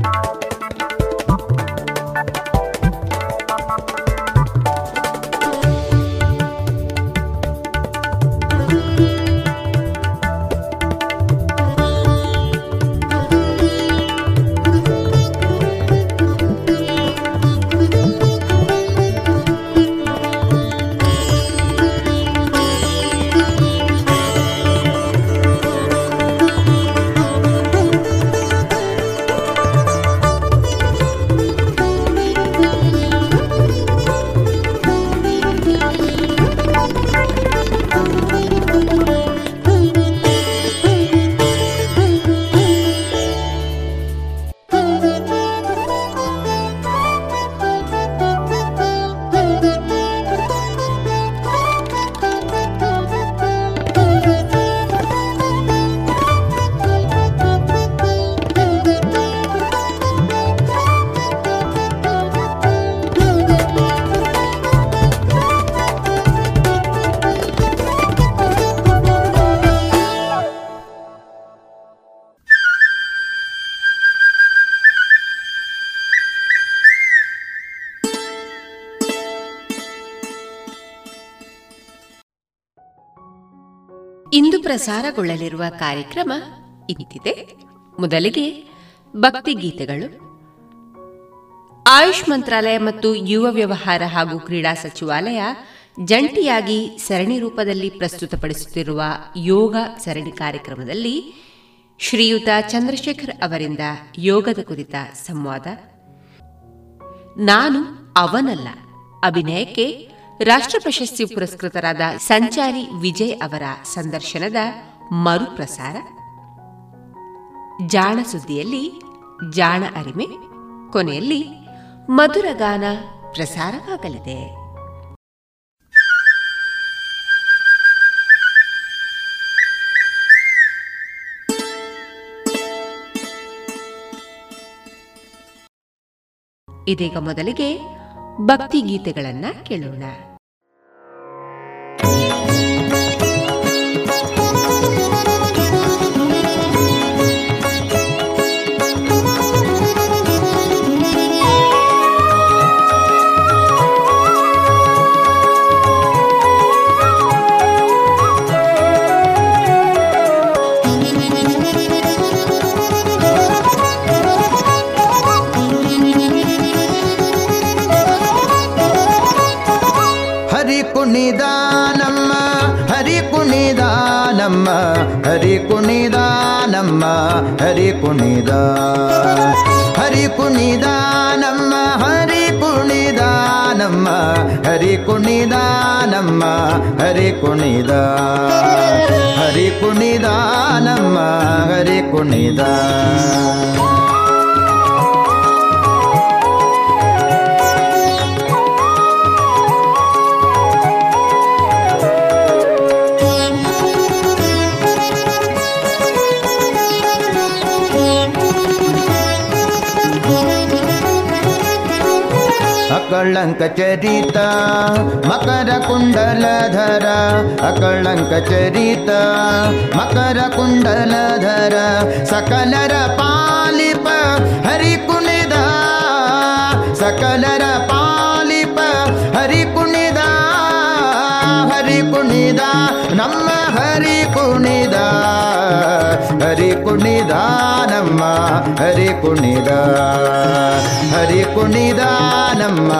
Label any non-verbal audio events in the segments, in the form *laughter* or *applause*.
ಇಂದು ಪ್ರಸಾರಗೊಳ್ಳಲಿರುವ ಕಾರ್ಯಕ್ರಮ ಇಂತಿದೆ. ಮೊದಲಿಗೆ ಭಕ್ತಿ ಗೀತೆಗಳು. ಆಯುಷ್ ಮಂತ್ರಾಲಯ ಮತ್ತು ಯುವ ವ್ಯವಹಾರ ಹಾಗೂ ಕ್ರೀಡಾ ಸಚಿವಾಲಯ ಜಂಟಿಯಾಗಿ ಸರಣಿ ರೂಪದಲ್ಲಿ ಪ್ರಸ್ತುತಪಡಿಸುತ್ತಿರುವ ಯೋಗ ಸರಣಿ ಕಾರ್ಯಕ್ರಮದಲ್ಲಿ ಶ್ರೀಯುತ ಚಂದ್ರಶೇಖರ್ ಅವರಿಂದ ಯೋಗದ ಕುರಿತ ಸಂವಾದ. ನಾನು ಅವನಲ್ಲ, ಅಭಿನಯಕ್ಕೆ ರಾಷ್ಟ್ರ ಪ್ರಶಸ್ತಿ ಪುರಸ್ಕೃತರಾದ ಸಂಚಾರಿ ವಿಜಯ್ ಅವರ ಸಂದರ್ಶನದ ಮರುಪ್ರಸಾರ. ಜಾಣ ಸುದ್ದಿಯಲ್ಲಿ ಜಾಣ ಅರಿಮೆ. ಕೊನೆಯಲ್ಲಿ ಮಧುರಗಾನ ಪ್ರಸಾರವಾಗಲಿದೆ. ಇದೀಗ ಮೊದಲಿಗೆ ಭಕ್ತಿ ಗೀತೆಗಳನ್ನ ಕೇಳೋಣ. ಹರಿ ಕುಣಿದ ನಮ್ಮ ಹರಿ ಕುಣಿದ ಹರಿ ಕುಣಿದ ನಮ್ಮ ಹರಿ ಕುಣಿದ ನಮ್ಮ ಹರಿ ಕುಣಿದ ನಮ್ಮ ಹರಿ ಕುಣಿದ ಹರಿ ಕುಣಿದ ನಮ್ಮ ಅಕಳಂಕ ಚರಿತ, ಮಕರ ಕುಂಡಲಧರ, ಅಕಳಂಕ ಚರಿತ, ಮಕರ ಕುಂಡಲಧರ, ಸಕಲರ ಪಾಲಿಪ ಹರಿ ಕುಣಿದ, ಸಕಲರ ಪಾಲಿಪ ಹರಿ ಕುಣಿದ ಹರಿ ಕುಣಿದ ನಮ್ಮ ಹರಿ ಕುಣಿದ ಹರಿ ಕುಣಿದ ನಮ್ಮ ಹರಿ ಕುಣಿದ ಹರಿ ಕುಣಿದ ನಮ್ಮ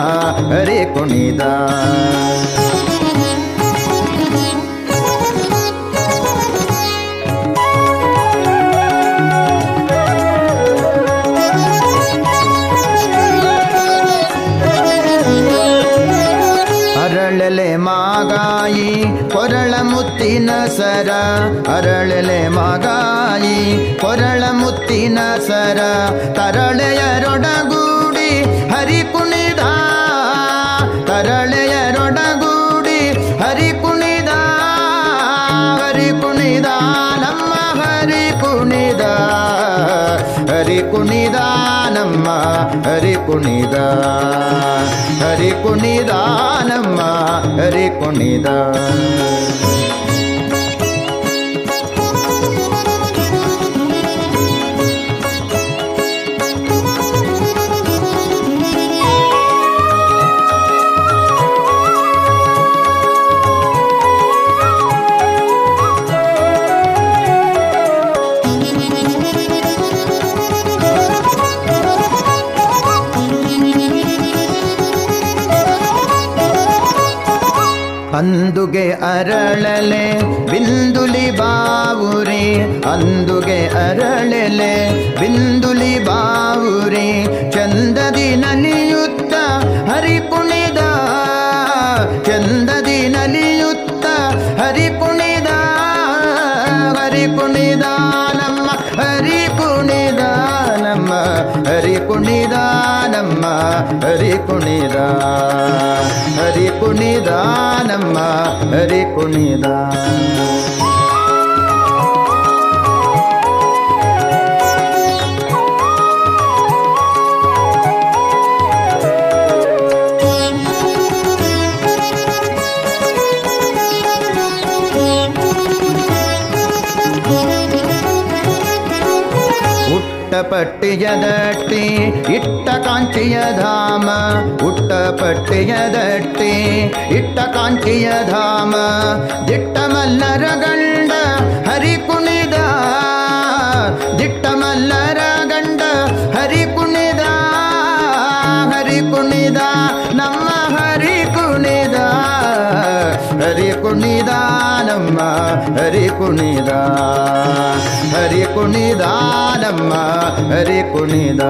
ಹರಿ ಸರ, ಅರಳಲೆ ಮಗಾಯಿ ಕೊರಳ ಮುತ್ತಿನ ಸರ, ತರಳೆಯರೊಡಗೂಡಿ, ಹರಿ ಕುಣಿದ, ತರಳೆಯರೊಡಗೂಡಿ, ಹರಿ ಕುಣಿದ ಹರಿ ಕುಣಿದ, ನಮ್ಮ ಹರಿ ಕುಣಿದ ಹರಿ ಕುಣಿದ, ನಮ್ಮ ಹರಿ ಕುಣಿದ ಹರಿ ಕುಣಿದ, ನಮ್ಮ ಹರಿ ಕುಣಿದ. ಅರಳಲೆ ಬಿಂದುಲಿ ಬಾವುರಿ ಅಂದುಗೆ ಅರಳಲೆ ಬಿಂದುಲಿ ಬಾವುರಿ ಚಂದದಿ ನಲಿಯುತ್ತ ಹರಿ ಕುಣಿದ ಹರಿ ಕುಣಿದ ನಮ್ಮ ಹರಿ ಕುಣಿದ ಉಟ್ಟಪಟ್ಟಿಯ ದಟ್ಟಿ ಇಟ್ಟ ಕಾಂಚಿಯ ಧಾಮ ಉಟ್ಟಪಟ್ಟಿಯ ದಟ್ಟಿ ಇಟ್ಟ ಕಾಂಚಿಯ ಧಾಮ ದಿಟ್ಟ ಮಲ್ಲರ ಗಂಡ ಹರಿ ಹರಿ ಕುಣಿದ ನಮ್ಮ ಹರಿ ಕುಣಿದ ಹರಿ ಕುಣಿದ ನಮ್ಮ ಹರಿ ಕುಣಿದ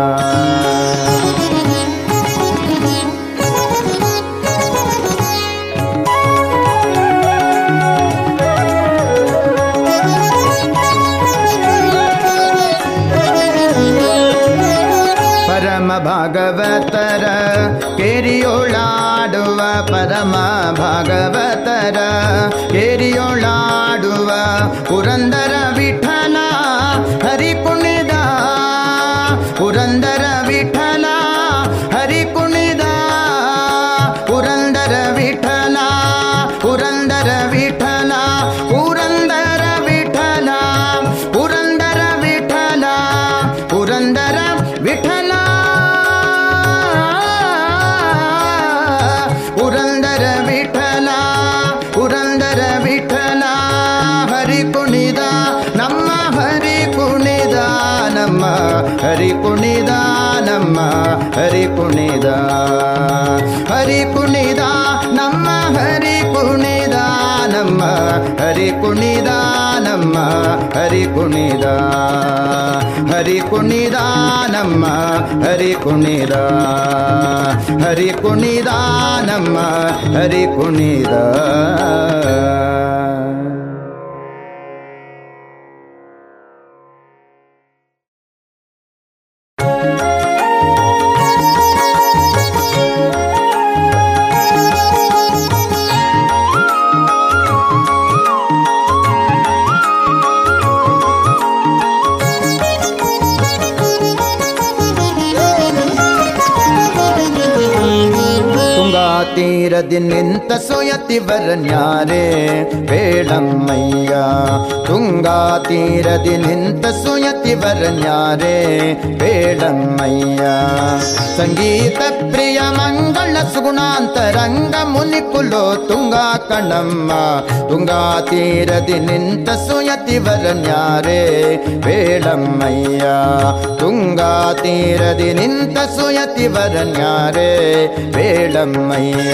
ಪರಮ ಭಾಗವತರ. ಕೇರಿಯೋಳಾಡುವ ಪುರಂದರ ವಿಠಲ ಹರಿ ಕುಣಿದ ಪುರಂದರ ವಿಠಲ ಕುಣಿದ ಹರಿ ಕುಣಿದ ನಮ್ಮ ಹರಿ ಕುಣಿದ ಹರಿ ಕುಣಿದ ನಮ್ಮ ಹರಿ ಕುಣಿದ ಸುಯತಿವರನ್ಯಾರೆ ಬೇಡಮ್ಮಯ್ಯ ತುಂಗಾ ತೀರದಿ ನಿಂತ ಸುಯತಿವರನ್ಯಾರೆ ಬೇಡಮ್ಮಯ್ಯ ಸಂಗೀತ ಪ್ರಿಯ ಮಂಗಳ ಸುಗುಣಾಂತರಂಗ ಮುನಿಕುಲೋ ತುಂಗಾ ಕಣಮ್ಮ ತುಂಗಾ ತೀರದಿ ನಿಂತ ಸುಯತಿವರನ್ಯಾರೆ ಬೇಡಮ್ಮಯ್ಯ ತುಂಗಾ ತೀರದಿ ನಿಂತ ಸುಯತಿವರನ್ಯಾರೆ ಬೇಡಮ್ಮಯ್ಯ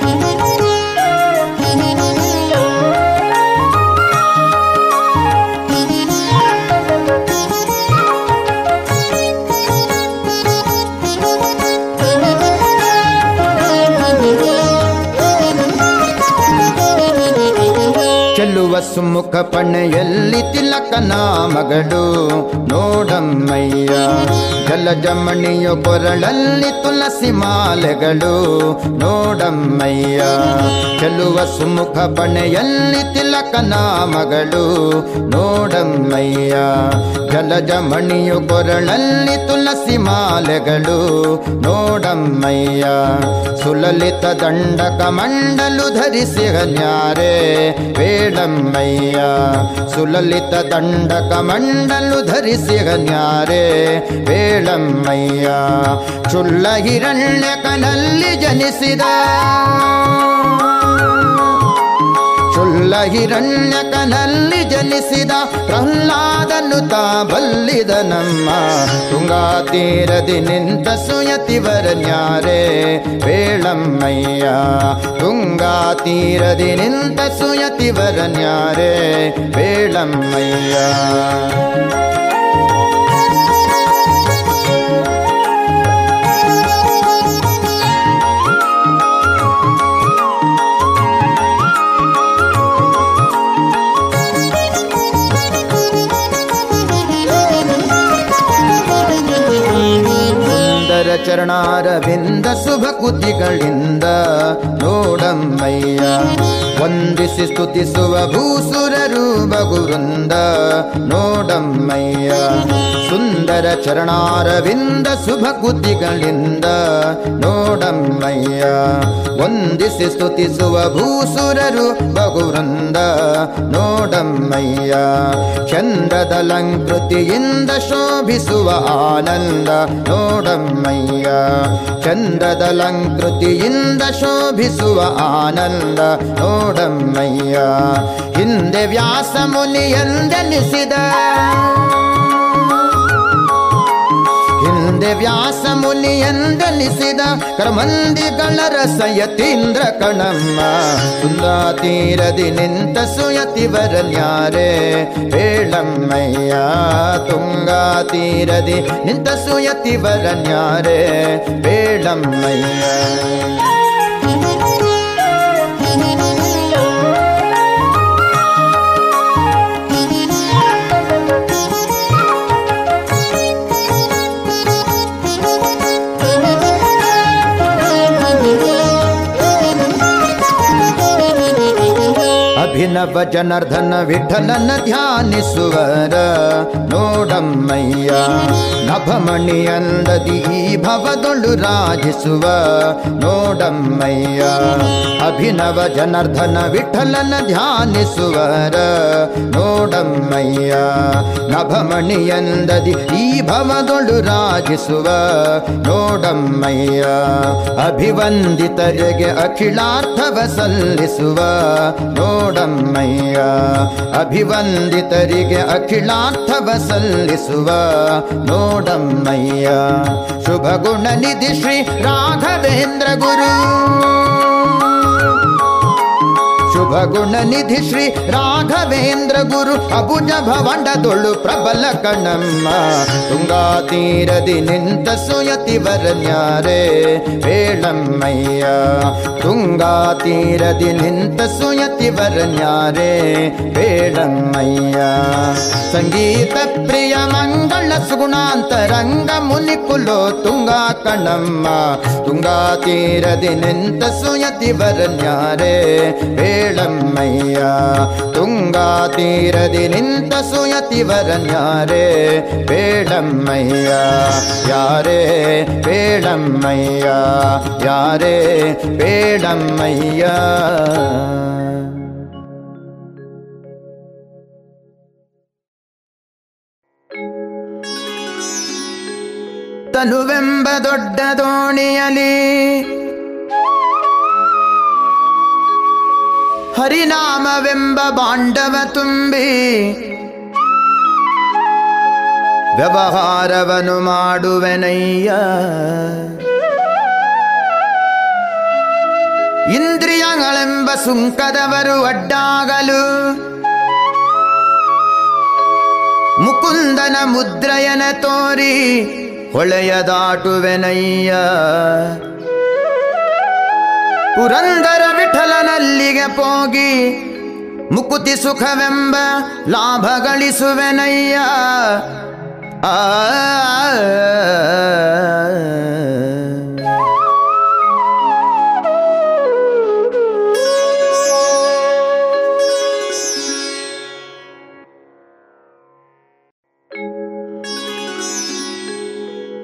Thank you. ಸುಮುಖ ಪಣೆಯಲ್ಲಿ ತಿಲಕನ ಮಗಳು ನೋಡಮ್ಮಯ್ಯ, ಜಲಜಮಣಿಯ ಕೊರಳಲ್ಲಿ ತುಳಸಿ ಮಾಲೆಗಳು. ನೋಡಮ್ಮಯ್ಯ, ಚೆಲುವ ಸುಮುಖ ಪಣೆಯಲ್ಲಿ ತಿಲಕನ ಮಗಳು. ನೋಡಮ್ಮಯ್ಯ, ಜಲಜಮಣಿಯ ಕೊರಳಲ್ಲಿ ತುಳಸಿ ಮಾಲೆಗಳು. ನೋಡಮ್ಮಯ್ಯ, ಸುಲಲಿತ ದಂಡಕ ಮಂಡಲು ಧರಿಸಿ ಹನ್ಯಾರೆ ಬೇಡಮ್ಮಯ್ಯ ಸುಲಲಿತ ದಂಡಕ ಮಂಡಲು ಧರಿಸಿ ಗನ್ಯಾರೆ ವೇಳಮ್ಮಯ್ಯ ಚುಲ್ಲ ಹಿರಣ್ಯ ಕನಲ್ಲಿ ಜನಿಸಿದ. ಚುಲ್ಲ ಹಿರಣ್ಯಕನಲ್ಲಿ ಜನಿಸಿದ ಪ್ರಹ್ಲಾದನು ತಾ ಬಲ್ಲಿದ ನಮ್ಮ ತುಂಗಾ ತೀರದಿ ನಿಂತ ಸುಯತಿವರನ್ಯಾರೆ ಬೇಳಮ್ಮಯ್ಯ ತುಂಗಾ ತೀರದಿ ನಿಂತ ಸುಯತಿವರನ್ಯಾರೆ ಬೇಳಮ್ಮಯ್ಯ ಚರಣಾರವಿಂದ ಶುಭ ಕುತಿಗಳಿಂದ ನೋಡಮ್ಮಯ್ಯ. ವಂದಿಸಿ ಸ್ತುತಿಸುವ ಭೂಸುರರು ಬಗುರುಂದ ನೋಡಮ್ಮಯ್ಯ. ಸುಂದರ ಚರಣಾರವಿಂದ ಶುಭ ಕುತಿಗಳಿಂದ ನೋಡಮ್ಮಯ್ಯ. ವಂದಿಸಿ ಸ್ತುತಿಸುವ ಭೂಸುರರು ಬಗುರುಂದ ನೋಡಮ್ಮಯ್ಯ. ಚಂದ್ರದಲಂಕೃತಿಯಿಂದ ಶೋಭಿಸುವ ಆನಂದ ನೋಡಮ್ಮಯ್ಯ. ಚಂದ್ರದಲಂಕೃತಿಯಿಂದ ಶೋಭಿಸುವ ಆನಂದ ನೋಡಮ್ಮಯ್ಯ. ಹಿಂದೆ ವ್ಯಾಸ ಮುನಿಯಂದೆನಿಸಿದ ಹಿಂದೆ ವ್ಯಾಸ ಮುನಿಯಂದನಿಸಿದ ಕರ್ಮಂದಿಗಳ ರಸಯತೀಂದ್ರ ಕಣಮ್ಮ ಸುಂದಾ ತೀರದಿ ನಿಂತ ಸುಯತಿವರನ್ಯಾರೆ ಬೇಳಮ್ಮಯ್ಯ ತುಂಗಾ ತೀರದಿ ನಿಂತ ಸುಯತಿವರನ್ಯಾರೆ ಬೇಳಮ್ಮಯ್ಯ ಅಭಿನವ ಜನಾರ್ಧನ ವಿಠಲನ ಧ್ಯಾನಿಸುವರ ನೋಡಮ್ಮಯ್ಯ, ನಭಮಣಿಯಲ್ಲದಿ ಈ ಭವದೊಳು ರಾಜಿಸುವ ನೋಡಮ್ಮಯ್ಯ, ಅಭಿನವ ಜನಾರ್ಧನ ವಿಠಲನ ಧ್ಯಾನಿಸುವರ ನೋಡಮ್ಮಯ್ಯ ನಭಮಣಿಯಂದದಿ ಈ ಭವದೊಳು ರಾಜಿಸುವ ನೋಡಮ್ಮಯ್ಯ, ಅಭಿವಂದಿತರಿಗೆ ಅಖಿಲಾರ್ಥವ ಸಲ್ಲಿಸುವ ನೋಡಮ್ಮಯ್ಯ ಅಭಿವಂದಿತರಿಗೆ ಅಖಿಲಾರ್ಥವ ಸಲ್ಲಿಸುವ ನೋಡಮ್ಮಯ್ಯ ಶುಭ ಗುಣ ನಿಧಿ ಶ್ರೀ ರಾಘವೇಂದ್ರ ಗುರು ಶುಭ ಗುಣ ನಿಧಿ ಶ್ರೀ ರಾಘವೇಂದ್ರ ಗುರು ಅಬುಜ ಭವಂಡದೊಳು ಪ್ರಬಲ ಕಣಮ್ಮ ತುಂಗಾ ತೀರದಿ ನಿಂತ ಸುಯತಿ ವರನ್ಯಾರೆ ಬೇಳಮ್ಮಯ್ಯ ತುಂಗಾ ತೀರದಿ ನಿಂತ ಸುಯತಿ ವರನ್ಯಾರೆ ಬೇಳಮ್ಮಯ್ಯ ಸಂಗೀತ ಪ್ರಿಯ ಮಂಗಳ ಸುಗುಣಾಂತರಂಗ ಮುನಿ ಕುಲೋ ತುಂಗಾ ಕಣಮ್ಮ ತುಂಗಾ ತೀರದಿ ನಿಂತ ಸುಯತಿ ವರನ್ಯಾರೆ ಬೇಳಮ್ಮಯ್ಯ ತುಂಗಾ ತೀರದಿ ನಿಂತ ಸುಯತಿ ವರನ್ಯಾರೆ ಬೇಳಮ್ಮಯ್ಯ ಯಾರೇ ಬೇಳಮ್ಮಯ್ಯ ಯಾರೇ ಬೇಳಮ್ಮಯ್ಯ ತನುವೆಂಬ ದೊಡ್ಡ ದೋಣಿಯಲಿ ಹರಿನಾಮವೆಂಬ ಬಾಂಡವ ತುಂಬಿ ವ್ಯವಹಾರವನು ಮಾಡುವೆನಯ್ಯ ಇಂದ್ರಿಯಗಳೆಂಬ ಸುಂಕದವರು ಅಡ್ಡಾಗಲು ಮುಕುಂದನ ಮುದ್ರಯನ ತೋರಿ ಹೊಳೆಯ ದಾಟುವೆನಯ್ಯ ಪುರಂದರ ವಿಠಲನಲ್ಲಿಗೆ ಪೋಗಿ ಮುಕುತಿ ಸುಖವೆಂಬ ಲಾಭ ಗಳಿಸುವೆನಯ್ಯ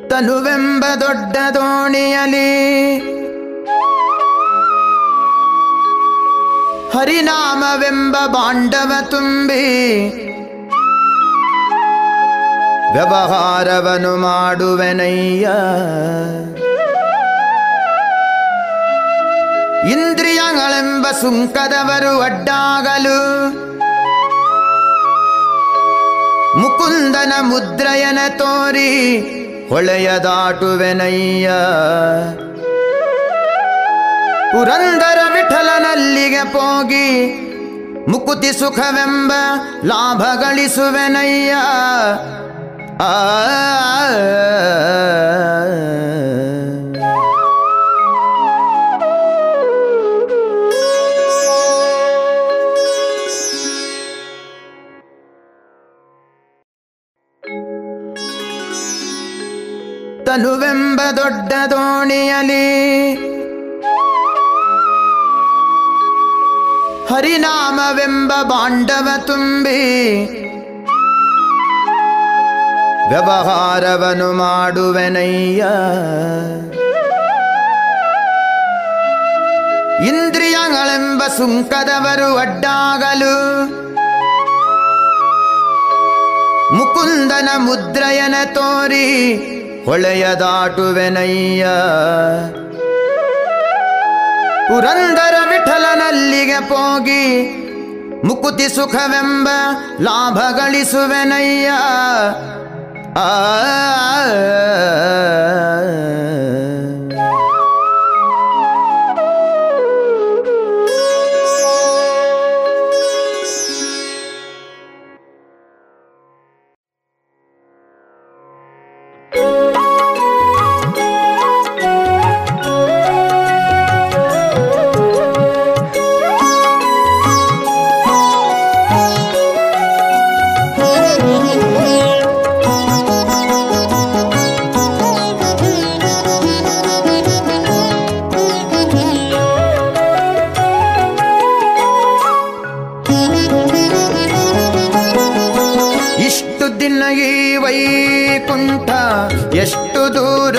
ತನುವೆಂಬ ದೊಡ್ಡ ದೋಣಿಯಲಿ ಹರಿನಾಮವೆಂಬ ಬಾಂಡವ ತುಂಬಿ ವ್ಯವಹಾರವನು ಮಾಡುವೆನಯ್ಯ ಇಂದ್ರಿಯಗಳೆಂಬ ಸುಂಕದವರು ಅಡ್ಡಾಗಲು ಮುಕುಂದನ ಮುದ್ರಯನ ತೋರಿ ಹೊಳೆಯ ದಾಟುವೆನಯ್ಯ ಪುರಂದರ ವಿಠಲನಲ್ಲಿಗೆ ಪೋಗಿ ಮುಕುತಿ ಸುಖವೆಂಬ ಲಾಭ ಗಳಿಸುವೆನಯ್ಯ ಆ ತನುವೆಂಬ ದೊಡ್ಡ ದೋಣಿಯಲಿ ಹರಿನಾಮವೆಂಬ ಬಾಂಡವ ತುಂಬಿ ವ್ಯವಹಾರವನು ಮಾಡುವೆನಯ್ಯ ಇಂದ್ರಿಯಗಳೆಂಬ ಸುಂಕದವರು ಅಡ್ಡಾಗಲು ಮುಕುಂದನ ಮುದ್ರಯನ ತೋರಿ ಹೊಳೆಯ ದಾಟುವೆನಯ್ಯ ಪುರಂದರ ವಿಠಲನಲ್ಲಿಗೆ ಪೋಗಿ ಮುಕುತಿ ಸುಖವೆಂಬ ಲಾಭ ಗಳಿಸುವೆನಯ್ಯ. ಆ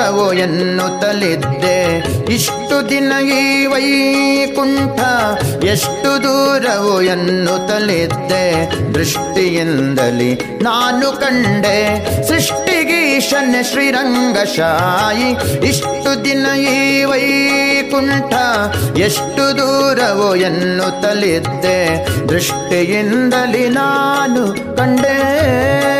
ದೂರವೋ ಎನ್ನುತ್ತಲಿದ್ದೆ. ಇಷ್ಟು ದಿನ ಈ ವೈಕುಂಠ, ಎಷ್ಟು ದೂರವೋ ಎನ್ನುತ್ತಲಿದ್ದೆ. ದೃಷ್ಟಿಯಿಂದಲಿ ನಾನು ಕಂಡೆ ಸೃಷ್ಟಿಗೀಶನ್ ಶ್ರೀರಂಗಶಾಯಿ. ಇಷ್ಟು ದಿನ ಈ ವೈಕುಂಠ, ಎಷ್ಟು ದೂರವೋ ಎನ್ನುತ್ತಲಿದ್ದೆ. ದೃಷ್ಟಿಯಿಂದಲಿ ನಾನು ಕಂಡೆ.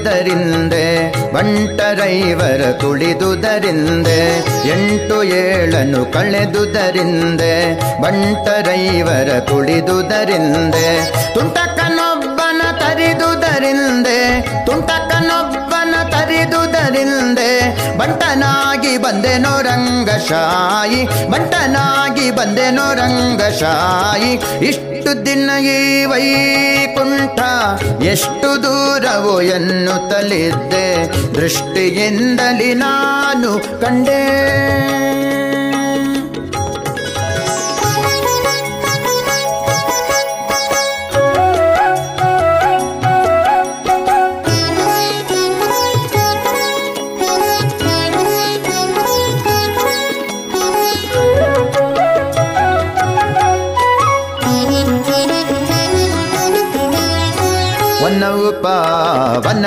ಕಳೆದುದರಿಂದೆ ಬಂಟರೈವರ ತುಳಿದುದರಿಂದೆ ಎಂಟು ಏಳನು ಕಳೆದುದರಿಂದೆ ಬಂಟರೈವರ ತುಳಿದುದರಿಂದೆ ತುಂಟಕನೊಬ್ಬನ ಬಂದೆನೋ ರಂಗಶಾಯಿ ಬಂಟನಾಗಿ ಬಂದೆನೋ ರಂಗಶಾಯಿ. ಇಷ್ಟು ದಿನ ಈ ವೈಕುಂಠ ಎಷ್ಟು ದೂರವೋ ಎನ್ನುತ್ತಲಿದ್ದೆ. ದೃಷ್ಟಿಯಿಂದಲಿ ನಾನು ಕಂಡೆ.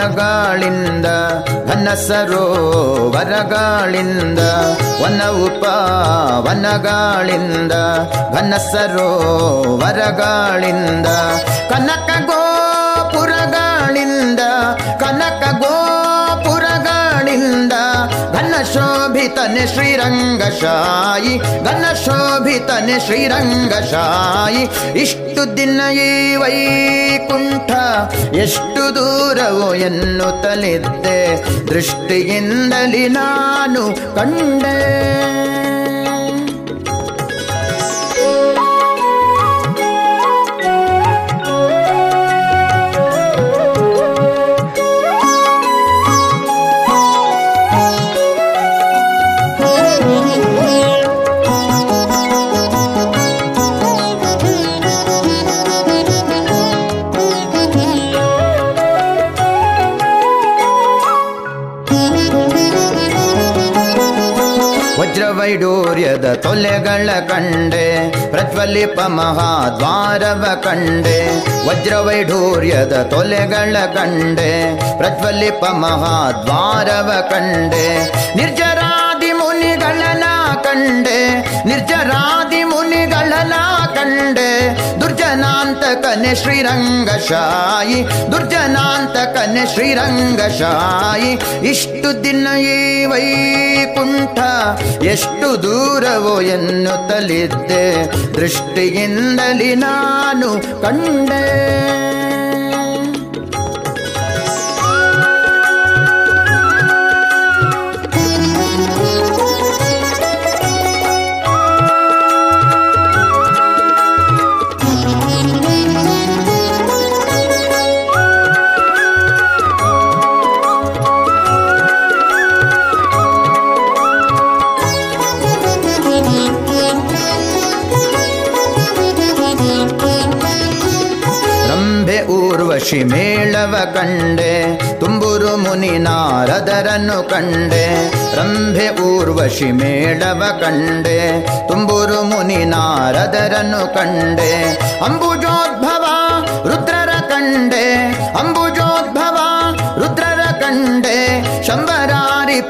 ಉಪವನಗಳಿಂದ ಘನ ಸರೋವರಗಳಿಂದ ವನ ಉಪವನಗಳಿಂದ ಘನ ಸರೋವರಗಳಿಂದ ಕನಕ ಗೋಪುರಗಳಿಂದ ಕನಕ ಗೋಪುರಗಳಿಂದ ಘನ ಶೋಭಿತನೆ ಶ್ರೀರಂಗಶಾಯಿ ಘನ ಶೋಭಿತನೆ ಶ್ರೀರಂಗಶಾಯಿ ಇಷ್ಟು ದಿನ ಈ ವೈಕುಂಠ ಎಷ್ಟು ದೂರವೋ ಎನ್ನುತ್ತಲಿದ್ದೆ ದೃಷ್ಟಿಯಿಂದಲಿ ನಾನು ಕಂಡೆ ವಜ್ರವೈಡೂರ್ಯದ ತೊಲೆಗಳ ಕಂಡೆ ಪ್ರಜ್ವಲಿಪ ಮಹಾದ್ವಾರವ ಕಂಡೆ ವಜ್ರವೈಢೂರ್ಯದ ತೊಲೆಗಳ ಕಂಡೆ ಪ್ರಜ್ವಲಿಪ ಮಹಾದ್ವಾರವ ಕಂಡೆ ನಿರ್ಜರಾದಿ ಮುನಿಗಳನ ಕಂಡೆ, ನಿರ್ಜರಾದಿ ಮುನಿಗಳನ ಕಂಡೆ ದುರ್ಜನಾಂತಕನೆ ಶ್ರೀರಂಗಶಾಯಿ ದುರ್ಜನಾಂತಕನೆ ಶ್ರೀರಂಗಶಾಯಿ. ಇಷ್ಟು ದಿನ ಈ ವೈಕುಂಠ, ಎಷ್ಟು ದೂರವೋ ಎನ್ನುತ್ತಲಿದ್ದೆ. ದೃಷ್ಟಿಯಿಂದಲಿ ನಾನು ಕಂಡೆ. ಮೇಳವ ಕಂಡೆ, ತುಂಬುರು ಮುನಿ ನಾರದರನ್ನು ಕಂಡೆ, ರಂಭೆ ಊರ್ವಶಿ ಮೇಳವ ಕಂಡೆ, ತುಂಬುರು ಮುನಿ ನಾರದರನ್ನು ಕಂಡೆ ಅಂಬುಜೋದ್ಭವ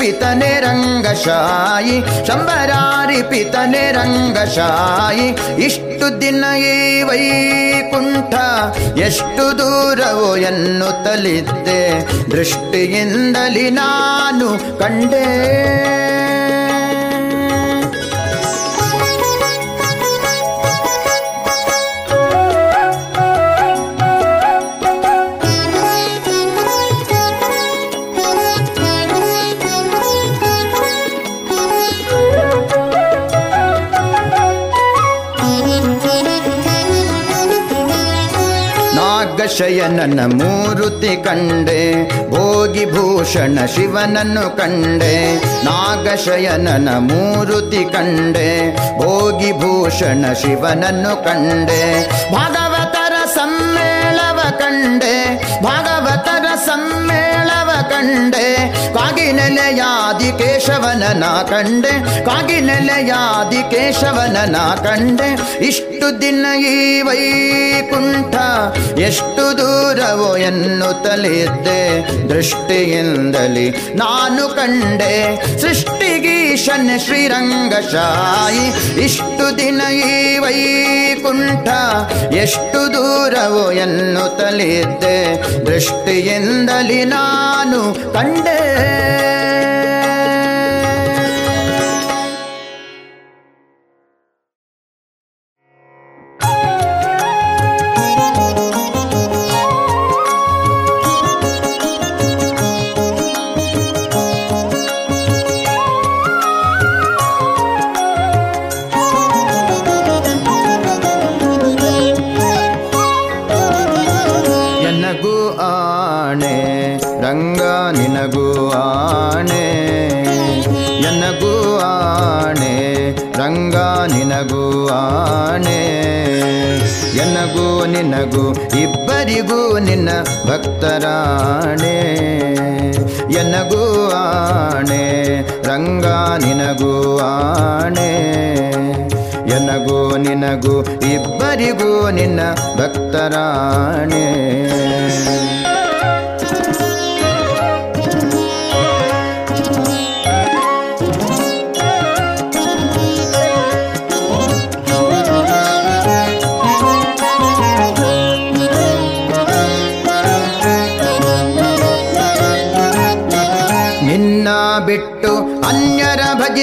ಪಿತನೆ ರಂಗಶಾಯಿ ಶಂಬರಾರಿ ಪಿತನೆ ರಂಗಶಾಯಿ ಇಷ್ಟು ದಿನ ಈ ವೈಕುಂಠ, ಎಷ್ಟು ದೂರವೋ ಎನ್ನುತ್ತಲಿದ್ದೆ. ದೃಷ್ಟಿಯಿಂದಲಿ ನಾನು ಕಂಡೆ ನಾಗಶಯನನ ಮೂರುತಿ ಕಂಡೆ. ಭೋಗಿ ಭೂಷಣ ಶಿವನನ್ನು ಕಂಡೆ. ನಾಗಶಯನನ ಮೂರುತಿ ಕಂಡೆ. ಭೋಗಿ ಭೂಷಣ ಶಿವನನ್ನು ಕಂಡೆ. ಭಾಗವತರ ಸಮ್ಮೇಳವ ಕಂಡೆ. ಭಾಗವತರ ಸಮ್ಮೇಳವ ಕಂಡೆ. ಕಾಗಿನೆಲೆಯಾದಿ ನಾ ಕಂಡೆ. ಕಾಗಿನೆಲೆಯಾದಿ ನಾ ಕಂಡೆ. ಇಷ್ಟು ದಿನ ಈ ವೈಕುಂಠ? ಎಷ್ಟು ದೂರವೋ ಎನ್ನುತ್ತಲಿದ್ದೆ ದೃಷ್ಟಿಯಿಂದಲಿ. ನಾನು ಕಂಡೆ ಸೃಷ್ಟಿಗೀಶನ್ ಶ್ರೀರಂಗಶಾಯಿ ಇಷ್ಟು ದಿನ ಈ ವೈಕುಂಠ? ಎಷ್ಟು ದೂರವೋ ಎನ್ನುತ್ತಲಿದ್ದೆ ದೃಷ್ಟಿಯಿಂದಲಿ ನಾನು ಕಂಡೆ.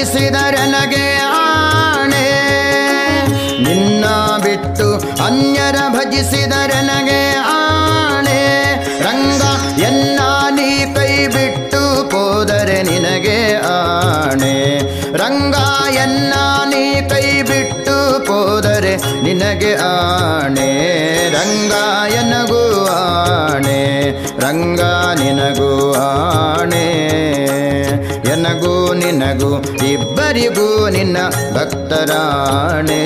ಭಜಿಸಿದರೆನಗೆ ಆಣೆ. ನಿನ್ನ ಬಿಟ್ಟು ಅನ್ಯರ ಭಜಿಸಿದರೆನಗೆ ಆಣೆ. ರಂಗ ಎನ್ನ ನೀ ಕೈ ಬಿಟ್ಟು ಹೋದರೆ ನಿನಗೆ ಆಣೆ. ರಂಗ ಎನ್ನ ನೀ ಕೈ ಬಿಟ್ಟು ಹೋದರೆ ನಿನಗೆ ಆಣೆ. ರಂಗ ಎನಗೂ ಆಣೆ. ರಂಗ ನಿನಗೂ ಆಣೆ. ನಿನಗೂ ಇಬ್ಬರಿಗೂ ನಿನ್ನ ಭಕ್ತರಾಣೆ.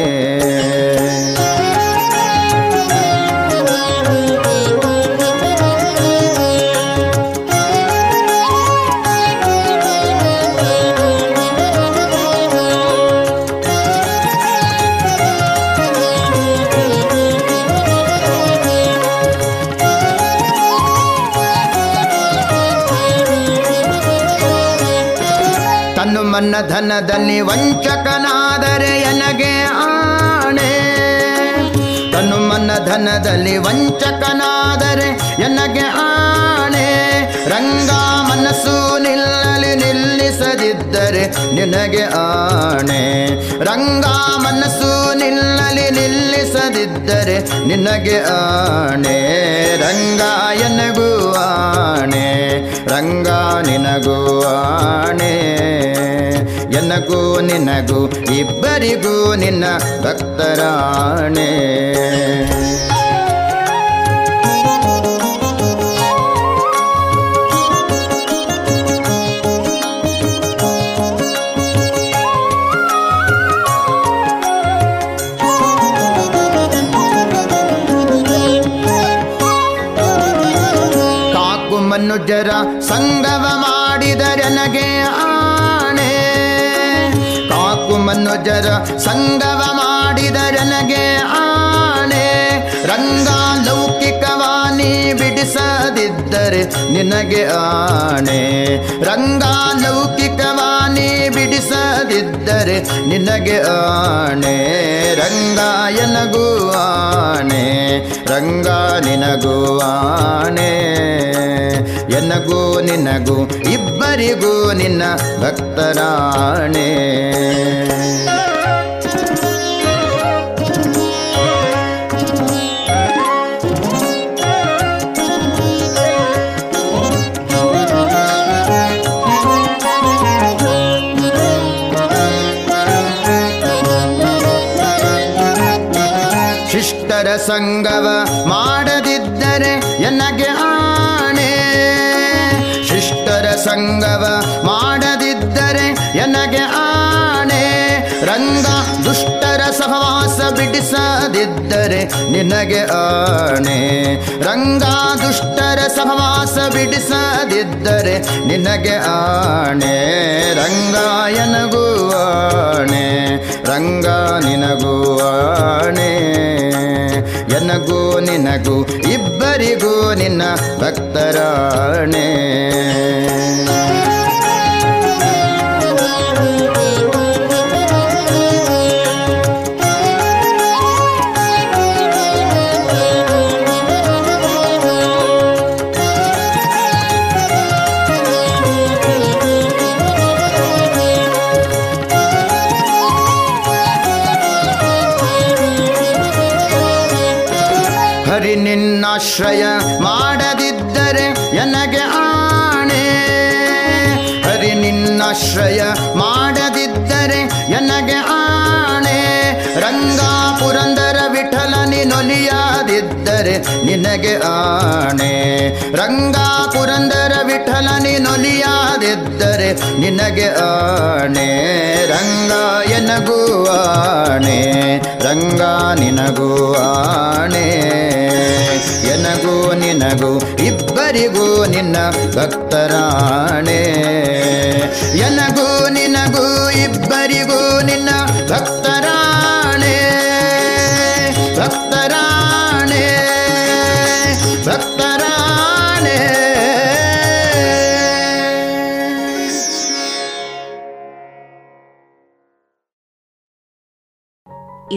ಧನದಲ್ಲಿ ವಂಚಕನಾದರೆ ಎನಗೆ ಆಣೆ? ತನು ಮನ್ನ ಧನದಲ್ಲಿ ವಂಚಕನಾದರೆ ಎನಗೆ ಆಣೆ? ರಂಗ ಮನಸ್ಸು ನಿಲ್ಲಲಿ ನಿಲ್ಲಿಸದಿದ್ದರೆ ನಿನಗೆ ಆಣೆ? ರಂಗ ಮನಸ್ಸು ನಿಲ್ಲಲಿ ನಿಲ್ಲಿಸದಿದ್ದರೆ ನಿನಗೆ ಆಣೆ? ರಂಗ ಎನಗೂ ಆಣೆ? ರಂಗ ನಿನಗೂ ಆಣೆ? ಎನಗೂ ನಿನಗೂ ಇಬ್ಬರಿಗೂ ನಿನ್ನ ಭಕ್ತರಾಣೆ. ಕಾಕು ಮನುಜರ ಸಂಗವ ಮಾಡಿದರೆ ಆಣೆ ಮನುಜರ ಸಂಗವ ಮಾಡಿದರೆನಗೆ ಆಣೆ. ರಂಗ ಲೌಕಿಕವಾನಿ ಬಿಡಿಸದಿದ್ದರೆ ನಿನಗೆ ಆಣೆ. ರಂಗ ಲೌಕಿಕವಾನಿ ಬಿಡಿಸದಿದ್ದರೆ ನಿನಗೆ ಆಣೆ. ರಂಗ ಎನಗೂ ಆಣೆ. ರಂಗ ನಿನಗೂ ಆಣೆ. ಎನಗೂ ನಿನಗೂ ಇಬ್ಬರಿಗೂ ನಿನ್ನ ಭಕ್ತರಾಣೆ. ಬಿಡಿಸದಿದ್ದರೆ ನಿನಗೆ ಆಣೆ. ರಂಗ ದುಷ್ಟರ ಸಹವಾಸ ಬಿಡಿಸದಿದ್ದರೆ ನಿನಗೆ ಆಣೆ. ರಂಗಾಯನಗೂ ಆಣೆ. ರಂಗ ನಿನಗೂ ಆಣೆ. ಎನಗೂ ನಿನಗೂ ಇಬ್ಬರಿಗೂ ನಿನ್ನ ಭಕ್ತರಾಣೆ. ನಿನಗೆ ಆಣೆ. ರಂಗ ಪುರಂದರ ವಿಠಲನಿ ನೊಲಿಯಾದಿದ್ದರೆ ನಿನಗೆ ಆಣೆ. ರಂಗ ಎನಗೂ ಆಣೆ. ರಂಗ ನಿನಗೂ ಆಣೆ. ಎನಗೂ ನಿನಗೂ ಇಬ್ಬರಿಗೂ ನಿನ್ನ ಭಕ್ತರಾಣೆ. ಎನಗೂ ನಿನಗೂ ಇಬ್ಬರಿಗೂ ನಿನ್ನ ಭಕ್ತರಾಣೆ.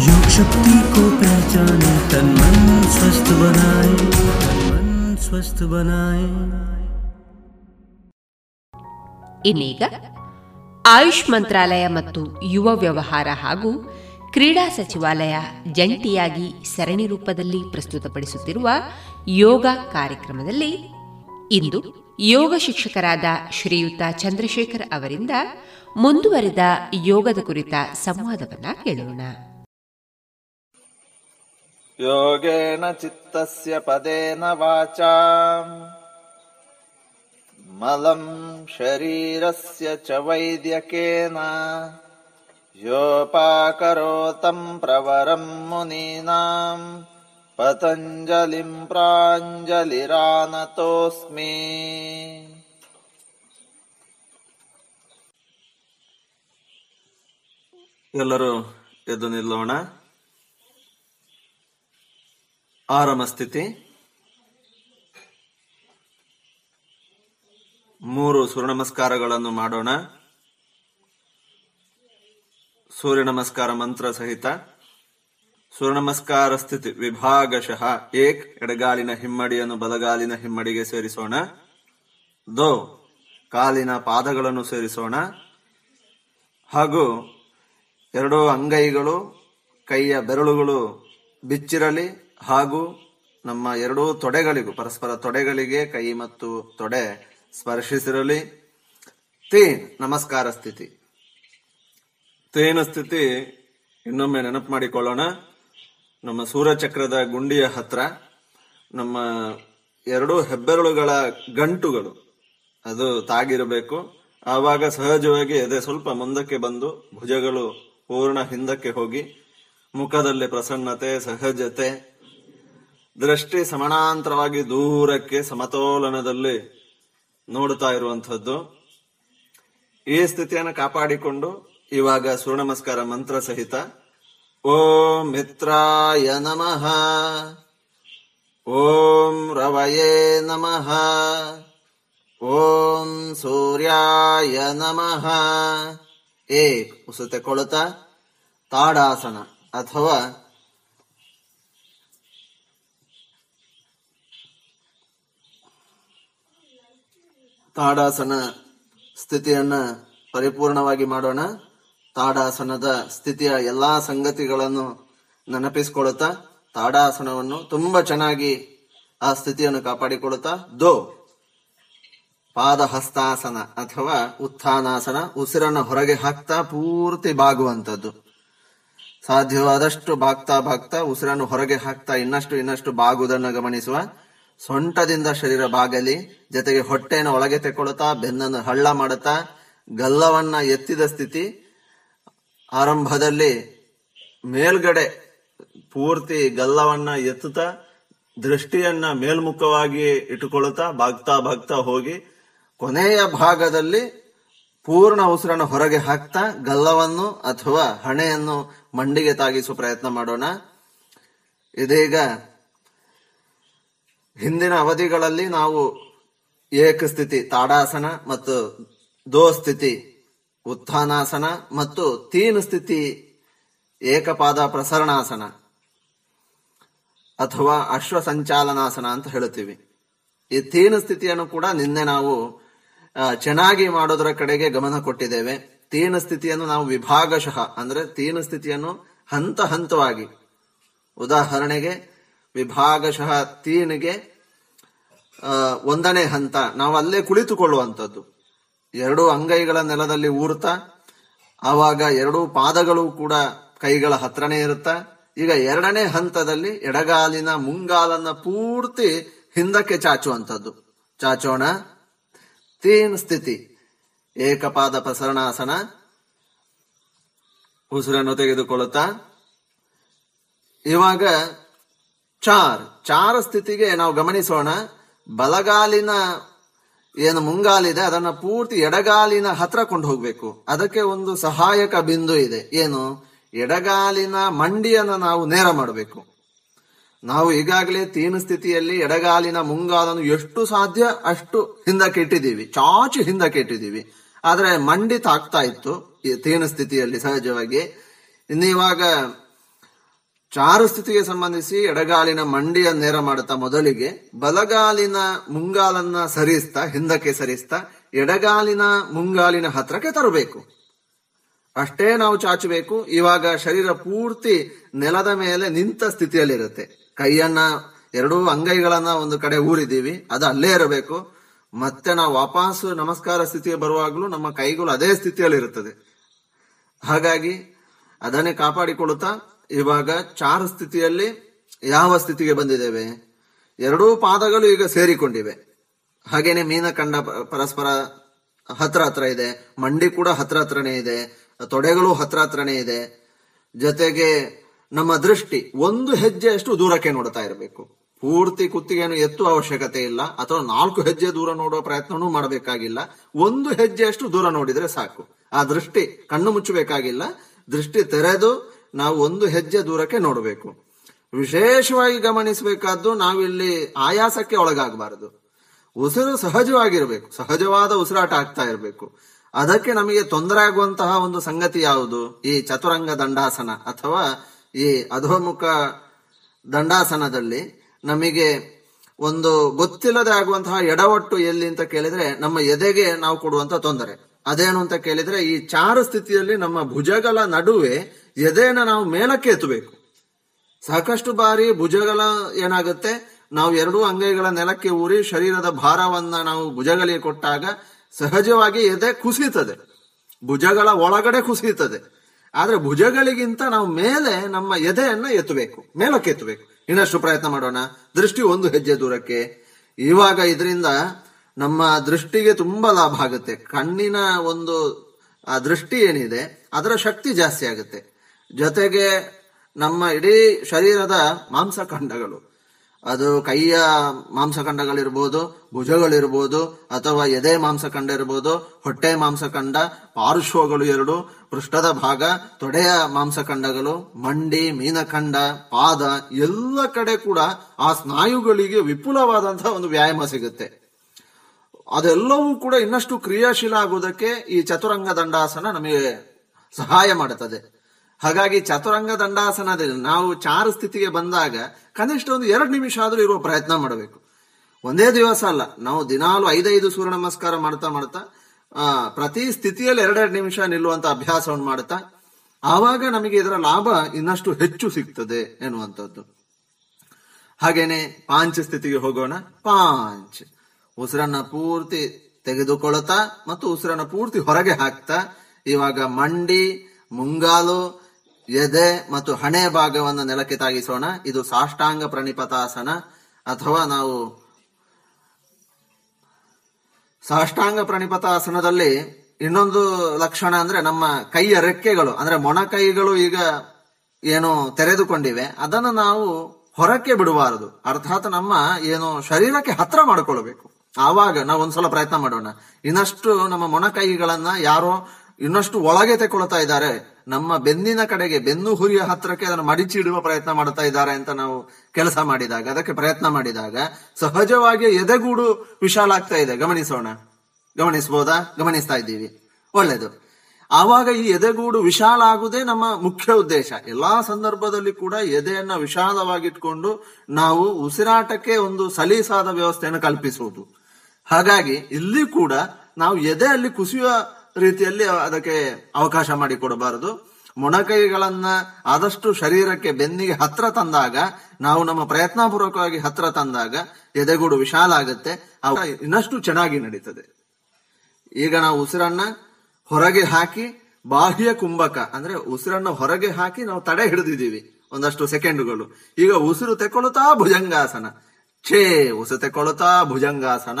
योग शक्ति को पहचाने तन मन स्वस्थ बनाए तन मन स्वस्थ बनाए ಇನ್ನೀಗ ಆಯುಷ್ ಮಂತ್ರಾಲಯ ಮತ್ತು ಯುವ ವ್ಯವಹಾರ ಹಾಗೂ ಕ್ರೀಡಾ ಸಚಿವಾಲಯ ಜಂಟಿಯಾಗಿ ಸರಣಿ ರೂಪದಲ್ಲಿ ಪ್ರಸ್ತುತಪಡಿಸುತ್ತಿರುವ ಯೋಗ ಕಾರ್ಯಕ್ರಮದಲ್ಲಿ ಇಂದು ಯೋಗ ಶಿಕ್ಷಕರಾದ ಶ್ರೀಯುತ ಚಂದ್ರಶೇಖರ್ ಅವರಿಂದ ಮುಂದುವರೆದ ಯೋಗದ ಕುರಿತ ಸಂವಾದವನ್ನ ಕೇಳೋಣ ಯೋಗೇನ ಚಿತ್ತಸ್ಯ ಪದೇನ ವಾಚಾ ಮಲಂ ಶರೀರಸ್ಯ ಚ ವೈದ್ಯಕೇನ ಯೋಪಾಕರೋತಂ ಪ್ರವರಂ ಮುನೀನಾಂ ಪತಂಜಲಿಂ ಪ್ರಾಂಜಲಿರಾನತೋಸ್ಮಿ ಎಲ್ಲರೂ ಎದ್ದು ನಿಲ್ಲೋಣ ಆರಾಮ ಸ್ಥಿತಿ ಮೂರು ಸೂರ್ಯ ನಮಸ್ಕಾರಗಳನ್ನು ಮಾಡೋಣ. ಸೂರ್ಯ ನಮಸ್ಕಾರ ಮಂತ್ರ ಸಹಿತ. ಸೂರ್ಯ ನಮಸ್ಕಾರ ಸ್ಥಿತಿ ವಿಭಾಗಶಃ ಏಕ್ ಎಡಗಾಲಿನ ಹಿಮ್ಮಡಿಯನ್ನು ಬಲಗಾಲಿನ ಹಿಮ್ಮಡಿಗೆ ಸೇರಿಸೋಣ. ದೋ ಕಾಲಿನ ಪಾದಗಳನ್ನು ಸೇರಿಸೋಣ. ಹಾಗೂ ಎರಡೂ ಅಂಗೈಗಳು, ಕೈಯ ಬೆರಳುಗಳು ಬಿಚ್ಚಿರಲಿ. ಹಾಗೂ ನಮ್ಮ ಎರಡೂ ತೊಡೆಗಳಿಗೂ, ಪರಸ್ಪರ ತೊಡೆಗಳಿಗೆ ಕೈ ಮತ್ತು ತೊಡೆ ಸ್ಪರ್ಶಿಸಿರಲಿ. ತೇನ್, ನಮಸ್ಕಾರ ಸ್ಥಿತಿ. ತೇನ ಸ್ಥಿತಿ, ಇನ್ನೊಮ್ಮೆ ನೆನಪು ಮಾಡಿಕೊಳ್ಳೋಣ. ನಮ್ಮ ಸೂರ್ಯಚಕ್ರದ ಗುಂಡಿಯ ಹತ್ರ ನಮ್ಮ ಎರಡು ಹೆಬ್ಬೆರಳುಗಳ ಗಂಟುಗಳು, ಅದು ತಾಗಿರಬೇಕು. ಆವಾಗ ಸಹಜವಾಗಿ ಎದೆ ಸ್ವಲ್ಪ ಮುಂದಕ್ಕೆ ಬಂದು ಭುಜಗಳು ಪೂರ್ಣ ಹಿಂದಕ್ಕೆ ಹೋಗಿ ಮುಖದಲ್ಲಿ ಪ್ರಸನ್ನತೆ, ಸಹಜತೆ ದೃಷ್ಟಿ ಸಮಾನಾಂತರವಾಗಿ ದೂರಕ್ಕೆ ಸಮತೋಲನದಲ್ಲಿ ನೋಡುತ್ತಾ ಇರುವಂತಹದ್ದು ಈ ಸ್ಥಿತಿಯನ್ನು ಕಾಪಾಡಿಕೊಂಡು ಇವಾಗ ಸೂರ್ಯ ನಮಸ್ಕಾರ ಮಂತ್ರ ಸಹಿತ, ಓಂ ಮಿತ್ರಾಯ ನಮಃ, ಓಂ ರವಯೇ ನಮಃ, ಓಂ ಸೂರ್ಯಾಯ ನಮಃ. ಏ ಉಸುತೆ ಕೊಳುತ್ತ ತಾಡಾಸನ ಅಥವಾ ತಾಡಾಸನ ಸ್ಥಿತಿಯನ್ನ ಪರಿಪೂರ್ಣವಾಗಿ ಮಾಡೋಣ. ತಾಡಾಸನದ ಸ್ಥಿತಿಯ ಎಲ್ಲಾ ಸಂಗತಿಗಳನ್ನು ನೆನಪಿಸಿಕೊಳ್ಳುತ್ತಾ, ತಾಡಾಸನವನ್ನು ತುಂಬಾ ಚೆನ್ನಾಗಿ ಆ ಸ್ಥಿತಿಯನ್ನು ಕಾಪಾಡಿಕೊಳ್ಳುತ್ತಾ, ದೋ, ಪಾದಹಸ್ತಾಸನ ಅಥವಾ ಉತ್ಥಾನಾಸನ, ಉಸಿರನ್ನು ಹೊರಗೆ ಹಾಕ್ತಾ ಪೂರ್ತಿ ಬಾಗುವಂಥದ್ದು. ಸಾಧ್ಯವಾದಷ್ಟು ಬಾಗ್ತಾ ಬಾಗ್ತಾ ಉಸಿರನ್ನು ಹೊರಗೆ ಹಾಕ್ತಾ ಇನ್ನಷ್ಟು ಇನ್ನಷ್ಟು ಬಾಗುವುದನ್ನು ಗಮನಿಸುವ ಸೊಂಟದಿಂದ ಶರೀರ ಬಾಗಲಿ, ಜೊತೆಗೆ ಹೊಟ್ಟೆಯನ್ನು ಒಳಗೆ ತೆಕ್ಕೊಳ್ಳುತ್ತಾ ಬೆನ್ನನ್ನು ಹಳ್ಳ ಮಾಡುತ್ತಾ, ಗಲ್ಲವನ್ನ ಎತ್ತಿದ ಸ್ಥಿತಿ ಆರಂಭದಲ್ಲಿ ಮೇಲ್ಗಡೆ ಪೂರ್ತಿ ಗಲ್ಲವನ್ನ ಎತ್ತುತ್ತಾ, ದೃಷ್ಟಿಯನ್ನ ಮೇಲ್ಮುಖವಾಗಿ ಇಟ್ಟುಕೊಳ್ಳುತ್ತಾ, ಬಾಗ್ತಾ ಬಾಗ್ತಾ ಹೋಗಿ ಕೊನೆಯ ಭಾಗದಲ್ಲಿ ಪೂರ್ಣ ಉಸಿರನ್ನು ಹೊರಗೆ ಹಾಕ್ತಾ, ಗಲ್ಲವನ್ನು ಅಥವಾ ಹಣೆಯನ್ನು ಮಂಡಿಗೆ ತಾಗಿಸುವ ಪ್ರಯತ್ನ ಮಾಡೋಣ. ಇದೀಗ ಹಿಂದಿನ ಅವಧಿಗಳಲ್ಲಿ ನಾವು ಏಕಸ್ಥಿತಿ, ತಾಡಾಸನ ಮತ್ತು ದೋ ಸ್ಥಿತಿ ಉತ್ಥಾನಾಸನ ಮತ್ತು ತೀನ್ ಸ್ಥಿತಿ ಏಕಪಾದ ಪ್ರಸರಣಾಸನ ಅಥವಾ ಅಶ್ವ ಸಂಚಾಲನಾಸನ ಅಂತ ಹೇಳುತ್ತೀವಿ. ಈ ತೀನ್ ಸ್ಥಿತಿಯನ್ನು ಕೂಡ ನಿನ್ನೆ ನಾವು ಚೆನ್ನಾಗಿ ಮಾಡೋದರ ಕಡೆಗೆ ಗಮನ ಕೊಟ್ಟಿದ್ದೇವೆ. ತೀನ ಸ್ಥಿತಿಯನ್ನು ನಾವು ವಿಭಾಗಶಃ, ಅಂದ್ರೆ ತೀನ ಸ್ಥಿತಿಯನ್ನು ಹಂತ ಹಂತವಾಗಿ, ಉದಾಹರಣೆಗೆ ವಿಭಾಗಶಃ ತೀನಿಗೆ ಒಂದನೇ ಹಂತ, ನಾವು ಅಲ್ಲೇ ಕುಳಿತುಕೊಳ್ಳುವಂಥದ್ದು. ಎರಡು ಅಂಗೈಗಳ ನೆಲದಲ್ಲಿ ಊರ್ತಾ ಆವಾಗ ಎರಡೂ ಪಾದಗಳು ಕೂಡ ಕೈಗಳ ಹತ್ರನೇ ಇರುತ್ತಾ. ಈಗ ಎರಡನೇ ಹಂತದಲ್ಲಿ ಎಡಗಾಲಿನ ಮುಂಗಾಲನ್ನ ಪೂರ್ತಿ ಹಿಂದಕ್ಕೆ ಚಾಚುವಂಥದ್ದು. ಚಾಚೋಣ. ತೀನ್ ಸ್ಥಿತಿ. ಏಕಪಾದ ಪ್ರಸರಣಾಸನ ಉಸಿರನ್ನು ತೆಗೆದುಕೊಳ್ಳುತ್ತಾ. ಇವಾಗ ಚಾರ್. ಚಾರ ಸ್ಥಿತಿಗೆ ನಾವು ಗಮನಿಸೋಣ. ಬಲಗಾಲಿನ ಏನು ಮುಂಗಾಲಿದೆ, ಅದನ್ನ ಪೂರ್ತಿ ಎಡಗಾಲಿನ ಹತ್ರ ಕೊಂಡು ಹೋಗ್ಬೇಕು. ಅದಕ್ಕೆ ಒಂದು ಸಹಾಯಕ ಬಿಂದು ಇದೆ. ಏನು? ಎಡಗಾಲಿನ ಮಂಡಿಯನ್ನು ನಾವು ನೇರ ಮಾಡಬೇಕು. ನಾವು ಈಗಾಗಲೇ ತೀನ ಸ್ಥಿತಿಯಲ್ಲಿ ಎಡಗಾಲಿನ ಮುಂಗಾಲನ್ನು ಎಷ್ಟು ಸಾಧ್ಯ, ಅಷ್ಟು ಹಿಂದಕ್ಕೆ ಇಟ್ಟಿದ್ದೀವಿ. ಚಾಚು ಹಿಂದಕ್ಕೆ ಇಟ್ಟಿದ್ದೀವಿ. ಆದ್ರೆ ಮಂಡಿ ತಾಕ್ತಾ ಇತ್ತು ಈ ತೀನ ಸ್ಥಿತಿಯಲ್ಲಿ ಸಹಜವಾಗಿ. ಇನ್ನು ಇವಾಗ ಚಾರು ಸ್ಥಿತಿಗೆ ಸಂಬಂಧಿಸಿ ಎಡಗಾಲಿನ ಮಂಡಿಯ ನೇರ ಮಾಡುತ್ತಾ ಮೊದಲಿಗೆ ಬಲಗಾಲಿನ ಮುಂಗಾಲನ್ನ ಸರಿಸ್ತಾ, ಹಿಂದಕ್ಕೆ ಸರಿಸ್ತಾ ಎಡಗಾಲಿನ ಮುಂಗಾಲಿನ ಹತ್ರಕ್ಕೆ ತರಬೇಕು. ಅಷ್ಟೇ ನಾವು ಚಾಚಬೇಕು. ಇವಾಗ ಶರೀರ ಪೂರ್ತಿ ನೆಲದ ಮೇಲೆ ನಿಂತ ಸ್ಥಿತಿಯಲ್ಲಿರುತ್ತೆ. ಕೈಯನ್ನ, ಎರಡೂ ಅಂಗೈಗಳನ್ನ ಒಂದು ಕಡೆ ಊರಿದ್ದೀವಿ, ಅದು ಅಲ್ಲೇ ಇರಬೇಕು. ಮತ್ತೆ ನಾವು ವಾಪಸ್ ನಮಸ್ಕಾರ ಸ್ಥಿತಿಗೆ ಬರುವಾಗಲೂ ನಮ್ಮ ಕೈಗಳು ಅದೇ ಸ್ಥಿತಿಯಲ್ಲಿ ಇರುತ್ತದೆ ಹಾಗಾಗಿ ಅದನ್ನೇ ಕಾಪಾಡಿಕೊಳ್ಳುತ್ತಾ ಇವಾಗ ಚಾರು ಸ್ಥಿತಿಯಲ್ಲಿ ಯಾವ ಸ್ಥಿತಿಗೆ ಬಂದಿದ್ದೇವೆ? ಎರಡೂ ಪಾದಗಳು ಈಗ ಸೇರಿಕೊಂಡಿವೆ. ಹಾಗೇನೆ ಮೀನ ಕಂಡ ಪರಸ್ಪರ ಹತ್ರ ಹತ್ರ ಇದೆ, ಮಂಡಿ ಕೂಡ ಹತ್ರ ಹತ್ರನೇ ಇದೆ, ತೊಡೆಗಳು ಹತ್ರ ಹತ್ರನೇ ಇದೆ. ಜೊತೆಗೆ ನಮ್ಮ ದೃಷ್ಟಿ ಒಂದು ಹೆಜ್ಜೆಯಷ್ಟು ದೂರಕ್ಕೆ ನೋಡ್ತಾ ಇರಬೇಕು. ಪೂರ್ತಿ ಕುತ್ತಿಗೆಯನ್ನು ಎತ್ತುವ ಅವಶ್ಯಕತೆ ಇಲ್ಲ, ಅಥವಾ ನಾಲ್ಕು ಹೆಜ್ಜೆ ದೂರ ನೋಡುವ ಪ್ರಯತ್ನನೂ ಮಾಡಬೇಕಾಗಿಲ್ಲ. ಒಂದು ಹೆಜ್ಜೆಯಷ್ಟು ದೂರ ನೋಡಿದ್ರೆ ಸಾಕು. ಆ ದೃಷ್ಟಿ ಕಣ್ಣು ಮುಚ್ಚಬೇಕಾಗಿಲ್ಲ. ದೃಷ್ಟಿ ತೆರೆದು ನಾವು ಒಂದು ಹೆಜ್ಜೆ ದೂರಕ್ಕೆ ನೋಡಬೇಕು. ವಿಶೇಷವಾಗಿ ಗಮನಿಸಬೇಕಾದ್ದು ನಾವಿಲ್ಲಿ ಆಯಾಸಕ್ಕೆ ಒಳಗಾಗಬಾರದು. ಉಸಿರು ಸಹಜವಾಗಿರಬೇಕು. ಸಹಜವಾದ ಉಸಿರಾಟ ಆಗ್ತಾ ಇರಬೇಕು. ಅದಕ್ಕೆ ನಮಗೆ ತೊಂದರೆ ಆಗುವಂತಹ ಒಂದು ಸಂಗತಿ ಯಾವುದು? ಈ ಚತುರಂಗ ದಂಡಾಸನ ಅಥವಾ ಈ ಅಧೋಮುಖ ದಂಡಾಸನದಲ್ಲಿ ನಮಗೆ ಒಂದು ಗೊತ್ತಿಲ್ಲದೆ ಆಗುವಂತಹ ಎಡವಟ್ಟು ಎಲ್ಲಿ ಅಂತ ಕೇಳಿದ್ರೆ ನಮ್ಮ ಎದೆಗೆ ನಾವು ಕೊಡುವಂತ ತೊಂದರೆ. ಅದೇನು ಅಂತ ಕೇಳಿದ್ರೆ ಈ ಚಾರು ಸ್ಥಿತಿಯಲ್ಲಿ ನಮ್ಮ ಭುಜಗಳ ನಡುವೆ ಎದೆಯನ್ನ ನಾವು ಮೇಲಕ್ಕೆ ಎತ್ತಬೇಕು. ಸಾಕಷ್ಟು ಬಾರಿ ಭುಜಗಳ ಏನಾಗುತ್ತೆ? ನಾವು ಎರಡೂ ಅಂಗೈಗಳ ನೆಲಕ್ಕೆ ಊರಿ ಶರೀರದ ಭಾರವನ್ನ ನಾವು ಭುಜಗಳಿಗೆ ಕೊಟ್ಟಾಗ ಸಹಜವಾಗಿ ಎದೆ ಕುಸಿಯುತ್ತದೆ ಭುಜಗಳ ಒಳಗಡೆ ಕುಸಿಯುತ್ತದೆ ಆದ್ರೆ ಭುಜಗಳಿಗಿಂತ ನಾವು ಮೇಲೆ ನಮ್ಮ ಎದೆಯನ್ನ ಎತ್ತಬೇಕು. ಮೇಲಕ್ಕೆ ಎತ್ತಬೇಕು. ಇನ್ನಷ್ಟು ಪ್ರಯತ್ನ ಮಾಡೋಣ. ದೃಷ್ಟಿ ಒಂದು ಹೆಜ್ಜೆ ದೂರಕ್ಕೆ. ಇವಾಗ ಇದರಿಂದ ನಮ್ಮ ದೃಷ್ಟಿಗೆ ತುಂಬಾ ಲಾಭ ಆಗುತ್ತೆ. ಕಣ್ಣಿನ ಒಂದು ದೃಷ್ಟಿ ಏನಿದೆ, ಅದರ ಶಕ್ತಿ ಜಾಸ್ತಿ ಆಗುತ್ತೆ. ಜೊತೆಗೆ ನಮ್ಮ ಇಡೀ ಶರೀರದ ಮಾಂಸಖಂಡಗಳು. ಅದು ಕೈಯ ಮಾಂಸಖಂಡಗಳಿರ್ಬೋದು, ಭುಜಗಳಿರ್ಬೋದು, ಅಥವಾ ಎದೆ ಮಾಂಸಖಂಡ ಇರ್ಬೋದು, ಹೊಟ್ಟೆ ಮಾಂಸಖಂಡ, ಪಾರ್ಶ್ವಗಳು ಎರಡು, ಪೃಷ್ಠದ ಭಾಗ, ತೊಡೆಯ ಮಾಂಸಖಂಡಗಳು, ಮಂಡಿ, ಮೀನಖಂಡ, ಪಾದ, ಎಲ್ಲ ಕಡೆ ಕೂಡ ಆ ಸ್ನಾಯುಗಳಿಗೆ ವಿಪುಲವಾದಂತಹ ಒಂದು ವ್ಯಾಯಾಮ ಸಿಗುತ್ತೆ. ಅದೆಲ್ಲವೂ ಕೂಡ ಇನ್ನಷ್ಟು ಕ್ರಿಯಾಶೀಲ ಆಗುವುದಕ್ಕೆ ಈ ಚತುರಂಗ ದಂಡಾಸನ ನಮಗೆ ಸಹಾಯ ಮಾಡುತ್ತದೆ. ಹಾಗಾಗಿ ಚತುರಂಗ ದಂಡಾಸನದಲ್ಲಿ ನಾವು ಚಾರು ಸ್ಥಿತಿಗೆ ಬಂದಾಗ ಕನಿಷ್ಠ ಒಂದು ಎರಡು ನಿಮಿಷ ಆದರೂ ಇರುವ ಪ್ರಯತ್ನ ಮಾಡಬೇಕು. ಒಂದೇ ದಿವಸ ಅಲ್ಲ ನಾವು ದಿನಾಲು ಐದೈದು ಸೂರ್ಯ ನಮಸ್ಕಾರ ಮಾಡ್ತಾ ಮಾಡ್ತಾ ಆ, ಪ್ರತಿ ಸ್ಥಿತಿಯಲ್ಲಿ ಎರಡೆರಡು ನಿಮಿಷ ನಿಲ್ಲುವಂತ ಅಭ್ಯಾಸವನ್ನು ಮಾಡ್ತಾ ಆವಾಗ ನಮಗೆ ಇದರ ಲಾಭ ಇನ್ನಷ್ಟು ಹೆಚ್ಚು ಸಿಗ್ತದೆ ಎನ್ನುವಂಥದ್ದು. ಹಾಗೇನೆ ಪಾಂಚ ಸ್ಥಿತಿಗೆ ಹೋಗೋಣ. ಪಾಂಚ್. ಉಸಿರನ್ನ ಪೂರ್ತಿ ತೆಗೆದುಕೊಳ್ತಾ ಮತ್ತು ಉಸಿರನ್ನ ಪೂರ್ತಿ ಹೊರಗೆ ಹಾಕ್ತಾ ಇವಾಗ ಮಂಡಿ ಮುಂಗಾಲು ಎದೆ ಮತ್ತು ಹಣೆ ಭಾಗವನ್ನು ನೆಲಕ್ಕೆ ತಾಗಿಸೋಣ. ಇದು ಸಾಷ್ಟಾಂಗ ಪ್ರಣಿಪತಾಸನ ಅಥವಾ ನಾವು ಸಾಷ್ಟಾಂಗ ಪ್ರಣಿಪತಾಸನದಲ್ಲಿ ಇನ್ನೊಂದು ಲಕ್ಷಣ ಅಂದ್ರೆ ನಮ್ಮ ಕೈಯ ರೆಕ್ಕೆಗಳು, ಅಂದ್ರೆ ಮೊಣಕೈಗಳು ಈಗ ಏನು ತೆರೆದುಕೊಂಡಿವೆ, ಅದನ್ನು ನಾವು ಹೊರಕ್ಕೆ ಬಿಡಬಾರದು. ಅರ್ಥಾತ್ ನಮ್ಮ ಏನು ಶರೀರಕ್ಕೆ ಹತ್ರ ಮಾಡಿಕೊಳ್ಬೇಕು ಆವಾಗ ನಾವು ಒಂದ್ಸಲ ಪ್ರಯತ್ನ ಮಾಡೋಣ. ಇನ್ನಷ್ಟು ನಮ್ಮ ಮೊಣಕೈಗಳನ್ನ ಯಾರೋ ಇನ್ನಷ್ಟು ಒಳಗೆ ತೆಕೊಳ್ತಾ ಇದ್ದಾರೆ. ನಮ್ಮ ಬೆನ್ನಿನ ಕಡೆಗೆ, ಬೆನ್ನು ಹುರಿಯ ಹತ್ರಕ್ಕೆ ಅದನ್ನು ಮಡಿಚಿಡುವ ಪ್ರಯತ್ನ ಮಾಡ್ತಾ ಇದ್ದಾರೆ ಅಂತ ನಾವು ಕೆಲಸ ಮಾಡಿದಾಗ, ಅದಕ್ಕೆ ಪ್ರಯತ್ನ ಮಾಡಿದಾಗ ಸಹಜವಾಗಿ ಎದೆಗೂಡು ವಿಶಾಲ ಆಗ್ತಾ ಇದೆ. ಗಮನಿಸೋಣ. ಗಮನಿಸಬಹುದಾ? ಗಮನಿಸ್ತಾ ಇದ್ದೀವಿ. ಒಳ್ಳೇದು ಆವಾಗ ಈ ಎದೆಗೂಡು ವಿಶಾಲ ಆಗುವುದೇ ನಮ್ಮ ಮುಖ್ಯ ಉದ್ದೇಶ. ಎಲ್ಲಾ ಸಂದರ್ಭದಲ್ಲಿ ಕೂಡ ಎದೆಯನ್ನ ವಿಶಾಲವಾಗಿಟ್ಕೊಂಡು ನಾವು ಉಸಿರಾಟಕ್ಕೆ ಒಂದು ಸಲೀಸಾದ ವ್ಯವಸ್ಥೆಯನ್ನು ಕಲ್ಪಿಸುವುದು. ಹಾಗಾಗಿ ಇಲ್ಲಿ ಕೂಡ ನಾವು ಎದೆಯಲ್ಲಿ ಕುಸಿಯುವ ರೀತಿಯಲ್ಲಿ ಅದಕ್ಕೆ ಅವಕಾಶ ಮಾಡಿಕೊಡಬಾರದು ಮೊಣಕೈಗಳನ್ನ ಆದಷ್ಟು ಶರೀರಕ್ಕೆ ಬೆನ್ನಿಗೆ ಹತ್ರ ತಂದಾಗ, ನಾವು ನಮ್ಮ ಪ್ರಯತ್ನಪೂರ್ವಕವಾಗಿ ಹತ್ರ ತಂದಾಗ ಎದೆಗೂಡು ವಿಶಾಲ ಆಗುತ್ತೆ. ಇನ್ನಷ್ಟು ಚೆನ್ನಾಗಿ ನಡೀತದೆ. ಈಗ ನಾವು ಉಸಿರನ್ನ ಹೊರಗೆ ಹಾಕಿ, ಬಾಹ್ಯ ಕುಂಭಕ, ಅಂದ್ರೆ ಉಸಿರನ್ನ ಹೊರಗೆ ಹಾಕಿ ನಾವು ತಡೆ ಹಿಡಿದಿದ್ದೀವಿ ಒಂದಷ್ಟು ಸೆಕೆಂಡುಗಳು. ಈಗ ಉಸಿರು ತೆಕ್ಕೊಳ್ತಾ ಭುಜಂಗಾಸನ. ಛೇ, ಉಸಿರು ತೆಕ್ಕೊಳ್ತಾ ಭುಜಂಗಾಸನ.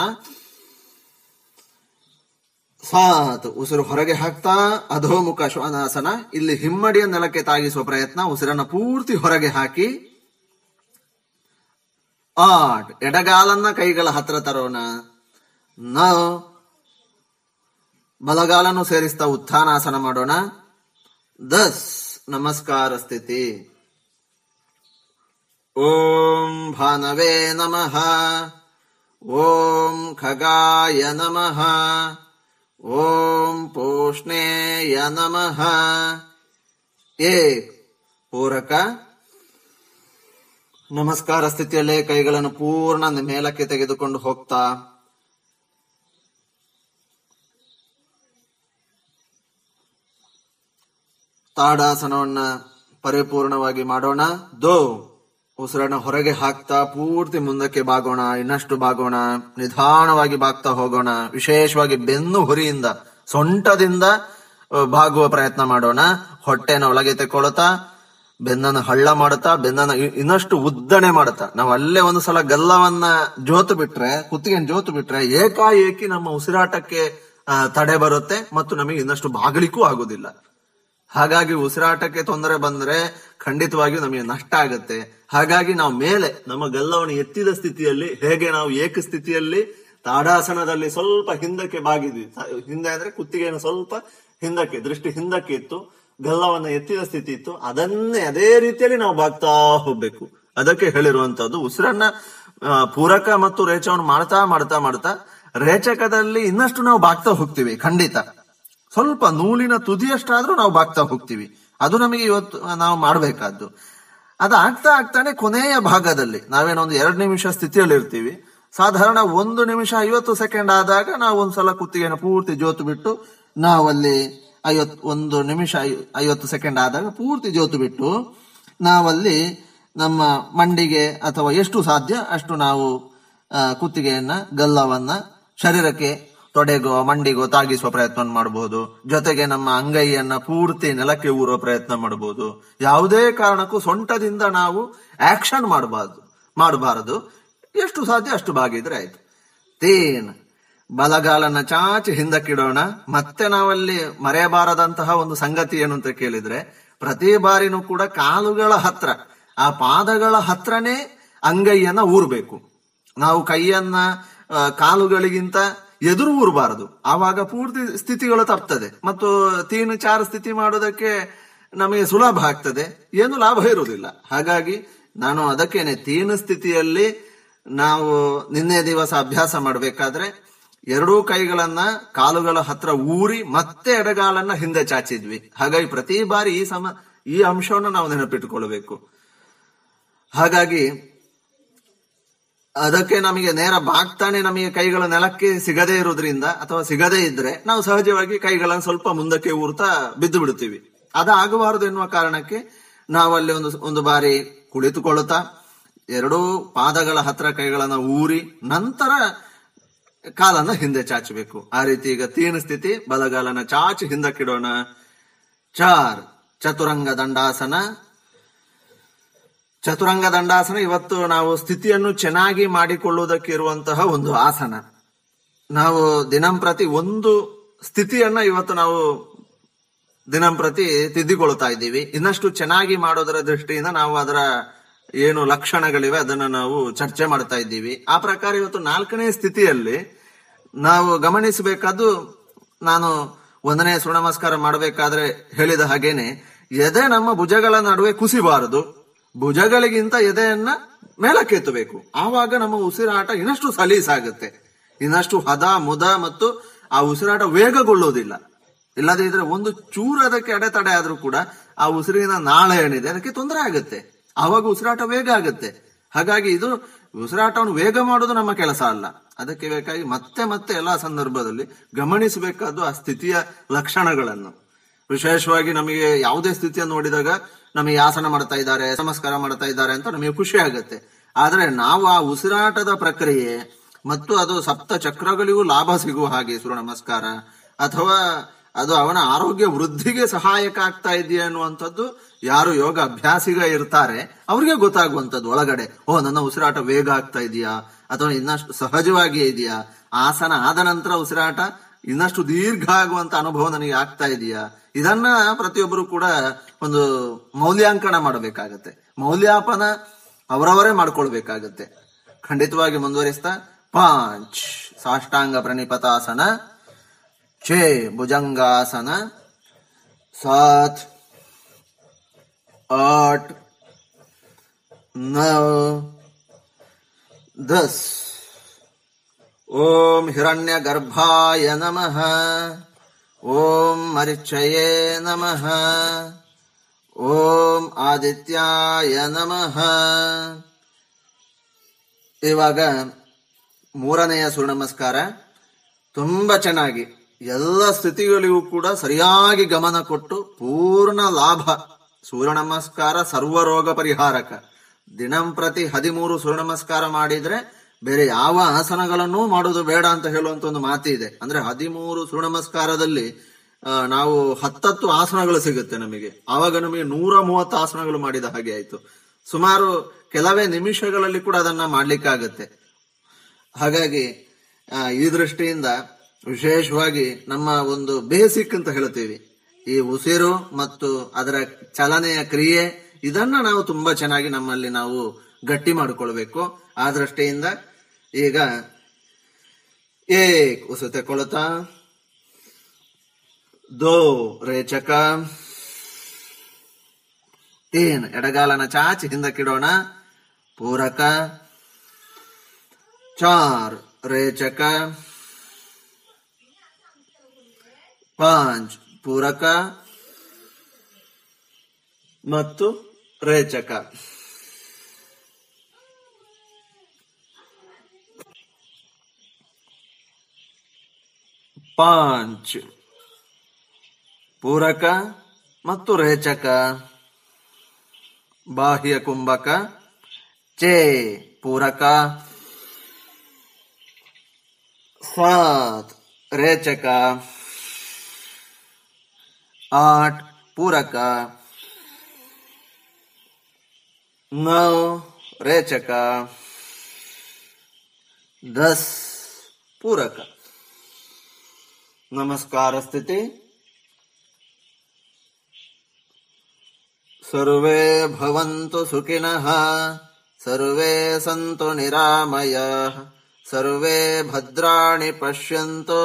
ಸಾತ್ ಉಸಿರು ಹೊರಗೆ ಹಾಕ್ತಾ ಅಧೋಮುಖ ಶ್ವಾನಾಸನ, ಇಲ್ಲಿ ಹಿಮ್ಮಡಿಯ ನೆಲಕ್ಕೆ ತಾಗಿಸುವ ಪ್ರಯತ್ನ ಉಸಿರನ್ನ ಪೂರ್ತಿ ಹೊರಗೆ ಹಾಕಿ ಆಟ್ ಎಡಗಾಲನ್ನ ಕೈಗಳ ಹತ್ರ ತರೋಣ. ನ, ಬಲಗಾಲನ್ನು ಸೇರಿಸ್ತಾ ಉತ್ಥಾನಾಸನ ಮಾಡೋಣ. ದಸ್, ನಮಸ್ಕಾರ ಸ್ಥಿತಿ. ಓಂ ಭಾನವೇ ನಮಃ. ಓಂ ಖಗಾಯ ನಮಃ. ಓಂ ಪೂಷ್ಣೇಯ ನಮಃ. ಏ, ಪೂರಕ. ನಮಸ್ಕಾರ ಸ್ಥಿತಿಯಲ್ಲೇ ಕೈಗಳನ್ನು ಪೂರ್ಣ ಮೇಲಕ್ಕೆ ತೆಗೆದುಕೊಂಡು ಹೋಗ್ತಾ. ತಾಡಾಸನವನ್ನ ಪರಿಪೂರ್ಣವಾಗಿ ಮಾಡೋಣ. ದೋ. ಉಸಿರನ್ನ ಹೊರಗೆ ಹಾಕ್ತಾ ಪೂರ್ತಿ ಮುಂದಕ್ಕೆ ಬಾಗೋಣ, ಇನ್ನಷ್ಟು ಬಾಗೋಣ, ನಿಧಾನವಾಗಿ ಬಾಗ್ತಾ ಹೋಗೋಣ, ವಿಶೇಷವಾಗಿ ಬೆನ್ನು ಹುರಿಯಿಂದ, ಸೊಂಟದಿಂದ ಬಾಗುವ ಪ್ರಯತ್ನ ಮಾಡೋಣ. ಹೊಟ್ಟೆನ ಒಳಗೆ ತೆಕ್ಕೊಳ್ತಾ ಬೆನ್ನನ ಹಳ್ಳ ಮಾಡುತ್ತಾ ಬೆನ್ನನ ಇನ್ನಷ್ಟು ಉದ್ದಣೆ ಮಾಡುತ್ತಾ. ನಾವು ಅಲ್ಲೇ ಒಂದು ಸಲ ಗಲ್ಲವನ್ನ ಜೋತು ಬಿಟ್ರೆ ಕುತ್ತಿಗೆ ಜೋತು ಬಿಟ್ರೆ ಏಕಾಏಕಿ ನಮ್ಮ ಉಸಿರಾಟಕ್ಕೆ ತಡೆ ಬರುತ್ತೆ ಮತ್ತು ನಮಗೆ ಇನ್ನಷ್ಟು ಬಾಗಲಿಕ್ಕೂ ಆಗುದಿಲ್ಲ ಹಾಗಾಗಿ ಉಸಿರಾಟಕ್ಕೆ ತೊಂದರೆ ಬಂದ್ರೆ ಖಂಡಿತವಾಗಿಯೂ ನಮಗೆ ನಷ್ಟ ಆಗುತ್ತೆ. ಹಾಗಾಗಿ ನಾವು ಮೇಲೆ ನಮ್ಮ ಗಲ್ಲವನ್ನು ಎತ್ತಿದ ಸ್ಥಿತಿಯಲ್ಲಿ, ಹೇಗೆ ನಾವು ಏಕ ಸ್ಥಿತಿಯಲ್ಲಿ ತಾಡಾಸನದಲ್ಲಿ ಸ್ವಲ್ಪ ಹಿಂದಕ್ಕೆ ಬಾಗಿದ್ವಿ. ಹಿಂದೆ ಅಂದ್ರೆ ಕುತ್ತಿಗೆಯನ್ನು ಸ್ವಲ್ಪ ಹಿಂದಕ್ಕೆ, ದೃಷ್ಟಿ ಹಿಂದಕ್ಕೆ ಇತ್ತು. ಗಲ್ಲವನ್ನ ಎತ್ತಿದ ಸ್ಥಿತಿ ಇತ್ತು. ಅದನ್ನೇ ಅದೇ ರೀತಿಯಲ್ಲಿ ನಾವು ಬಾಗ್ತಾ ಹೋಗ್ಬೇಕು. ಅದಕ್ಕೆ ಹೇಳಿರುವಂತದ್ದು ಉಸಿರನ್ನ ಪೂರಕ ಮತ್ತು ರೇಚವನ್ನು ಮಾಡ್ತಾ ಮಾಡ್ತಾ ಮಾಡ್ತಾ ರೇಚಕದಲ್ಲಿ ಇನ್ನಷ್ಟು ನಾವು ಬಾಗ್ತಾ ಹೋಗ್ತೀವಿ, ಖಂಡಿತ. ಸ್ವಲ್ಪ ನೂಲಿನ ತುದಿಯಷ್ಟಾದ್ರೂ ನಾವು ಬಾಗ್ತಾ ಹೋಗ್ತೀವಿ. ಅದು ನಮಗೆ ಇವತ್ತು ನಾವು ಮಾಡಬೇಕಾದ್ದು. ಅದು ಆಗ್ತಾ ಆಗ್ತಾನೆ ಕೊನೆಯ ಭಾಗದಲ್ಲಿ. ನಾವೇನೋ ಒಂದು ಎರಡು ನಿಮಿಷ ಸ್ಥಿತಿಯಲ್ಲಿ ಇರ್ತೀವಿ ಸಾಧಾರಣ ಒಂದು ನಿಮಿಷ ಐವತ್ತು ಸೆಕೆಂಡ್ ಆದಾಗ ನಾವು ಒಂದ್ಸಲ ಕುತ್ತಿಗೆಯನ್ನು ಪೂರ್ತಿ ಜೋತು ಬಿಟ್ಟು ನಾವಲ್ಲಿ ಐವತ್ ಒಂದು ನಿಮಿಷ ಐವತ್ತು ಸೆಕೆಂಡ್ ಆದಾಗ ಪೂರ್ತಿ ಜೋತು ಬಿಟ್ಟು ನಾವಲ್ಲಿ ನಮ್ಮ ಮಂಡಿಗೆ ಅಥವಾ ಎಷ್ಟು ಸಾಧ್ಯ ಅಷ್ಟು ನಾವು ಕುತ್ತಿಗೆಯನ್ನ, ಗಲ್ಲವನ್ನ, ಶರೀರಕ್ಕೆ ತೊಡೆಗೋ, ಮಂಡಿಗೋ ತಾಗಿಸುವ ಪ್ರಯತ್ನ ಮಾಡಬಹುದು. ಜೊತೆಗೆ ನಮ್ಮ ಅಂಗೈಯನ್ನ ಪೂರ್ತಿ ನೆಲಕ್ಕೆ ಊರುವ ಪ್ರಯತ್ನ ಮಾಡಬಹುದು. ಯಾವುದೇ ಕಾರಣಕ್ಕೂ ಸೊಂಟದಿಂದ ನಾವು ಆಕ್ಷನ್ ಮಾಡಬಾರ್ದು, ಮಾಡಬಾರದು. ಎಷ್ಟು ಸಾಧ್ಯ ಅಷ್ಟು ಬಾಗಿದ್ರೆ ಆಯ್ತು. ತೇನ್, ಬಲಗಾಲನ್ನ ಚಾಚಿ ಹಿಂದಕ್ಕಿಡೋಣ. ಮತ್ತೆ ನಾವಲ್ಲಿ ಮರೆಯಬಾರದಂತಹ ಒಂದು ಸಂಗತಿ ಏನು ಅಂತ ಕೇಳಿದ್ರೆ, ಪ್ರತಿ ಬಾರಿನೂ ಕೂಡ ಕಾಲುಗಳ ಹತ್ರ, ಆ ಪಾದಗಳ ಹತ್ರನೇ ಅಂಗೈಯನ್ನ ಊರ್ಬೇಕು. ನಾವು ಕೈಯನ್ನ ಕಾಲುಗಳಿಗಿಂತ ಎದುರು ಊರಬಾರದು. ಆವಾಗ ಪೂರ್ತಿ ಸ್ಥಿತಿಗಳು ತಪ್ತದೆ. ಮತ್ತು ತೀನು ಚಾರ ಸ್ಥಿತಿ ಮಾಡೋದಕ್ಕೆ ನಮಗೆ ಸುಲಭ ಆಗ್ತದೆ. ಏನು ಲಾಭ ಇರುವುದಿಲ್ಲ. ಹಾಗಾಗಿ ನಾನು ಅದಕ್ಕೇನೆ ತೀನು ಸ್ಥಿತಿಯಲ್ಲಿ ನಾವು ನಿನ್ನೆ ದಿವಸ ಅಭ್ಯಾಸ ಮಾಡಬೇಕಾದ್ರೆ ಎರಡೂ ಕೈಗಳನ್ನ ಕಾಲುಗಳ ಹತ್ರ ಊರಿ ಮತ್ತೆ ಎಡಗಾಲನ್ನ ಹಿಂದೆ ಚಾಚಿದ್ವಿ. ಹಾಗಾಗಿ ಪ್ರತಿ ಬಾರಿ ಈ ಸಮ, ಈ ಅಂಶವನ್ನು ನಾವು ನೆನಪಿಟ್ಟುಕೊಳ್ಬೇಕು ಹಾಗಾಗಿ ಅದಕ್ಕೆ ನಮಗೆ ನೇರ ಬಾಗ್ತಾನೆ ನಮಗೆ ಕೈಗಳ ನೆಲಕ್ಕೆ ಸಿಗದೇ ಇರೋದ್ರಿಂದ ಅಥವಾ ಸಿಗದೇ ಇದ್ರೆ ನಾವು ಸಹಜವಾಗಿ ಕೈಗಳನ್ನು ಸ್ವಲ್ಪ ಮುಂದಕ್ಕೆ ಊರ್ತಾ ಬಿದ್ದು ಬಿಡುತ್ತೀವಿ. ಅದಾಗಬಾರದು ಎನ್ನುವ ಕಾರಣಕ್ಕೆ ನಾವಲ್ಲಿ ಒಂದು ಒಂದು ಬಾರಿ ಕುಳಿತುಕೊಳ್ಳುತ್ತಾ ಎರಡೂ ಪಾದಗಳ ಹತ್ರ ಕೈಗಳನ್ನ ಊರಿ ನಂತರ ಕಾಲನ್ನ ಹಿಂದೆ ಚಾಚಬೇಕು. ಆ ರೀತಿ ಈಗ ತೀನ ಸ್ಥಿತಿ, ಬಲಗಾಲನ ಚಾಚಿ ಹಿಂದಕ್ಕಿಡೋಣ. ಚಾರ್, ಚತುರಂಗ ದಂಡಾಸನ ಚತುರಂಗ ದಂಡಾಸನ ಇವತ್ತು ನಾವು ಸ್ಥಿತಿಯನ್ನು ಚೆನ್ನಾಗಿ ಮಾಡಿಕೊಳ್ಳುವುದಕ್ಕೆ ಇರುವಂತಹ ಒಂದು ಆಸನ. ನಾವು ದಿನಂಪ್ರತಿ ಒಂದು ಸ್ಥಿತಿಯನ್ನ ಇವತ್ತು ನಾವು ದಿನಂಪ್ರತಿ ತಿದ್ದಿಕೊಳ್ತಾ ಇದ್ದೀವಿ. ಇನ್ನಷ್ಟು ಚೆನ್ನಾಗಿ ಮಾಡೋದರ ದೃಷ್ಟಿಯಿಂದ ನಾವು ಅದರ ಏನು ಲಕ್ಷಣಗಳಿವೆ ಅದನ್ನ ನಾವು ಚರ್ಚೆ ಮಾಡ್ತಾ ಇದ್ದೀವಿ. ಆ ಪ್ರಕಾರ ಇವತ್ತು ನಾಲ್ಕನೇ ಸ್ಥಿತಿಯಲ್ಲಿ ನಾವು ಗಮನಿಸಬೇಕಾದ್ದು ನಾನು ಒಂದನೇ ಸುಣಮಸ್ಕಾರ ಮಾಡಬೇಕಾದ್ರೆ ಹೇಳಿದ ಹಾಗೇನೆ, ಎದೆ ನಮ್ಮ ಭುಜಗಳ ನಡುವೆ ಕುಸಿಬಾರದು. ಭುಜಗಳಿಗಿಂತ ಎದೆಯನ್ನ ಮೇಲಕ್ಕೆತ್ತಬೇಕು. ಆವಾಗ ನಮ್ಮ ಉಸಿರಾಟ ಇನ್ನಷ್ಟು ಸಲೀಸಾಗುತ್ತೆ. ಇನ್ನಷ್ಟು ಹದ, ಮುದ ಮತ್ತು ಆ ಉಸಿರಾಟ ವೇಗಗೊಳ್ಳೋದಿಲ್ಲ ಇಲ್ಲದೇ ಇದ್ರೆ ಒಂದು ಚೂರು ಅದಕ್ಕೆ ಅಡೆತಡೆ ಆದ್ರೂ ಕೂಡ ಆ ಉಸಿರಿನ ನಾಳೆ ಏನಿದೆ, ಅದಕ್ಕೆ ತೊಂದರೆ ಆಗುತ್ತೆ. ಆವಾಗ ಉಸಿರಾಟ ವೇಗ ಆಗುತ್ತೆ. ಹಾಗಾಗಿ ಇದು ಉಸಿರಾಟವನ್ನು ವೇಗ ಮಾಡೋದು ನಮ್ಮ ಕೆಲಸ ಅಲ್ಲ. ಅದಕ್ಕೆ ಬೇಕಾಗಿ ಮತ್ತೆ ಮತ್ತೆ ಎಲ್ಲಾ ಸಂದರ್ಭದಲ್ಲಿ ಗಮನಿಸಬೇಕಾದ್ದು ಆ ಸ್ಥಿತಿಯ ಲಕ್ಷಣಗಳನ್ನು. ವಿಶೇಷವಾಗಿ ನಮಗೆ ಯಾವುದೇ ಸ್ಥಿತಿಯನ್ನು ನೋಡಿದಾಗ ನಮಗೆ ಆಸನ ಮಾಡ್ತಾ ಇದ್ದಾರೆ, ನಮಸ್ಕಾರ ಮಾಡ್ತಾ ಇದ್ದಾರೆ ಅಂತ ನಮಗೆ ಖುಷಿ ಆಗುತ್ತೆ. ಆದ್ರೆ ನಾವು ಆ ಉಸಿರಾಟದ ಪ್ರಕ್ರಿಯೆ ಮತ್ತು ಅದು ಸಪ್ತ ಚಕ್ರಗಳಿಗೂ ಲಾಭ ಸಿಗುವ ಹಾಗೆ, ಸೂರ್ಯ ನಮಸ್ಕಾರ, ಅಥವಾ ಅದು ಅವನ ಆರೋಗ್ಯ ವೃದ್ಧಿಗೆ ಸಹಾಯಕ ಆಗ್ತಾ ಇದೆಯಾ ಅನ್ನುವಂಥದ್ದು ಯಾರು ಯೋಗ ಅಭ್ಯಾಸಿಗ ಇರ್ತಾರೆ, ಅವ್ರಿಗೆ ಗೊತ್ತಾಗುವಂಥದ್ದು ಒಳಗಡೆ. ಓ, ನನ್ನ ಉಸಿರಾಟ ವೇಗ ಆಗ್ತಾ ಇದೆಯಾ? ಅಥವಾ ಇನ್ನಷ್ಟು ಸಹಜವಾಗಿ ಇದೆಯಾ? ಆಸನ ಆದ ನಂತರ ಉಸಿರಾಟ ಇನ್ನಷ್ಟು ದೀರ್ಘ ಆಗುವಂತ ಅನುಭವ ನನಗೆ ಆಗ್ತಾ ಇದೆಯಾ ಇದನ್ನ ಪ್ರತಿಯೊಬ್ಬರು ಕೂಡ ಒಂದು ಮೌಲ್ಯಾಂಕನ ಮಾಡಬೇಕಾಗತ್ತೆ ಮೌಲ್ಯಾಪನ ಅವರವರೇ ಮಾಡ್ಕೊಳ್ಬೇಕಾಗತ್ತೆ ಖಂಡಿತವಾಗಿ ಮುಂದುವರಿಸ್ತಾ ಪಾಂಚ್ ಸಾಷ್ಟಾಂಗ ಪ್ರಣಿಪತಾಸನ ಛೇ ಭುಜಂಗಾಸನ ಸಾತ್ आठ नौ दस ಓಂ ಹಿರಣ್ಯ ಗರ್ಭಾಯ ನಮಃ ಓಂ ಮರಿಚಯೇ ನಮಃ ಓಂ ಆದಿತ್ಯಾಯ ನಮಃ ಇವಾಗ ಮೂರನೆಯ ಸೂರ್ಯ ನಮಸ್ಕಾರ ತುಂಬ ಚೆನ್ನಾಗಿ ಎಲ್ಲ ಸ್ಥಿತಿಗಳಿಗೂ ಕೂಡ ಸರಿಯಾಗಿ ಗಮನ ಕೊಟ್ಟು ಪೂರ್ಣ ಲಾಭ. ಸೂರ್ಯ ನಮಸ್ಕಾರ ಸರ್ವರೋಗ ಪರಿಹಾರಕ. ದಿನಂಪ್ರತಿ ಹದಿಮೂರು ಸೂರ್ಯ ನಮಸ್ಕಾರ ಮಾಡಿದರೆ ಬೇರೆ ಯಾವ ಆಸನಗಳನ್ನೂ ಮಾಡೋದು ಬೇಡ ಅಂತ ಹೇಳುವಂತ ಒಂದು ಮಾತಿ ಇದೆ. ಅಂದ್ರೆ ಹದಿಮೂರು ಆ, ನಾವು ಹತ್ತತ್ತು ಆಸನಗಳು ಸಿಗುತ್ತೆ ನಮಗೆ. ಆವಾಗ ನಮಗೆ ನೂರ ಮೂವತ್ತು ಆಸನಗಳು ಮಾಡಿದ ಹಾಗೆ ಆಯ್ತು. ಸುಮಾರು ಕೆಲವೇ ನಿಮಿಷಗಳಲ್ಲಿ ಕೂಡ ಅದನ್ನ ಮಾಡ್ಲಿಕ್ಕಾಗತ್ತೆ. ಹಾಗಾಗಿ ಈ ದೃಷ್ಟಿಯಿಂದ ವಿಶೇಷವಾಗಿ ನಮ್ಮ ಒಂದು ಬೇಸಿಕ್ ಅಂತ ಹೇಳ್ತೀವಿ ಈ ಉಸಿರು ಮತ್ತು ಅದರ ಚಲನೆಯ ಕ್ರಿಯೆ ಇದನ್ನ ನಾವು ತುಂಬಾ ಚೆನ್ನಾಗಿ ನಮ್ಮಲ್ಲಿ ನಾವು ಗಟ್ಟಿ ಮಾಡಿಕೊಳ್ಬೇಕು. ಆ ಈಗ ಏಕ್ ಉಸು ತಗೊಳ್ತಾ ದೋ ರೇಚಕ ತೀನ್ ಎಡಗಾಲನ ಚಾಚಿ ಹಿಂದಕ್ಕಿಡೋಣ ಪೂರಕ ಚಾರ್ ರೇಚಕ ಪಾಂಚ್ ಪೂರಕ ಮತ್ತು ರೇಚಕ ಪಾಂಚ್ ಪೂರಕ ಮತ್ತು ರೇಚಕ ಬಾಹ್ಯ ಕುಂಭಕ ಚೇ ಪೂರಕ ಸಾತ್ ರೇಚಕ आठ पूरक नौ रेचक दस पूरक नमस्कार स्थिति सर्वे भवन्तु सुखिनः सर्वे सन्तु निरामयाः सर्वे भद्राणि पश्यन्तु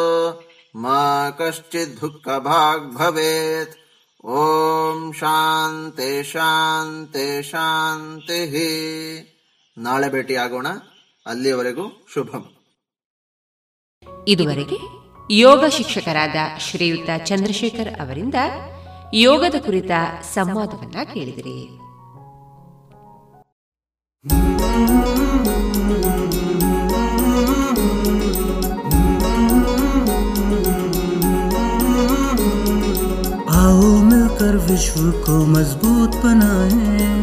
मा कश्चित् दुःखभाग् भवेत् ಓಂ ಶಾಂತಿ ಶಾಂತಿ ಶಾಂತಿ ನಾಳೆ ಭೇಟಿಯಾಗೋಣ ಅಲ್ಲಿಯವರೆಗೂ ಶುಭಂ ಇದುವರೆಗೆ ಯೋಗ ಶಿಕ್ಷಕರಾದ ಶ್ರೀಯುತ ಚಂದ್ರಶೇಖರ್ ಅವರಿಂದ ಯೋಗದ ಕುರಿತ ಸಂವಾದವನ್ನ ಕೇಳಿದಿರಿ आओ मिलकर विश्व को मजबूत बनाएं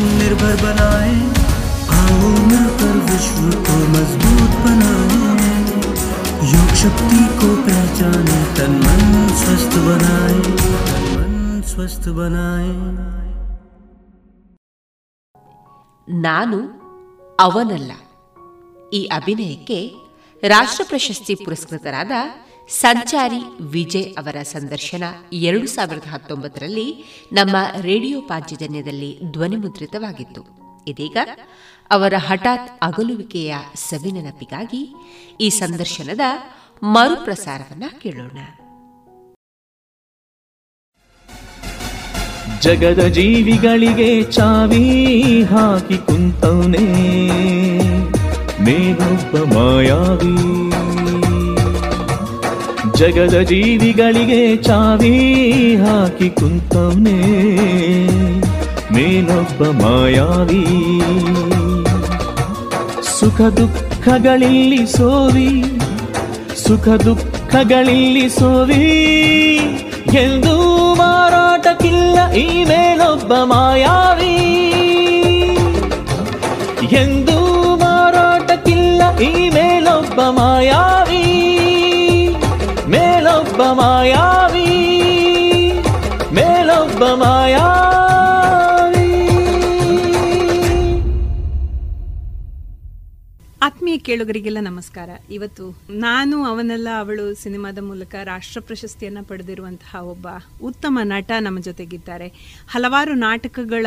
आत्मनिर्भर बनाए आओ मिलकर विश्व को मजबूत बनाए योग शक्ति को पहचाने तन मन स्वस्थ बनाए तन मन स्वस्थ बनाए ನಾನು ಅವನಲ್ಲ ಈ ಅಭಿನಯಕ್ಕೆ ರಾಷ್ಟ್ರ ಪ್ರಶಸ್ತಿ ಪುರಸ್ಕೃತರಾದ ಸಂಚಾರಿ ವಿಜಯ್ ಅವರ ಸಂದರ್ಶನ ಎರಡು ಸಾವಿರದ ಹತ್ತೊಂಬತ್ತರಲ್ಲಿ ನಮ್ಮ ರೇಡಿಯೋ ಪಾಂಚಜನ್ಯದಲ್ಲಿ ಧ್ವನಿಮುದ್ರಿತವಾಗಿತ್ತು. ಇದೀಗ ಅವರ ಹಠಾತ್ ಅಗಲುವಿಕೆಯ ಸವಿನೆನಪಿಗಾಗಿ ಈ ಸಂದರ್ಶನದ ಮರುಪ್ರಸಾರವನ್ನು ಕೇಳೋಣ. ಜಗದ ಜೀವಿಗಳಿಗೆ ಚಾವಿ ಹಾಕಿ ಕುಂತವನೇ ಮೇಲೊಬ್ಬ ಮಾಯಾವಿ. ಜಗದ ಜೀವಿಗಳಿಗೆ ಚಾವಿ ಹಾಕಿ ಕುಂತವನೇ. ಮೇನೊಬ್ಬ ಮಾಯಾವಿ. ಸುಖ ದುಃಖಗಳಿಲ್ಲಿ ಸೋವಿ. ಸುಖ ದುಃಖಗಳಿಲ್ಲಿ ಸೋವಿ. ಎಂದು ಮಾರಾಟಕ್ಕಿಲ್ಲ ಈ ಮೇಲೊಬ್ಬ ಮಾಯಾವಿ. ಎಂದು ಮಾರಾಟಕ್ಕಿಲ್ಲ ಈ ಮೇಲೊಬ್ಬ ಮಾಯಾವಿ. ಮಾಯಾವಿ, ಮೇಲೊಬ್ಬ ಮಾಯಾವಿ. ಆತ್ಮೀಯ ಕೇಳುಗರಿಗೆಲ್ಲ ನಮಸ್ಕಾರ. ಇವತ್ತು ನಾನು, ಅವನೆಲ್ಲ, ಅವಳು ಸಿನಿಮಾದ ಮೂಲಕ ರಾಷ್ಟ್ರ ಪ್ರಶಸ್ತಿಯನ್ನ ಪಡೆದಿರುವಂತಹ ಒಬ್ಬ ಉತ್ತಮ ನಟ ನಮ್ಮ ಜೊತೆಗಿದ್ದಾರೆ. ಹಲವಾರು ನಾಟಕಗಳ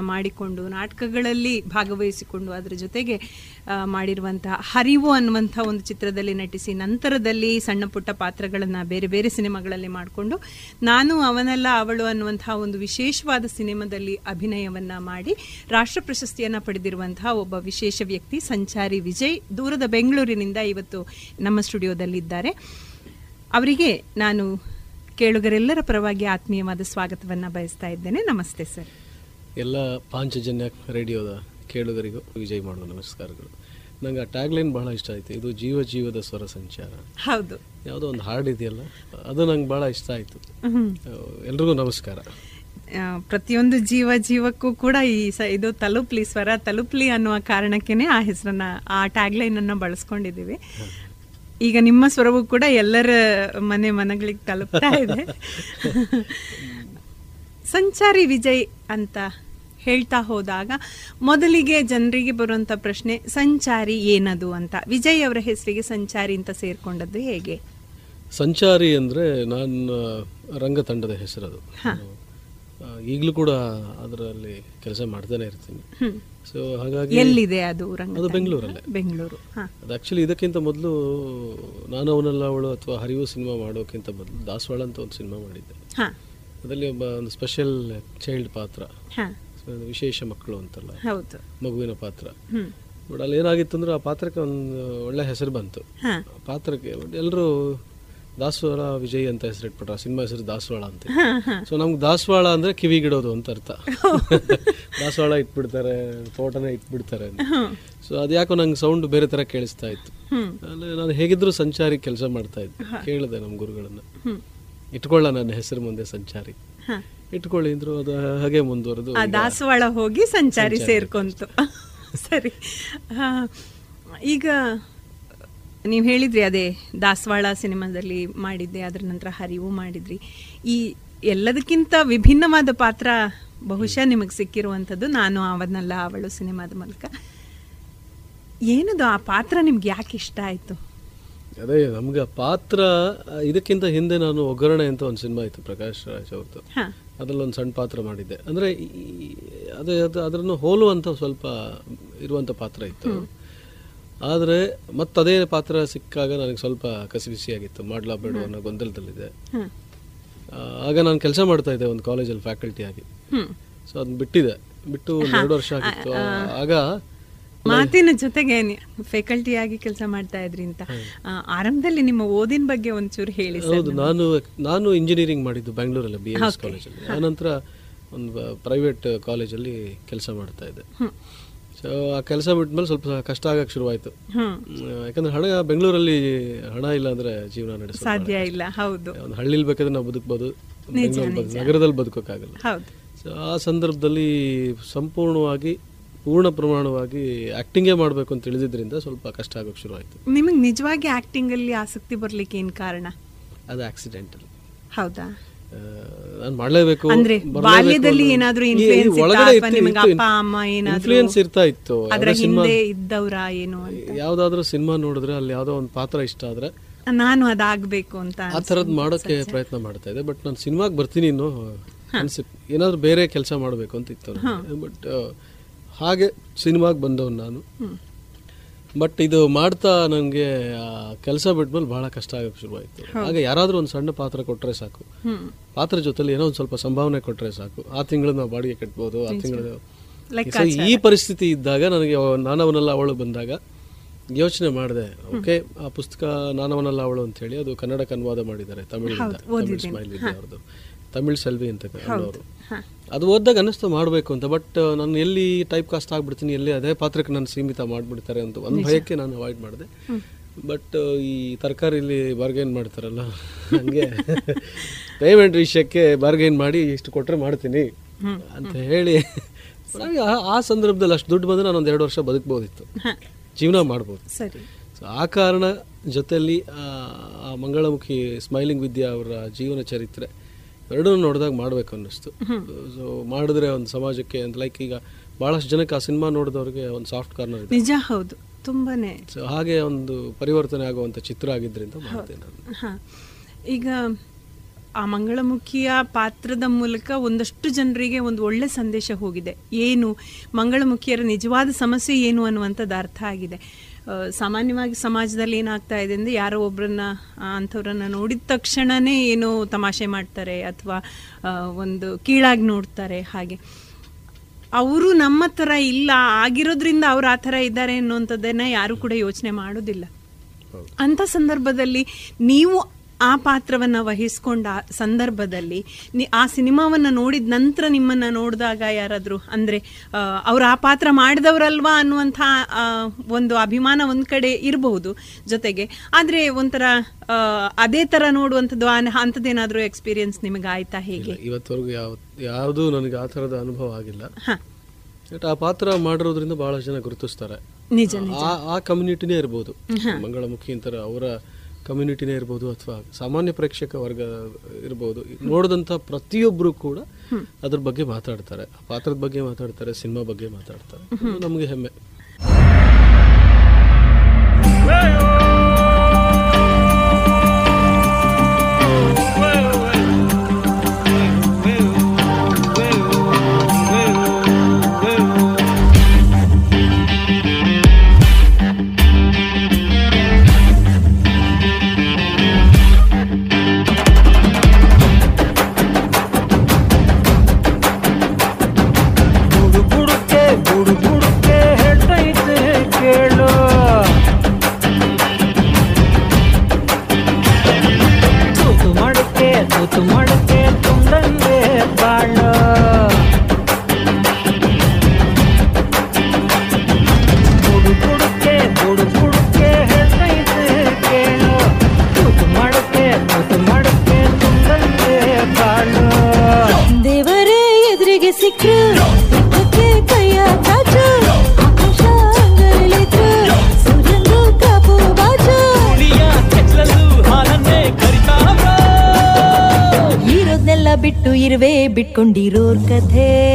ಮಾಡಿಕೊಂಡು, ನಾಟಕಗಳಲ್ಲಿ ಭಾಗವಹಿಸಿಕೊಂಡು ಅದರ ಜೊತೆಗೆ ಮಾಡಿರುವಂತಹ ಹರಿವು ಅನ್ನುವಂಥ ಒಂದು ಚಿತ್ರದಲ್ಲಿ ನಟಿಸಿ, ನಂತರದಲ್ಲಿ ಸಣ್ಣ ಪುಟ್ಟ ಪಾತ್ರಗಳನ್ನು ಬೇರೆ ಬೇರೆ ಸಿನಿಮಾಗಳಲ್ಲಿ ಮಾಡಿಕೊಂಡು, ನಾನು ಅವನೆಲ್ಲ ಅವಳು ಅನ್ನುವಂಥ ಒಂದು ವಿಶೇಷವಾದ ಸಿನಿಮಾದಲ್ಲಿ ಅಭಿನಯವನ್ನು ಮಾಡಿ, ರಾಷ್ಟ್ರ ಪ್ರಶಸ್ತಿಯನ್ನು ಪಡೆದಿರುವಂತಹ ಒಬ್ಬ ವಿಶೇಷ ವ್ಯಕ್ತಿ ಸಂಚಾರಿ ವಿಜಯ್, ದೂರದ ಬೆಂಗಳೂರಿನಿಂದ ಇವತ್ತು ನಮ್ಮ ಸ್ಟುಡಿಯೋದಲ್ಲಿದ್ದಾರೆ. ಅವರಿಗೆ ನಾನು ಕೇಳುಗರೆಲ್ಲರ ಪರವಾಗಿ ಆತ್ಮೀಯವಾದ ಸ್ವಾಗತವನ್ನು ಬಯಸ್ತಾ ಇದ್ದೇನೆ. ನಮಸ್ತೆ ಸರ್. ಎಲ್ಲ ಪಾಂಚಜನ್ಯ ರೇಡಿಯೋದ ಕೇಳುಗರಿಗೂ ವಿಜಯ್ ಮಾಡುವ ನಮಸ್ಕಾರಗಳು. ನಂಗೆ ಆ ಟ್ಯಾಗ್ಲೈನ್ ಬಹಳ ಇಷ್ಟ ಆಯಿತು. ಇದು ಜೀವ ಜೀವದ ಸ್ವರ ಸಂಚಾರ. ಹೌದು. ಯಾವುದೋ ಒಂದು ಹಾಡು ಇದೆಯಲ್ಲ ಅದು ನಂಗೆ ಭಾಳ ಇಷ್ಟ ಆಯಿತು. ಎಲ್ರಿಗೂ ನಮಸ್ಕಾರ. ಪ್ರತಿಯೊಂದು ಜೀವ ಜೀವಕ್ಕೂ ಕೂಡ ಈ ಸ ಇದು ತಲುಪ್ಲಿ ಸ್ವರ ತಲುಪ್ಲಿ ಅನ್ನುವ ಕಾರಣಕ್ಕೇನೆ ಆ ಹೆಸರನ್ನ ಆ ಟ್ಯಾಗ್ಲೈನ್ ಅನ್ನು ಬಳಸ್ಕೊಂಡಿದ್ದೀವಿ. ಈಗ ನಿಮ್ಮ ಸ್ವರವು ಕೂಡ ಎಲ್ಲರ ಮನೆ ಮನಗಳಿಗೆ ತಲುಪ್ತಾ ಇದೆ. *laughs* ಸಂಚಾರಿ ವಿಜಯ್ ಅಂತ ಹೇಳ್ತಾ ಹೋದಾಗ ಮೊದಲಿಗೆ ಜನರಿಗೆ ಬರುವಂತ ಪ್ರಶ್ನೆ ಸಂಚಾರಿ ಏನದು ಅಂತ. ವಿಜಯ್ ಅವರ ಹೆಸರಿಗೆ ಸಂಚಾರಿ ಅಂತ ಸೇರ್ಕೊಂಡದ್ದು ಹೇಗೆ? ಸಂಚಾರಿ ಅಂದರೆ ನಾನು ರಂಗತಂಡದ ಹೆಸರದು. ಈಗಲೂ ಕೂಡ ಅದರಲ್ಲಿ ಕೆಲಸ ಮಾಡ್ತಾನೆ ಇರ್ತೀನಿ. ಸೊ ಹಾಗಾಗಿ ಎಲ್ಲಿದೆ ಅದು ಅದು ಬೆಂಗಳೂರಲ್ಲೇ. ಬೆಂಗಳೂರು ಅದು ಆ್ಯಕ್ಚುಲಿ ಇದಕ್ಕಿಂತ ಮೊದಲು ನಾನು ಅವನಲ್ಲ ಅವಳು ಅಥವಾ ಹರಿವು ಸಿನಿಮಾ ಮಾಡೋಕ್ಕಿಂತ ಮೊದಲು ದಾಸವಾಳ ಅಂತ ಒಂದು ಸಿನಿಮಾ ಮಾಡಿದ್ದೆ. ಹಾ. ಅದರಲ್ಲಿ ಒಬ್ಬ ಒಂದು ಸ್ಪೆಷಲ್ ಚೈಲ್ಡ್ ಪಾತ್ರ. ವಿಶೇಷ ಮಕ್ಕಳು ಅಂತಲ್ಲ ಹೌದು. ಮಗುವಿನ ಪಾತ್ರ. ಬಟ್ ಅಲ್ಲಿ ಏನಾಗಿತ್ತು ಅಂದ್ರೆ ಆ ಪಾತ್ರಕ್ಕೆ ಒಂದು ಒಳ್ಳೆ ಹೆಸರು ಬಂತು. ಪಾತ್ರಕ್ಕೆ ಎಲ್ಲರೂ ದಾಸವಾಳ ವಿಜಯ್ ಅಂತ ಹೆಸರಿಟ್ಬಿಟ್ರು. ಸಿನಿಮಾ ಹೆಸರು ದಾಸವಾಳ ಅಂತ. ಸೊ ನಮ್ಗೆ ದಾಸವಾಳ ಅಂದ್ರೆ ಕಿವಿಗಿಡೋದು ಅಂತ ಅರ್ಥ. *laughs* ದಾಸವಾಳ ಇಟ್ಬಿಡ್ತಾರೆ ತೋಟನೇ ಇಟ್ಬಿಡ್ತಾರೆ ಸೊ ಅದ್ಯಾಕೋ ನಂಗೆ ಸೌಂಡ್ ಬೇರೆ ತರ ಕೇಳಿಸ್ತಾ ಇತ್ತು. ನಾನು ಹೇಗಿದ್ರು ಸಂಚಾರಿ ಕೆಲಸ ಮಾಡ್ತಾ ಇದ್ದೆ. ಕೇಳಿದೆ ನಮ್ಮ ಗುರುಗಳನ್ನ. ಇಟ್ಕೊಳ್ಳ ನನ್ನ ಹೆಸರು ಮುಂದೆ ಸಂಚಾರಿ. ಇಟ್ಕೊಳ್ಳಿ ಅಂದ್ರು ಅದು ಹಾಗೆ ಮುಂದುವರೆದು ದಾಸವಾಳ ಹೋಗಿ ಸಂಚಾರಿ. ಸೇರ್ಕೊಂತು. ಸರಿ. ಈಗ ನೀವು ಹೇಳಿದ್ರಿ ಅದೇ ದಾಸವಾಳ ಸಿನಿಮಾದಲ್ಲಿ ಮಾಡಿದ್ದೆ ಅದರ ನಂತರ ಹರಿವು ಮಾಡಿದ್ರಿ. ಈ ಎಲ್ಲದಕ್ಕಿಂತ ವಿಭಿನ್ನವಾದ ಪಾತ್ರ ಬಹುಶಃ ನಿಮಗೆ ಸಿಕ್ಕಿರುವಂಥದ್ದು ನಾನು ಅವನ್ನೆಲ್ಲ ಅವಳು ಸಿನಿಮಾದ ಮೂಲಕ. ಏನದು ಆ ಪಾತ್ರ ನಿಮ್ಗೆ ಯಾಕೆ ಇಷ್ಟ ಆಯ್ತು? ಅದೇ ನಮ್ಗೆ ಪಾತ್ರ ಇದಕ್ಕಿಂತ ಹಿಂದೆ ನಾನು ಒಗ್ಗರಣೆ ಅಂತ ಒಂದು ಸಿನಿಮಾ ಇತ್ತು ಪ್ರಕಾಶ್ ರಾಜ್ ಅವ್ರದ್ದು ಹಾ. ಅದ್ರಲ್ಲಿ ಒಂದು ಸಣ್ಣ ಪಾತ್ರ ಮಾಡಿದ್ದೆ. ಅಂದ್ರೆ ಅದೇ ಅದು ಅದನ್ನು ಹೋಲುವಂತ ಸ್ವಲ್ಪ ಇರುವಂತ ಪಾತ್ರ ಇತ್ತು. ಆದರೆ ಮತ್ತದೇ ಪಾತ್ರ ಸಿಕ್ಕಾಗ ನನಗೆ ಸ್ವಲ್ಪ ಕಸಿಬಿಸಿಯಾಗಿತ್ತು ಮಾಡ್ಲಾ ಬೇಡ ಅನ್ನೋ ಗೊಂದಲದಲ್ಲಿದೆ. ಆಗ ನಾನು ಕೆಲಸ ಮಾಡ್ತಾ ಇದ್ದೆ ಒಂದು ಕಾಲೇಜಲ್ಲಿ ಫ್ಯಾಕಲ್ಟಿ ಆಗಿ. ಸೊ ಅದನ್ನ ಬಿಟ್ಟಿದೆ. ಬಿಟ್ಟು ಒಂದು ಎರಡು ವರ್ಷ ಆಗಿತ್ತು. ಆಗ ಮಾತಿನ ಜೊತೆಗೆ ಫ್ಯಾಕಲ್ಟಿ ಆಗಿ ಕೆಲಸ ಮಾಡ್ತಾ ಇದ್ರಿ ಅಂತ. ಆರಂಭದಲ್ಲಿ ನಿಮ್ಮ ಓದಿನ ಬಗ್ಗೆ ಒಂಚೂರು ಹೇಳಿ ಹೌದು ನಾನು ನಾನು ಇಂಜಿನಿಯರಿಂಗ್ ಮಾಡಿದ್ದು ಬೆಂಗಳೂರಲ್ಲಿ ಬಿ ಎಸ್ ಕಾಲೇಜಲ್ಲಿ ಆನಂತರ ಒಂದು ಪ್ರೈವೇಟ್ ಕಾಲೇಜಲ್ಲಿ ಕೆಲಸ ಮಾಡ್ತಾ ಇದ್ದೆ. ಸೊ ಆ ಕೆಲಸ ಬಿಟ್ಮೇಲೆ ಸ್ವಲ್ಪ ಕಷ್ಟ ಆಗಕ್ಕೆ ಶುರುವಾಯಿತು. ಯಾಕಂದ್ರೆ ಹಣ ಬೆಂಗಳೂರಲ್ಲಿ ಹಣ ಇಲ್ಲ ಅಂದ್ರೆ ಜೀವನ ನಡೆಸ ಸಾಧ್ಯ ಇಲ್ಲ ಹೌದು. ಒಂದು ಹಳ್ಳಿಲಿ ಬೇಕಾದ್ರೆ ನಾವು ಬದುಕ್ಬೋದು ನಗರದಲ್ಲಿ ಬದುಕೋಕ್ಕಾಗಲ್ಲ. ಹೌದು. ಸೊ ಆ ಸಂದರ್ಭದಲ್ಲಿ ಸಂಪೂರ್ಣವಾಗಿ ಪೂರ್ಣ ಪ್ರಮಾಣವಾಗಿ ಆಕ್ಟಿಂಗ್ ಮಾಡಬೇಕು ಅಂತ ತಿಳಿದಿದ್ರಿಂದ ಸ್ವಲ್ಪ ಕಷ್ಟ ಆಗೋಕ್ಕೆ ಶುರುವಾಯಿತು. ನಿಮಗೆ ನಿಜವಾಗಿ ಆಕ್ಟಿಂಗ್ ಅಲ್ಲಿ ಆಸಕ್ತಿ ಬರಲಿಕ್ಕೆ ಏನು ಕಾರಣ? ಅದು ಆಕ್ಸಿಡೆಂಟಲ್ ಹೌದಾ? ನಾನು ಮಾಡಲೇಬೇಕು ಅಂದ್ರೆ ಬಾಲ್ಯದಲ್ಲಿ ಏನಾದರೂ ಇನ್ಫ್ಲುಯೆನ್ಸ್ ಇತ್ತಾ? ಅಥವಾ ಅಪ್ಪ ಅಮ್ಮ ಏನಾದ್ರೂ ಇನ್ಫ್ಲೂಯೆನ್ಸ್ ಇರ್ತಾ ಇತ್ತು. ಅದರ ಹಿಂದೆ ಇದ್ದವರ ಏನು ಯಾವ್ದಾದ್ರು ಸಿನಿಮಾ ನೋಡಿದ್ರೆ ಅಲ್ಲಿ ಯಾವ್ದೋ ಒಂದು ಪಾತ್ರ ಇಷ್ಟ ಆದ್ರೆ ನಾನು ಅದಾಗ್ಬೇಕು ಅಂತ ಆ ಥರದ್ದು ಮಾಡೋಕ್ಕೆ ಪ್ರಯತ್ನ ಮಾಡ್ತಾ ಇದ್ದೆ. ಬಟ್ ನಾನು ಸಿನಿಮಾಗೆ ಬರ್ತೀನಿ ಇನ್ನೂ. ಏನಾದ್ರೂ ಏನಾದ್ರು ಬೇರೆ ಕೆಲಸ ಮಾಡಬೇಕು ಅಂತ ಇತ್ತು. ಬಟ್ ಹಾಗೆ ಸಿನಿಮಾಗೆ ಬಂದವನು ನಾನು. ಬಟ್ ಇದು ಮಾಡ್ತಾ ನನಗೆ ಕೆಲಸ ಬಿಟ್ಮೇಲೆ ಬಹಳ ಕಷ್ಟ ಆಗೋಕ್ಕೆ ಶುರುವಾಯಿತು. ಹಾಗೆ ಯಾರಾದರೂ ಒಂದು ಸಣ್ಣ ಪಾತ್ರ ಕೊಟ್ಟರೆ ಸಾಕು. ಪಾತ್ರ ಜೊತೆಲಿ ಏನೋ ಒಂದು ಸ್ವಲ್ಪ ಸಂಭಾವನೆ ಕೊಟ್ಟರೆ ಸಾಕು. ಆ ತಿಂಗಳು ನಾವು ಬಾಡಿಗೆ ಕಟ್ಬೋದು ಆ ತಿಂಗಳು ಈ ಪರಿಸ್ಥಿತಿ ಇದ್ದಾಗ ನನಗೆ ನಾನವನಲ್ಲ ಅವಳು ಬಂದಾಗ ಯೋಚನೆ ಮಾಡಿದೆ ಓಕೆ ಆ ಪುಸ್ತಕ ನಾನವನಲ್ಲ ಅವಳು ಅಂತ ಹೇಳಿ ಅದು ಕನ್ನಡಕ್ಕೆ ಅನುವಾದ ಮಾಡಿದ್ದಾರೆ ತಮಿಳಿಂದ ತಮಿಳ್ ಸ್ಮೈಲ್ ಇದೆ ಅವ್ರದ್ದು ತಮಿಳ್ ಸೆಲ್ವಿ ಅಂತ ಅನ್ನೋರು ಅದು ಓದ್ದಾಗ ಅನ್ನಿಸ್ತು ಮಾಡಬೇಕು ಅಂತ ಬಟ್ ನಾನು ಎಲ್ಲಿ ಟೈಪ್ ಕಾಸ್ಟ್ ಆಗಿಬಿಡ್ತೀನಿ ಎಲ್ಲಿ ಅದೇ ಪಾತ್ರಕ್ಕೆ ನಾನು ಸೀಮಿತ ಮಾಡಿಬಿಡ್ತಾರೆ ಅಂತ ಒಂದು ಭಯಕ್ಕೆ ನಾನು ಅವಾಯ್ಡ್ ಮಾಡಿದೆ. ಬಟ್ ಈ ತರಕಾರಿಲಿ ಬಾರ್ಗೇನ್ ಮಾಡ್ತಾರಲ್ಲ ಹಂಗೆ. ಪೇಮೆಂಟ್ ವಿಷಯಕ್ಕೆ ಬಾರ್ಗೇನ್ ಮಾಡಿ ಇಷ್ಟು ಕೊಟ್ಟರೆ ಮಾಡ್ತೀನಿ ಅಂತ ಹೇಳಿ. ಆ- ಸಂದರ್ಭದಲ್ಲಿ ಅಷ್ಟು ದುಡ್ಡು ಬಂದರೆ ನಾನು ಒಂದು ಎರಡು ವರ್ಷ ಬದುಕ್ಬೋದಿತ್ತು. ಜೀವನ ಮಾಡ್ಬೋದು. ಸರಿ. ಸೊ ಆ ಕಾರಣ ಜೊತೆಯಲ್ಲಿ ಆ ಮಂಗಳಮುಖಿ ಸ್ಮೈಲಿಂಗ್ ವಿದ್ಯಾ ಅವರ ಜೀವನ ಚರಿತ್ರೆ ಎರಡನ್ನೂ ನೋಡಿದಾಗ ಮಾಡಬೇಕು ಅನ್ನಿಸ್ತು. ಸೊ ಮಾಡಿದ್ರೆ ಒಂದು ಸಮಾಜಕ್ಕೆ ಅಂತ ಲೈಕ್ ಈಗ ಭಾಳಷ್ಟು ಜನಕ್ಕೆ ಆ ಸಿನಿಮಾ ನೋಡಿದವ್ರಿಗೆ ಒಂದು ಸಾಫ್ಟ್ ಕಾರ್ನರ್ ಇದೆ. ನಿಜ ಹೌದು. ತುಂಬಾನೇ. ಸೊ ಹಾಗೆ ಒಂದು ಪರಿವರ್ತನೆ ಆಗುವಂಥ ಚಿತ್ರ ಆಗಿದ್ದರಿಂದ ನಾನು. ಈಗ ಆ ಮಂಗಳಮುಖಿಯ ಪಾತ್ರದ ಮೂಲಕ ಒಂದಷ್ಟು ಜನರಿಗೆ ಒಂದು ಒಳ್ಳೆ ಸಂದೇಶ ಹೋಗಿದೆ. ಏನು? ಮಂಗಳಮುಖಿಯರ ನಿಜವಾದ ಸಮಸ್ಯೆ ಏನು ಅನ್ನುವಂಥದ್ದು ಅರ್ಥ ಆಗಿದೆ. ಸಾಮಾನ್ಯವಾಗಿ ಸಮಾಜದಲ್ಲಿ ಏನಾಗ್ತಾ ಇದೆ ಅಂದರೆ ಯಾರೋ ಒಬ್ಬರನ್ನ ಅಂಥವ್ರನ್ನ ನೋಡಿದ ತಕ್ಷಣನೇ ಏನೋ ತಮಾಷೆ ಮಾಡ್ತಾರೆ ಅಥವಾ ಒಂದು ಕೀಳಾಗಿ ನೋಡ್ತಾರೆ ಹಾಗೆ. ಅವರು ನಮ್ಮ ಥರ ಇಲ್ಲ ಆಗಿರೋದ್ರಿಂದ ಅವ್ರು ಆ ಥರ ಇದ್ದಾರೆ ಅನ್ನೋಂಥದ್ದನ್ನು ಯಾರು ಕೂಡ ಯೋಚನೆ ಮಾಡೋದಿಲ್ಲ. ಅಂತ ಸಂದರ್ಭದಲ್ಲಿ ನೀವು ಆ ಪಾತ್ರವನ್ನ ವಹಿಸ್ಕೊಂಡ ಸಂದರ್ಭದಲ್ಲಿ ಆ ಸಿನಿಮಾವನ್ನ ನೋಡಿದ ನಂತರ ನಿಮ್ಮನ್ನ ನೋಡಿದಾಗ ಯಾರಾದ್ರೂ ಅಂದ್ರೆ ಅವ್ರು ಆ ಪಾತ್ರ ಮಾಡಿದವರಲ್ವಾ ಅನ್ನುವಂಥ ಒಂದು ಅಭಿಮಾನ ಒಂದ್ ಕಡೆ ಇರಬಹುದು ಜೊತೆಗೆ. ಆದ್ರೆ ಒಂಥರ ಅದೇ ತರ ನೋಡುವಂಥದ್ದು ಅಂಥದ್ದೇನಾದರೂ ಎಕ್ಸ್ಪೀರಿಯನ್ಸ್ ನಿಮಗೆ ಆಯ್ತಾ ಹೇಗೆ? ಇವತ್ತವರೆಗೂ ಯಾವ ಯಾವುದೂ ನನಗೆ ಆ ಥರದ ಅನುಭವ ಆಗಿಲ್ಲ. ಆ ಪಾತ್ರ ಮಾಡಿರೋದ್ರಿಂದ ಬಹಳ ಜನ ಗುರುತಿಸ್ತಾರೆ. ನಿಜ ಆ ಆ ಕಮ್ಯುನಿಟಿನೇ ಇರ್ಬೋದು. ಮಂಗಳಮುಖಿ ಅಂತಾರೆ ಅವರ ಕಮ್ಯುನಿಟಿನೇ ಇರ್ಬೋದು ಅಥವಾ ಸಾಮಾನ್ಯ ಪ್ರೇಕ್ಷಕ ವರ್ಗ ಇರ್ಬೋದು ನೋಡಿದಂಥ ಪ್ರತಿಯೊಬ್ಬರು ಕೂಡ ಅದ್ರ ಬಗ್ಗೆ ಮಾತಾಡ್ತಾರೆ. ಆ ಪಾತ್ರದ ಬಗ್ಗೆ ಮಾತಾಡ್ತಾರೆ ಸಿನಿಮಾ ಬಗ್ಗೆ ಮಾತಾಡ್ತಾರೆ. ನಮಗೆ ಹೆಮ್ಮೆ. ಇರುವೆ ಬಿಟ್ಕೊಂಡಿರೋರ್ ಕಥೆ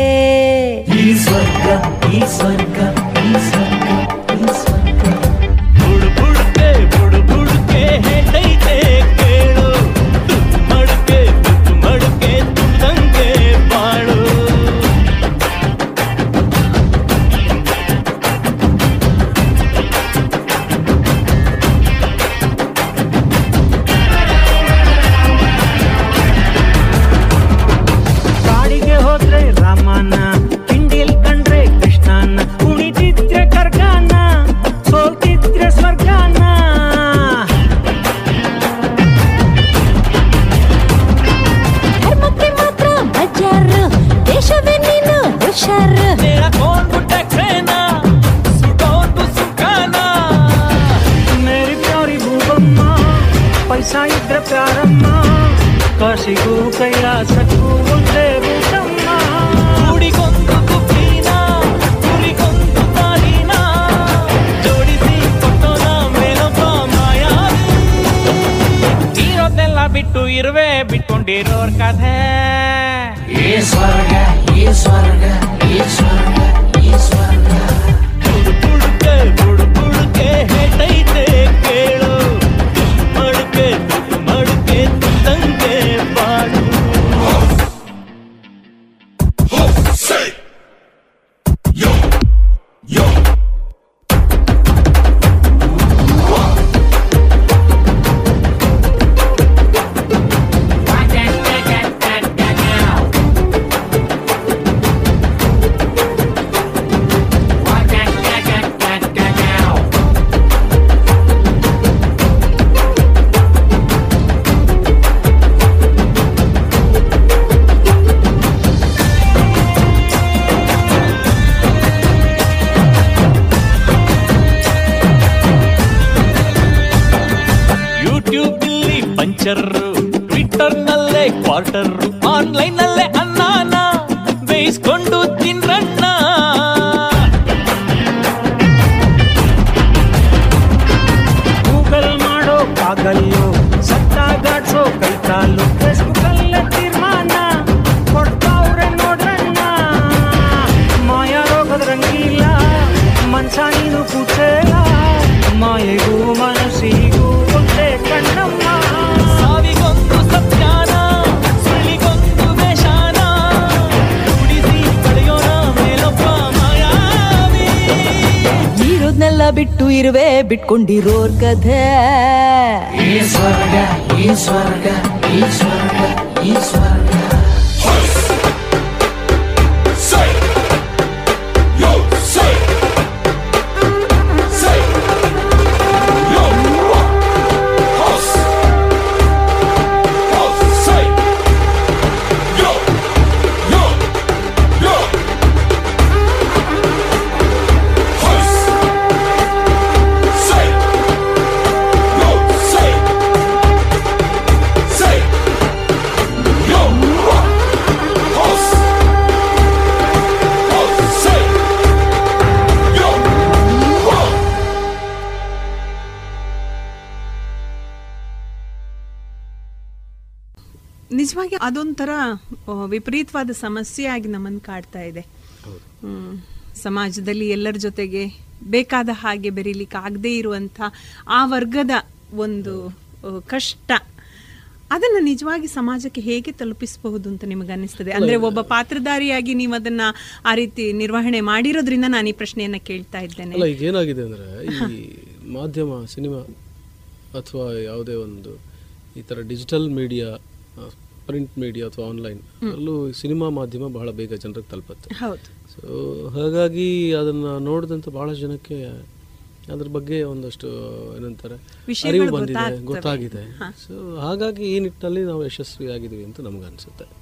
ಬಿಟ್ಟು ಇರುವೆ ಬಿಟ್ಕೊಂಡಿರೋರ್ ಕಥೆ. ಈ ಸ್ವರ್ಗ ಈ ಸ್ವರ್ಗ ಈ ಸ್ವರ್ಗ ಈ ಸ್ವರ್ಗ. ಅದೊಂಥರ ವಿಪರೀತವಾದ ಸಮಸ್ಯೆ ಆಗಿ ನಮ್ಮನ್ನು ಕಾಡ್ತಾ ಇದೆ. ಸಮಾಜದಲ್ಲಿ ಎಲ್ಲರ ಜೊತೆಗೆ ಬೇಕಾದ ಹಾಗೆ ಬೆರೀಲಿಕ್ಕೆ ಆಗದೇ ಇರುವಂಥ ಆ ವರ್ಗದ ಒಂದು ಕಷ್ಟ ಅದನ್ನ ನಿಜವಾಗಿ ಸಮಾಜಕ್ಕೆ ಹೇಗೆ ತಲುಪಿಸಬಹುದು ಅಂತ ನಿಮಗೆ ಅನಿಸ್ತದೆ ಅಂದ್ರೆ ಒಬ್ಬ ಪಾತ್ರಧಾರಿಯಾಗಿ ನೀವು ಅದನ್ನ ಆ ರೀತಿ ನಿರ್ವಹಣೆ ಮಾಡಿರೋದ್ರಿಂದ ನಾನು ಈ ಪ್ರಶ್ನೆಯನ್ನ ಕೇಳ್ತಾ ಇದ್ದೇನೆ. ಅಲ್ಲ ಈಗ ಏನಾಗಿದೆ ಅಂದರೆ ಈ ಮಾಧ್ಯಮ ಸಿನಿಮಾ ಅಥವಾ ಯಾವುದೇ ಒಂದು ಈ ಥರ ಡಿಜಿಟಲ್ ಮೀಡಿಯಾ ಪ್ರಿಂಟ್ ಮೀಡಿಯಾ ಅಥವಾ ಆನ್ಲೈನ್ ಅಲ್ಲೂ ಸಿನಿಮಾ ಮಾಧ್ಯಮ ಬಹಳ ಬೇಗ ಜನರಿಗೆ ತಲುಪುತ್ತೆ ಹೌದು ಸೊ ಹಾಗಾಗಿ ಅದನ್ನು ನೋಡಿದಂಥ ಬಹಳಷ್ಟು ಜನಕ್ಕೆ ಅದ್ರ ಬಗ್ಗೆ ಒಂದಷ್ಟು ಏನಂತಾರೆ ಅರಿವು ಬಂದಿದೆ. ಗೊತ್ತಾಗಿದೆ. ಸೊ ಹಾಗಾಗಿ ಈ ನಿಟ್ಟಿನಲ್ಲಿ ನಾವು ಯಶಸ್ವಿಯಾಗಿದ್ದೀವಿ ಅಂತ ನಮ್ಗೆ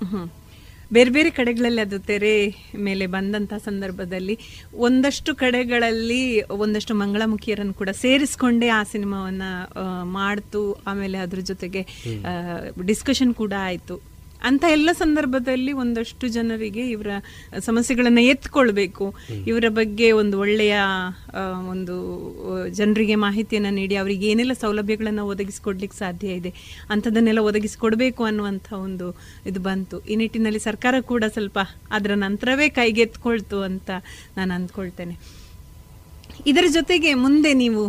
ಹ್ಮ್. ಬೇರೆ ಬೇರೆ ಕಡೆಗಳಲ್ಲಿ ಅದು ತೆರೆ ಮೇಲೆ ಬಂದಂತಹ ಸಂದರ್ಭದಲ್ಲಿ ಒಂದಷ್ಟು ಕಡೆಗಳಲ್ಲಿ ಒಂದಷ್ಟು ಮಂಗಳಮುಖಿಯರನ್ನು ಕೂಡ ಸೇರಿಸ್ಕೊಂಡೇ ಆ ಸಿನಿಮಾವನ್ನ ಮಾಡ್ತು. ಆಮೇಲೆ ಅದ್ರ ಜೊತೆಗೆ ಡಿಸ್ಕಷನ್ ಕೂಡ ಆಯ್ತು. ಅಂತ ಎಲ್ಲ ಸಂದರ್ಭದಲ್ಲಿ ಒಂದಷ್ಟು ಜನರಿಗೆ ಇವರ ಸಮಸ್ಯೆಗಳನ್ನ ಎತ್ಕೊಳ್ಬೇಕು. ಇವರ ಬಗ್ಗೆ ಒಂದು ಒಳ್ಳೆಯ ಒಂದು ಜನರಿಗೆ ಮಾಹಿತಿಯನ್ನ ನೀಡಿ ಅವರಿಗೆ ಏನೆಲ್ಲ ಸೌಲಭ್ಯಗಳನ್ನ ಒದಗಿಸಿಕೊಡ್ಲಿಕ್ಕೆ ಸಾಧ್ಯ ಇದೆ ಅಂಥದ್ದನ್ನೆಲ್ಲ ಒದಗಿಸಿಕೊಡ್ಬೇಕು ಅನ್ನುವಂಥ ಒಂದು ಇದು ಬಂತು. ಈ ನಿಟ್ಟಿನಲ್ಲಿ ಸರ್ಕಾರ ಕೂಡ ಸ್ವಲ್ಪ ಅದರ ನಂತರವೇ ಕೈಗೆತ್ಕೊಳ್ತು ಅಂತ ನಾನು ಅಂದ್ಕೊಳ್ತೇನೆ. ಇದರ ಜೊತೆಗೆ ಮುಂದೆ ನೀವು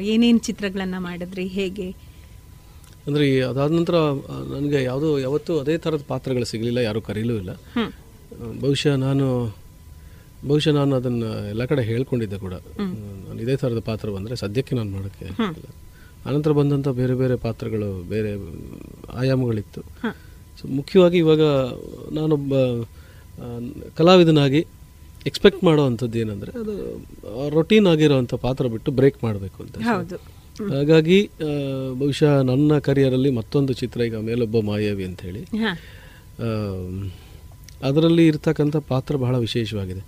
ಏನೇನು ಚಿತ್ರಗಳನ್ನ ಮಾಡಿದ್ರಿ ಹೇಗೆ? ಅಂದರೆ ಅದಾದ ನಂತರ ನನಗೆ ಯಾವುದು ಯಾವತ್ತೂ ಅದೇ ಥರದ ಪಾತ್ರಗಳು ಸಿಗಲಿಲ್ಲ ಯಾರೂ ಕರೀಲೂ ಇಲ್ಲ. ಬಹುಶಃ ನಾನು ಬಹುಶಃ ನಾನು ಅದನ್ನು ಎಲ್ಲ ಕಡೆ ಹೇಳ್ಕೊಂಡಿದ್ದೆ ಕೂಡ. ನಾನು ಇದೇ ಥರದ ಪಾತ್ರ ಬಂದರೆ ಸದ್ಯಕ್ಕೆ ನಾನು ಮಾಡೋಕ್ಕೆ. ಆನಂತರ ಬಂದಂಥ ಬೇರೆ ಬೇರೆ ಪಾತ್ರಗಳು ಬೇರೆ ಆಯಾಮಗಳಿತ್ತು. ಸೊ ಮುಖ್ಯವಾಗಿ ಇವಾಗ ನಾನೊಬ್ಬ ಕಲಾವಿದನಾಗಿ ಎಕ್ಸ್ಪೆಕ್ಟ್ ಮಾಡೋವಂಥದ್ದು ಏನಂದರೆ ಅದು ರೊಟೀನ್ ಆಗಿರೋವಂಥ ಪಾತ್ರ ಬಿಟ್ಟು ಬ್ರೇಕ್ ಮಾಡಬೇಕು ಅಂತ. ಹೌದು. ಹಾಗಾಗಿ ಆ, ಬಹುಶಃ ನನ್ನ ಕರಿಯರಲ್ಲಿ ಮತ್ತೊಂದು ಚಿತ್ರ ಈಗ ಮೇಲೊಬ್ಬ ಮಾಯಾವಿ ಅಂತ ಹೇಳಿ ಅದರಲ್ಲಿ ಇರ್ತಕ್ಕಂಥ ಪಾತ್ರ ಬಹಳ ವಿಶೇಷವಾಗಿದೆ.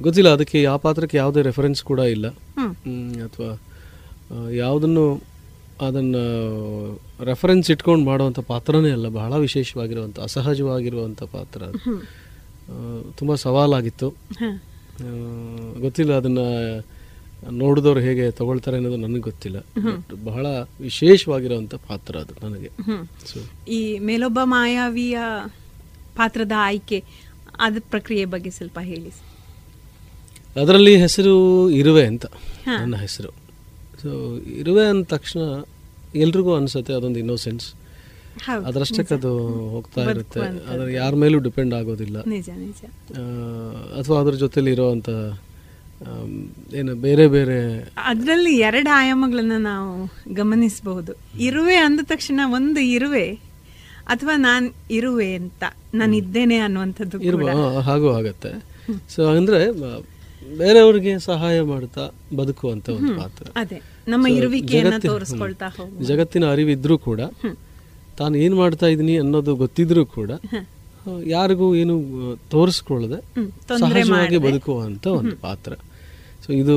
ಗೊತ್ತಿಲ್ಲ ಅದಕ್ಕೆ ಯಾವ ಪಾತ್ರಕ್ಕೆ ಯಾವುದೇ ರೆಫರೆನ್ಸ್ ಕೂಡ ಇಲ್ಲ. ಅಥವಾ ಯಾವುದನ್ನು ಅದನ್ನು ರೆಫರೆನ್ಸ್ ಇಟ್ಕೊಂಡು ಮಾಡುವಂಥ ಪಾತ್ರನೇ ಅಲ್ಲ ಬಹಳ ವಿಶೇಷವಾಗಿರುವಂಥ ಅಸಹಜವಾಗಿರುವಂಥ ಪಾತ್ರ. ತುಂಬ ಸವಾಲಾಗಿತ್ತು. ಗೊತ್ತಿಲ್ಲ ಅದನ್ನು ನೋಡಿದವ್ರು ಹೇಗೆ ತಗೊಳ್ತಾರೆ ಅನ್ನೋದು ನನಗೆ ಗೊತ್ತಿಲ್ಲ. ಬಟ್ ಬಹಳ ವಿಶೇಷವಾಗಿರುವಂಥ ಪಾತ್ರ ಅದು ನನಗೆ. ಸೊ ಈ ಮೇಲೊಬ್ಬ ಮಾಯಾವಿಯ ಪಾತ್ರದ ಆಯ್ಕೆ ಅದ ಪ್ರಕ್ರಿಯೆ ಬಗ್ಗೆ ಸ್ವಲ್ಪ ಹೇಳಿ. ಅದರಲ್ಲಿ ಹೆಸರು ಇರುವೆ ಅಂತ ನನ್ನ ಹೆಸರು. ಸೊ ಇರುವೆ ಅಂದ ತಕ್ಷಣ ಎಲ್ರಿಗೂ ಅನ್ಸುತ್ತೆ ಅದೊಂದು ಇನ್ನೋಸೆನ್ಸ್ ಅದರಷ್ಟಕ್ಕೆ ಅದು ಹೋಗ್ತಾ ಇರುತ್ತೆ. ಅದರ ಯಾರ ಮೇಲೂ ಡಿಪೆಂಡ್ ಆಗೋದಿಲ್ಲ. ಅಥವಾ ಅದ್ರ ಜೊತೆಲಿ ಇರೋವಂಥ ಏನು ಬೇರೆ ಬೇರೆ ಅದರಲ್ಲಿ ಎರಡು ಆಯಾಮಗಳನ್ನ ನಾವು ಗಮನಿಸಬಹುದು ಇರುವೆ ಅಂದ ತಕ್ಷಣ ಒಂದು ಇರುವೆ ಅಥವಾ ನಾನು ಇರುವೆ ಅಂತ ನಾನು ಇದ್ದೇನೆ ಅನ್ನುವಂಥದ್ದು ಹಾಗೂ ಆಗತ್ತೆ ಸೊ ಅಂದರೆ ಬೇರೆಯವ್ರಿಗೆ ಸಹಾಯ ಮಾಡ್ತಾ ಬದುಕುವಂತ ಒಂದು. ಪಾತ್ರ ಅದೇ ನಮ್ಮ ಇರುವಿಕೆಯನ್ನು ತೋರಿಸ್ಕೊಳ್ತಾ. ಜಗತ್ತಿನ ಅರಿವಿದ್ರೂ ಕೂಡ. ತಾನು ಏನು ಮಾಡ್ತಾ ಇದ್ದೀನಿ ಅನ್ನೋದು ಗೊತ್ತಿದ್ರೂ ಕೂಡ ಯಾರಿಗೂ ಏನು ತೋರಿಸ್ಕೊಳ್ಳದೆ ಸಹಜವಾಗಿ ಮಾಡದೆ. ಒಂದು ಪಾತ್ರ ಸೊ ಇದು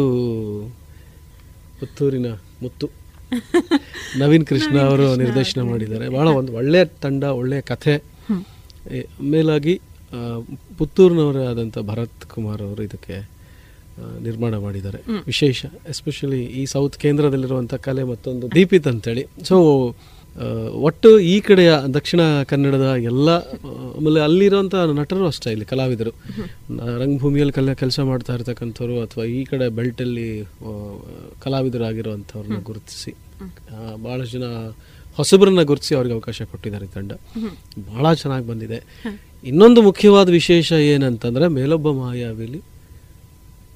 ಪುತ್ತೂರಿನ ಮುತ್ತು. ನವೀನ್ ಕೃಷ್ಣ ಅವರು ನಿರ್ದೇಶನ ಮಾಡಿದ್ದಾರೆ. ಭಾಳ ಒಂದು ಒಳ್ಳೆಯ ತಂಡ ಒಳ್ಳೆಯ ಕಥೆ. ಮೇಲಾಗಿ ಪುತ್ತೂರಿನವರೇ ಆದಂಥ ಭರತ್ ಕುಮಾರ್ ಅವರು ಇದಕ್ಕೆ ನಿರ್ಮಾಣ ಮಾಡಿದ್ದಾರೆ. ವಿಶೇಷ ಎಸ್ಪೆಷಲಿ ಈ ಸೌತ್ ಕೇಂದ್ರದಲ್ಲಿರುವಂಥ ಕಲೆ ಮತ್ತೊಂದು ದೀಪಿತ್ ಅಂತೇಳಿ. ಸೊ ಒಟ್ಟು ಈ ಕಡೆಯ ದಕ್ಷಿಣ ಕನ್ನಡದ ಎಲ್ಲ ಆಮೇಲೆ ಅಲ್ಲಿರುವಂಥ ನಟರು ಅಷ್ಟೇ ಇಲ್ಲಿ ಕಲಾವಿದರು. ರಂಗಭೂಮಿಯಲ್ಲಿ ಕಲ ಕೆಲಸ ಮಾಡ್ತಾ ಇರ್ತಕ್ಕಂಥವ್ರು ಅಥವಾ ಈ ಕಡೆ ಬೆಲ್ಟಲ್ಲಿ ಕಲಾವಿದರು ಕಲಾವಿದರಾಗಿರುವಂಥವ್ರನ್ನ ಗುರುತಿಸಿ ಭಾಳಷ್ಟು ಜನ ಹೊಸಬರನ್ನ ಗುರುತಿಸಿ ಅವ್ರಿಗೆ ಅವಕಾಶ ಕೊಟ್ಟಿದ್ದಾರೆ ಈ ತಂಡ. ಭಾಳ ಚೆನ್ನಾಗಿ ಬಂದಿದೆ. ಇನ್ನೊಂದು ಮುಖ್ಯವಾದ ವಿಶೇಷ ಏನಂತಂದರೆ ಮೇಲೊಬ್ಬ ಮಾಯಾವಿಲಿ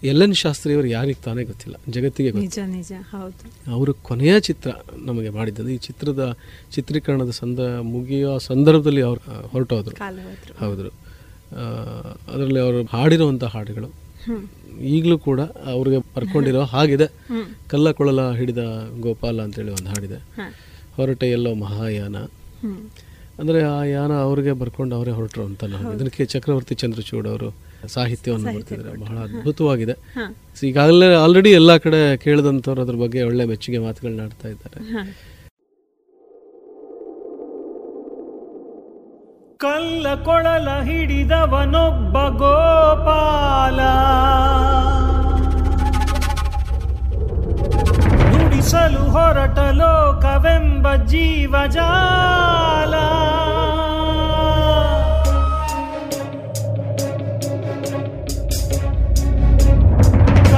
ಎಲ್ ಎನ್ ಶಾಸ್ತ್ರಿಯವರು ಯಾರಿಗೆ ತಾನೇ ಗೊತ್ತಿಲ್ಲ. ಜಗತ್ತಿಗೆ ನಿಜ ನಿಜ. ಹೌದು. ಅವರು ಕೊನೆಯ ಚಿತ್ರ ನಮಗೆ ಮಾಡಿದ್ದಂದ್ರೆ ಈ ಚಿತ್ರದ ಚಿತ್ರೀಕರಣದ ಸಂದ ಮುಗಿಯೋ ಸಂದರ್ಭದಲ್ಲಿ ಅವರು ಹೊರಟೋದ್ರು. ಹೌದು. ಅದರಲ್ಲಿ ಅವರು ಹಾಡಿರುವಂಥ ಹಾಡುಗಳು. ಈಗಲೂ ಕೂಡ ಅವ್ರಿಗೆ ಬರ್ಕೊಂಡಿರೋ ಹಾಗಿದೆ. ಕಲ್ಲ ಕೊಳಲ ಹಿಡಿದ ಗೋಪಾಲ ಅಂತೇಳಿ ಒಂದು ಹಾಡಿದೆ. ಹೊರಟ ಎಲ್ಲೋ ಮಹಾಯಾನ. ಅಂದರೆ ಆ ಯಾನ ಅವ್ರಿಗೆ ಬರ್ಕೊಂಡು ಅವರೇ ಹೊರಟರು ಅಂತ ನಾವು. ಇದಕ್ಕೆ ಚಕ್ರವರ್ತಿ ಚಂದ್ರಚೂಡ್ ಅವರು ಸಾಹಿತ್ಯವನ್ನು ಮಾಡ್ತಿದ್ದಾರೆ ಬಹಳ ಅದ್ಭುತವಾಗಿದೆ. ಈಗಾಗಲೇ ಆಲ್ರೆಡಿ ಎಲ್ಲ ಕಡೆ ಕೇಳಿದಂಥವ್ರು ಅದ್ರ ಬಗ್ಗೆ ಒಳ್ಳೆ ಮೆಚ್ಚುಗೆ ಮಾತುಗಳನ್ನ ಆಡ್ತಾ ಇದ್ದಾರೆ. ಕಲ್ಲ ಕೊಳಲ ಹಿಡಿದವನೊಬ್ಬ ಗೋಪಾಲ. ನುಡಿಸಲು ಹೊರಟ ಲೋಕವೆಂಬ ಜೀವಜಾಲ.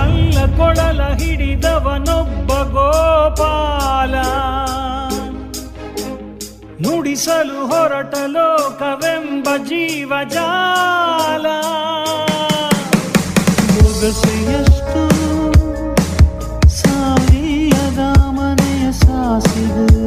ಕಲ್ಲ ಕೊಳಲ ಹಿಡಿದವನೊಬ್ಬ ಗೋಪಾಲ. ನುಡಿಸಲು ಹೊರಟ ಲೋಕವೆಂಬ ಜೀವಜಾಲ ಮುಗಸೆಯಷ್ಟು ಸಾಲಿಯದ ಮನೆಯ ಸಾಸಿದೆ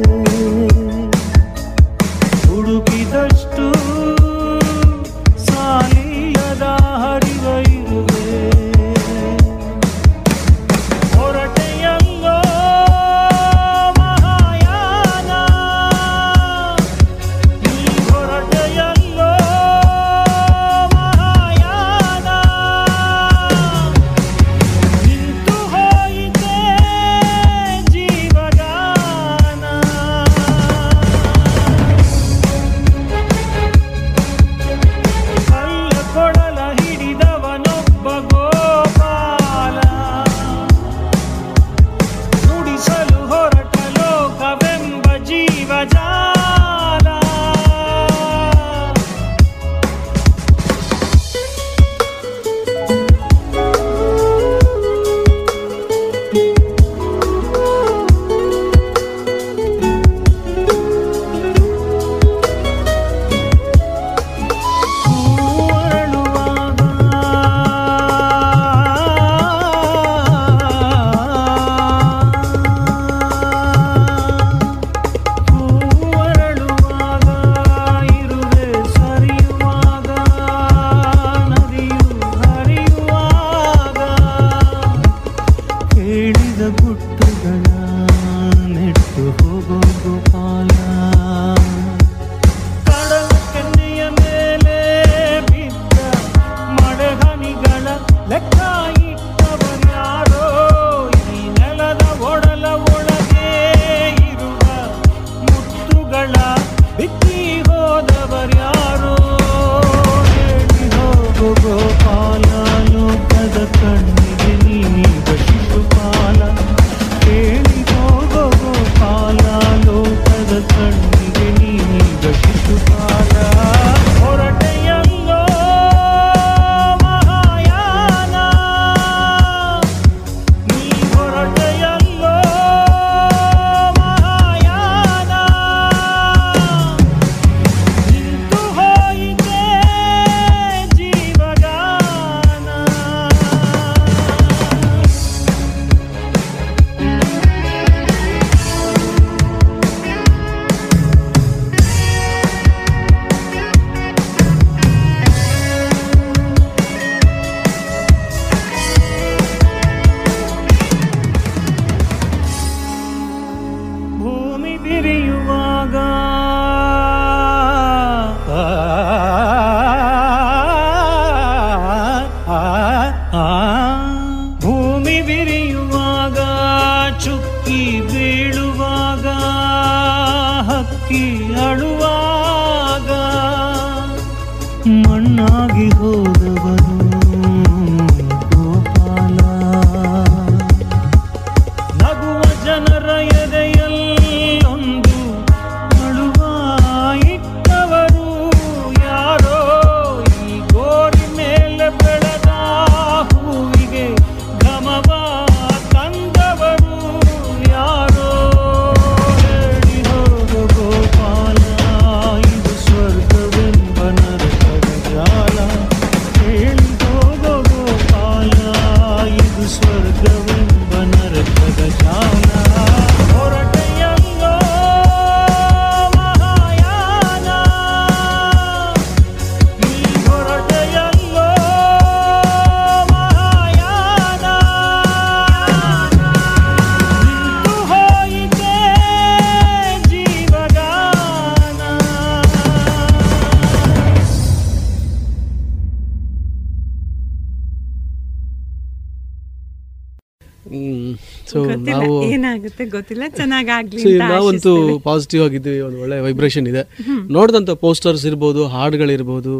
ಗೊತ್ತಿಲ್ಲ ಚೆನ್ನಾಗಾಗ್ಲಿ ನಾವಂತೂ ಪಾಸಿಟಿವ್ ಆಗಿದ್ದೀವಿ ಒಂದು ಒಳ್ಳೆ ವೈಬ್ರೇಷನ್ ಇದೆ. ನೋಡಿದಂತ ನೋಡಿದಂಥ ಪೋಸ್ಟರ್ಸ್ ಇರ್ಬೋದು ಹಾಡುಗಳಿರ್ಬೋದು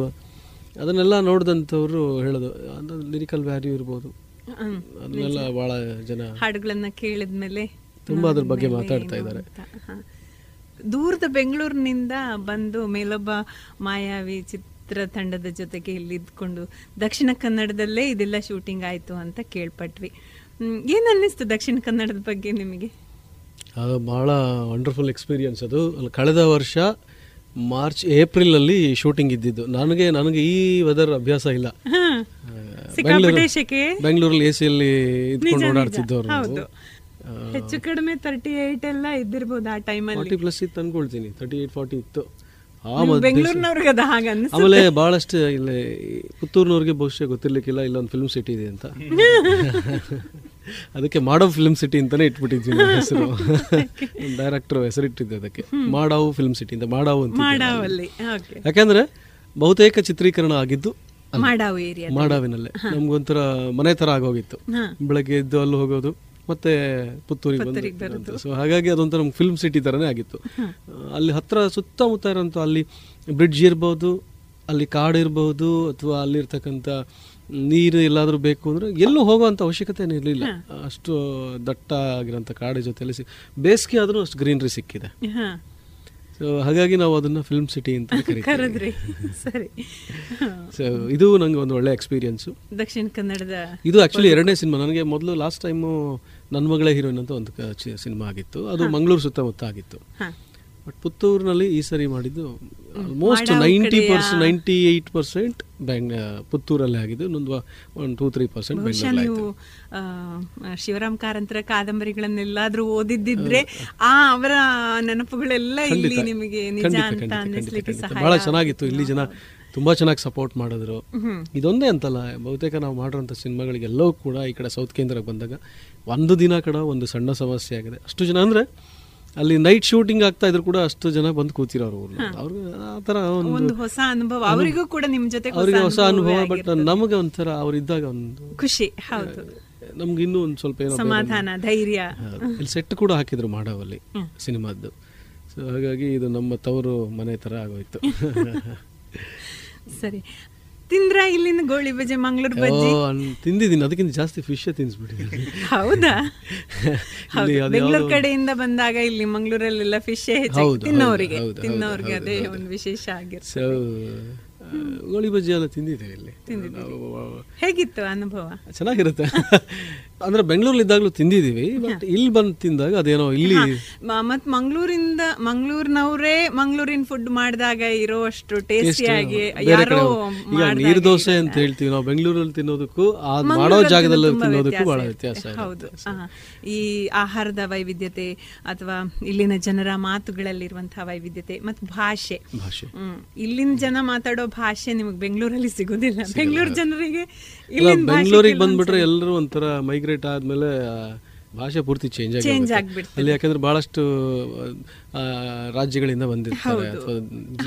ಅದನ್ನೆಲ್ಲ ನೋಡಿದಂಥವ್ರು ಹೇಳೋದು ಅಂದ್ರೆ ಲಿರಿಕಲ್ ವ್ಯಾಲ್ಯೂ ಇರ್ಬೋದು. ಅದನ್ನೆಲ್ಲ ಬಹಳ ಭಾಳ ಜನ ಹಾಡುಗಳನ್ನ ಕೇಳಿದ್ಮೇಲೆ ತುಂಬಾ ಅದ್ರ ಬಗ್ಗೆ ಮಾತಾಡ್ತಾ ಇದ್ದಾರೆ. ದೂರದ ಬೆಂಗಳೂರಿನಿಂದ ಬಂದು ಮೇಲೊಬ್ಬ ಮಾಯಾವಿ ಚಿತ್ರ ತಂಡದ ಜೊತೆಗೆ ಇಲ್ಲಿ ಇದ್ಕೊಂಡು ದಕ್ಷಿಣ ಕನ್ನಡದಲ್ಲೇ ಇದೆಲ್ಲ ಶೂಟಿಂಗ್ ಆಯ್ತು ಅಂತ ಕೇಳ್ಪಟ್ವಿ. ಏನ್ ಅನ್ನಿಸ್ತು ದಕ್ಷಿಣ ಕನ್ನಡದ ಬಗ್ಗೆ ನಿಮಗೆ? ಅದು ಭಾಳ ವಂಡರ್ಫುಲ್ ಎಕ್ಸ್ಪೀರಿಯನ್ಸ್ ಅದು. ಕಳೆದ ವರ್ಷ ಮಾರ್ಚ್ ಏಪ್ರಿಲ್ ಅಲ್ಲಿ ಶೂಟಿಂಗ್ ಇದ್ದಿದ್ದು. ನನಗೆ ನನಗೆ ಈ ವೆದರ್ ಅಭ್ಯಾಸ ಇಲ್ಲ. ಬೆಂಗಳೂರಲ್ಲಿ ಎ ಸಿಯಲ್ಲಿ ಇದ್ಕೊಂಡು. ಓಡಾಡ್ತಿದ್ದವ್ರು. ಹೆಚ್ಚು ಕಡಿಮೆ ತರ್ಟಿ ಏಟ್ ಎಲ್ಲ ಇದ್ದಿರ್ಬೋದು ಆ ಟೈಮಲ್ಲಿ ಫಾರ್ಟಿ ಪ್ಲಸ್ ಇತ್ತು ಅನ್ಕೊಳ್ತೀನಿ. ತರ್ಟಿ ಏಟ್ ಫಾರ್ಟಿ ಇತ್ತು ಆಮೇಲೆ ಭಾಳಷ್ಟು ಇಲ್ಲಿ ಪುತ್ತೂರಿನವ್ರಿಗೆ ಬಹುಶಃ ಗೊತ್ತಿರ್ಲಿಕ್ಕಿಲ್ಲ ಇಲ್ಲೊಂದು ಫಿಲ್ಮ್ ಸಿಟಿ ಇದೆ ಅಂತ. *laughs* ಅದಕ್ಕೆ ಮಾಡೋ ಫಿಲ್ಮ್ ಸಿಟಿ ಅಂತಾನೆ ಇಟ್ಬಿಟ್ಟಿದ್ವಿ *laughs* ಹೆಸರು. ಡೈರೆಕ್ಟರ್ ಹೆಸರಿಟ್ಟಿದ್ದೆ ಅದಕ್ಕೆ. ಮಾಡಾವು ಫಿಲ್ಮ್ ಸಿಟಿ ಅಂತ ಮಾಡಾವು ಅಂತ ಯಾಕಂದ್ರೆ ಬಹುತೇಕ ಚಿತ್ರೀಕರಣ ಆಗಿದ್ದು ಮಾಡಾವಿನಲ್ಲೇ. ನಮ್ಗೊಂಥರ ಮನೆ ತರ ಆಗೋಗಿತ್ತು. ಬೆಳಗ್ಗೆ ಎದ್ದು ಅಲ್ಲಿ ಹೋಗೋದು ಮತ್ತೆ ಪುತ್ತೂರಿಗೆ ಬಂದು. ಸೊ ಹಾಗಾಗಿ ಅದೊಂಥರ ಫಿಲ್ಮ್ ಸಿಟಿ ತರನೇ ಆಗಿತ್ತು. ಅಲ್ಲಿ ಹತ್ರ ಸುತ್ತಮುತ್ತ ಇರೋಂಥ ಅಲ್ಲಿ ಬ್ರಿಡ್ಜ್ ಇರ್ಬೋದು ಅಲ್ಲಿ ಕಾಡು ಇರ್ಬೋದು ಅಥವಾ ಅಲ್ಲಿರ್ತಕ್ಕಂಥ ನೀರು ಎಲ್ಲಾದರೂ ಬೇಕು ಅಂದರೆ ಎಲ್ಲೂ ಹೋಗುವಂಥ ಅವಶ್ಯಕತೆ ಇರಲಿಲ್ಲ. ಅಷ್ಟು ದಟ್ಟ ಆಗಿರೋಂಥ ಕಾಡು ಜೊತೆಯಲ್ಲಿ ಸಿ ಬೇಸಿಗೆ ಆದರೂ ಅಷ್ಟು ಗ್ರೀನ್ರಿ ಸಿಕ್ಕಿದೆ. ಸೊ ಹಾಗಾಗಿ ನಾವು ಅದನ್ನು ಫಿಲ್ಮ್ ಸಿಟಿ ಅಂತ *laughs* ಕರೀತೀವಿ. ಕರೆದ್ರಿ. ಸರಿ. ಸೊ ಇದು ನನಗೆ ಒಂದು ಒಳ್ಳೆ ಎಕ್ಸ್ಪೀರಿಯನ್ಸು ದಕ್ಷಿಣ ಕನ್ನಡದ ಇದು ಆ್ಯಕ್ಚುಲಿ ಎರಡನೇ ಸಿನಿಮಾ ನನಗೆ ಮೊದಲು ಲಾಸ್ಟ್ ಟೈಮು ನನ್ನ ಮಗಳೇ ಹೀರೋಯಿನ್ ಅಂತ ಒಂದು ಸಿನಿಮಾ ಆಗಿತ್ತು. ಅದು ಮಂಗಳೂರು ಸುತ್ತಮುತ್ತ ಆಗಿತ್ತು. ಬಟ್ ಪುತ್ತೂರಿನಲ್ಲಿ ಈ ಸರಿ ಮಾಡಿದ್ದು almost ninety percent ninety eight percent bang ಪುತ್ತೂರಲ್ಲೇ ಆಗಿದ್ದು ಇನ್ನೊಂದು ಒನ್ ಟೂ ತ್ರೀ ಪರ್ಸೆಂಟ್ ನೀವು ಆ, ಶಿವರಾಮ್ ಕಾರಂತರ ಕಾದಂಬರಿಗಳನ್ನೆಲ್ಲಾದ್ರೂ ಓದಿದ್ದಿದ್ರೆ ಆ ಅವರ ನೆನಪುಗಳೆಲ್ಲ ಇಲ್ಲಿ ನಿಮಗೆ ನಿಜ ಅಂತ ಅನ್ನಿಸ್ಲಿಕ್ಕೆ ಬಹಳ ಚೆನ್ನಾಗಿತ್ತು. ಇಲ್ಲಿ ಜನ ತುಂಬಾ ಚೆನ್ನಾಗಿ ಸಪೋರ್ಟ್ ಮಾಡಿದ್ರು. ಇದೊಂದೇ ಅಂತಲ್ಲ ಬಹುತೇಕ ನಾವು ಮಾಡಿರೋಂಥ ಸಿನಿಮಾಗಳಿಗೆಲ್ಲವೂ ಕೂಡ ಈ ಕಡೆ ಸೌತ್ ಕೇಂದ್ರಕ್ಕೆ ಬಂದಾಗ ಒಂದು ದಿನ ಕಡೆ ಒಂದು ಸಣ್ಣ ಸಮಸ್ಯೆ ಆಗಿದೆ. ಅಷ್ಟು ಜನ ಅಂದ್ರೆ ಅಲ್ಲಿ ನೈಟ್ ಶೂಟಿಂಗ್ ಆಗ್ತಾ ಇದ್ರು ಕೂಡ ಅಷ್ಟು ಜನ ಬಂದು ಕೂತಿರೋರು ಅವ್ರು. ಅವ್ರಿಗೆ ಆ ಥರ ಒಂದು ಹೊಸ ಅನುಭವ. ಅವರಿಗೂ ಕೂಡ ನಿಮ್ಮ ಜೊತೆ ಅವರಿಗೆ ಹೊಸ ಅನುಭವ ಬಟ್ ನಮಗೆ ಒಂಥರ ಅವ್ರು ಇದ್ದಾಗ ಒಂದು ಖುಷಿ. ಹೌದು. ನಮ್ಗೆ ಇನ್ನೂ ಒಂದು ಸ್ವಲ್ಪ ಏನೋ ಸಮಾಧಾನ ಧೈರ್ಯ. ಇಲ್ಲಿ ಸೆಟ್ ಕೂಡ ಹಾಕಿದ್ರು ಮಾಡವಲ್ಲಿ ಸಿನಿಮಾದ್ದು. ಸೊ ಹಾಗಾಗಿ ಇದು ನಮ್ಮ ತವರು ಮನೆ ತರ ಆಗೋಯ್ತು. *laughs* ಸರಿ. ತಿಂದ್ರ ಇಲ್ಲಿಂದ ಗೋಳಿ ಬಜೆ ಮಂಗಳೂರು ಬಜ್ಜಿ? ತಿಂದಿದ್ದೀನಿ. ಅದಕ್ಕಿಂತ ಜಾಸ್ತಿ ಫಿಶ್ ತಿನ್ಸ್ಬಿಟ್ಟಿದ್ದೀನಿ. ಹೌದಾ? *laughs* ಬೆಂಗಳೂರು ಕಡೆಯಿಂದ ಬಂದಾಗ ಇಲ್ಲಿ ಮಂಗಳೂರಲ್ಲೆಲ್ಲ ಫಿಶ್ ಹೆಚ್ಚಾಗಿ ತಿನ್ನೋರಿಗೆ ತಿನ್ನೋರಿಗೆ ಅದೇ ಒಂದು ವಿಶೇಷ ಆಗಿರ್ತದೆ ಗೋಳಿ ಬಜ್ಜಿ ಎಲ್ಲ ತಿಂದಿದ್ದೇವೆ. ಇಲ್ಲಿ ಹೇಗಿತ್ತು ಅನುಭವ? ಚೆನ್ನಾಗಿರುತ್ತೆ. *laughs* ಅಂದ್ರೆ ಬೆಂಗಳೂರಲ್ಲಿ ಇದ್ದಾಗಲೂ ತಿಂದಿದೀವಿ ಬಟ್ ಇಲ್ಲಿ ಬಂದು ತಿಂದಾಗ ಅದೇನೋ ಇಲ್ಲಿ ಮತ್ತೆ ಮತ್ ಮಂಗಳೂರಿಂದ ಮಂಗಳೂರಿನವರೇ ಮಂಗಳೂರಿನ ಫುಡ್ ಮಾಡಿದಾಗ ಇರೋ ಅಷ್ಟು ಟೇಸ್ಟಿ ಟೇಸ್ಟಿಯಾಗಿ ಯಾರೋ ಈಗ ನೀರ್ ದೋಸೆ ಅಂತ ಹೇಳ್ತೀವಿ ನಾವು ಬೆಂಗಳೂರಲ್ಲಿ ತಿನ್ನೋದಕ್ಕೂ ಆ ಮಾಡೋ ಜಾಗದಲ್ಲಿ ತಿನ್ನೋದಕ್ಕೂ ಬಹಳ ವ್ಯತ್ಯಾಸ. ಹೌದು. ಈ ಆಹಾರದ ವೈವಿಧ್ಯತೆ ಅಥವಾ ಇಲ್ಲಿನ ಜನರ ಮಾತುಗಳಲ್ಲಿರುವಂತಹ ವೈವಿಧ್ಯತೆ ಮತ್ತು ಭಾಷೆ. ಇಲ್ಲಿನ ಜನ ಮಾತಾಡೋ ಭಾಷೆ ನಿಮಗೆ ಬೆಂಗಳೂರಲ್ಲಿ ಸಿಗೋದಿಲ್ಲ. ಬೆಂಗಳೂರು ಜನರಿಗೆ ಬೆಂಗಳೂರಿಗೆ ಬಂದ್ಬಿಟ್ರೆ ಎಲ್ಲರೂ ಒಂಥರ ಮೈಗ್ರೇಟ್ ಆದ್ಮೇಲೆ ಆದಮೇಲೆ ಭಾಷೆ ಪೂರ್ತಿ ಚೇಂಜ್ ಆಗಿ Change ಹೋಗುತ್ತೆ. ಅಲ್ಲಿ ಯಾಕಂದ್ರೆ ಬಹಳಷ್ಟು ರಾಜ್ಯಗಳಿಂದ ಬಂದಿರ್ತಾರೆ ಅಥವಾ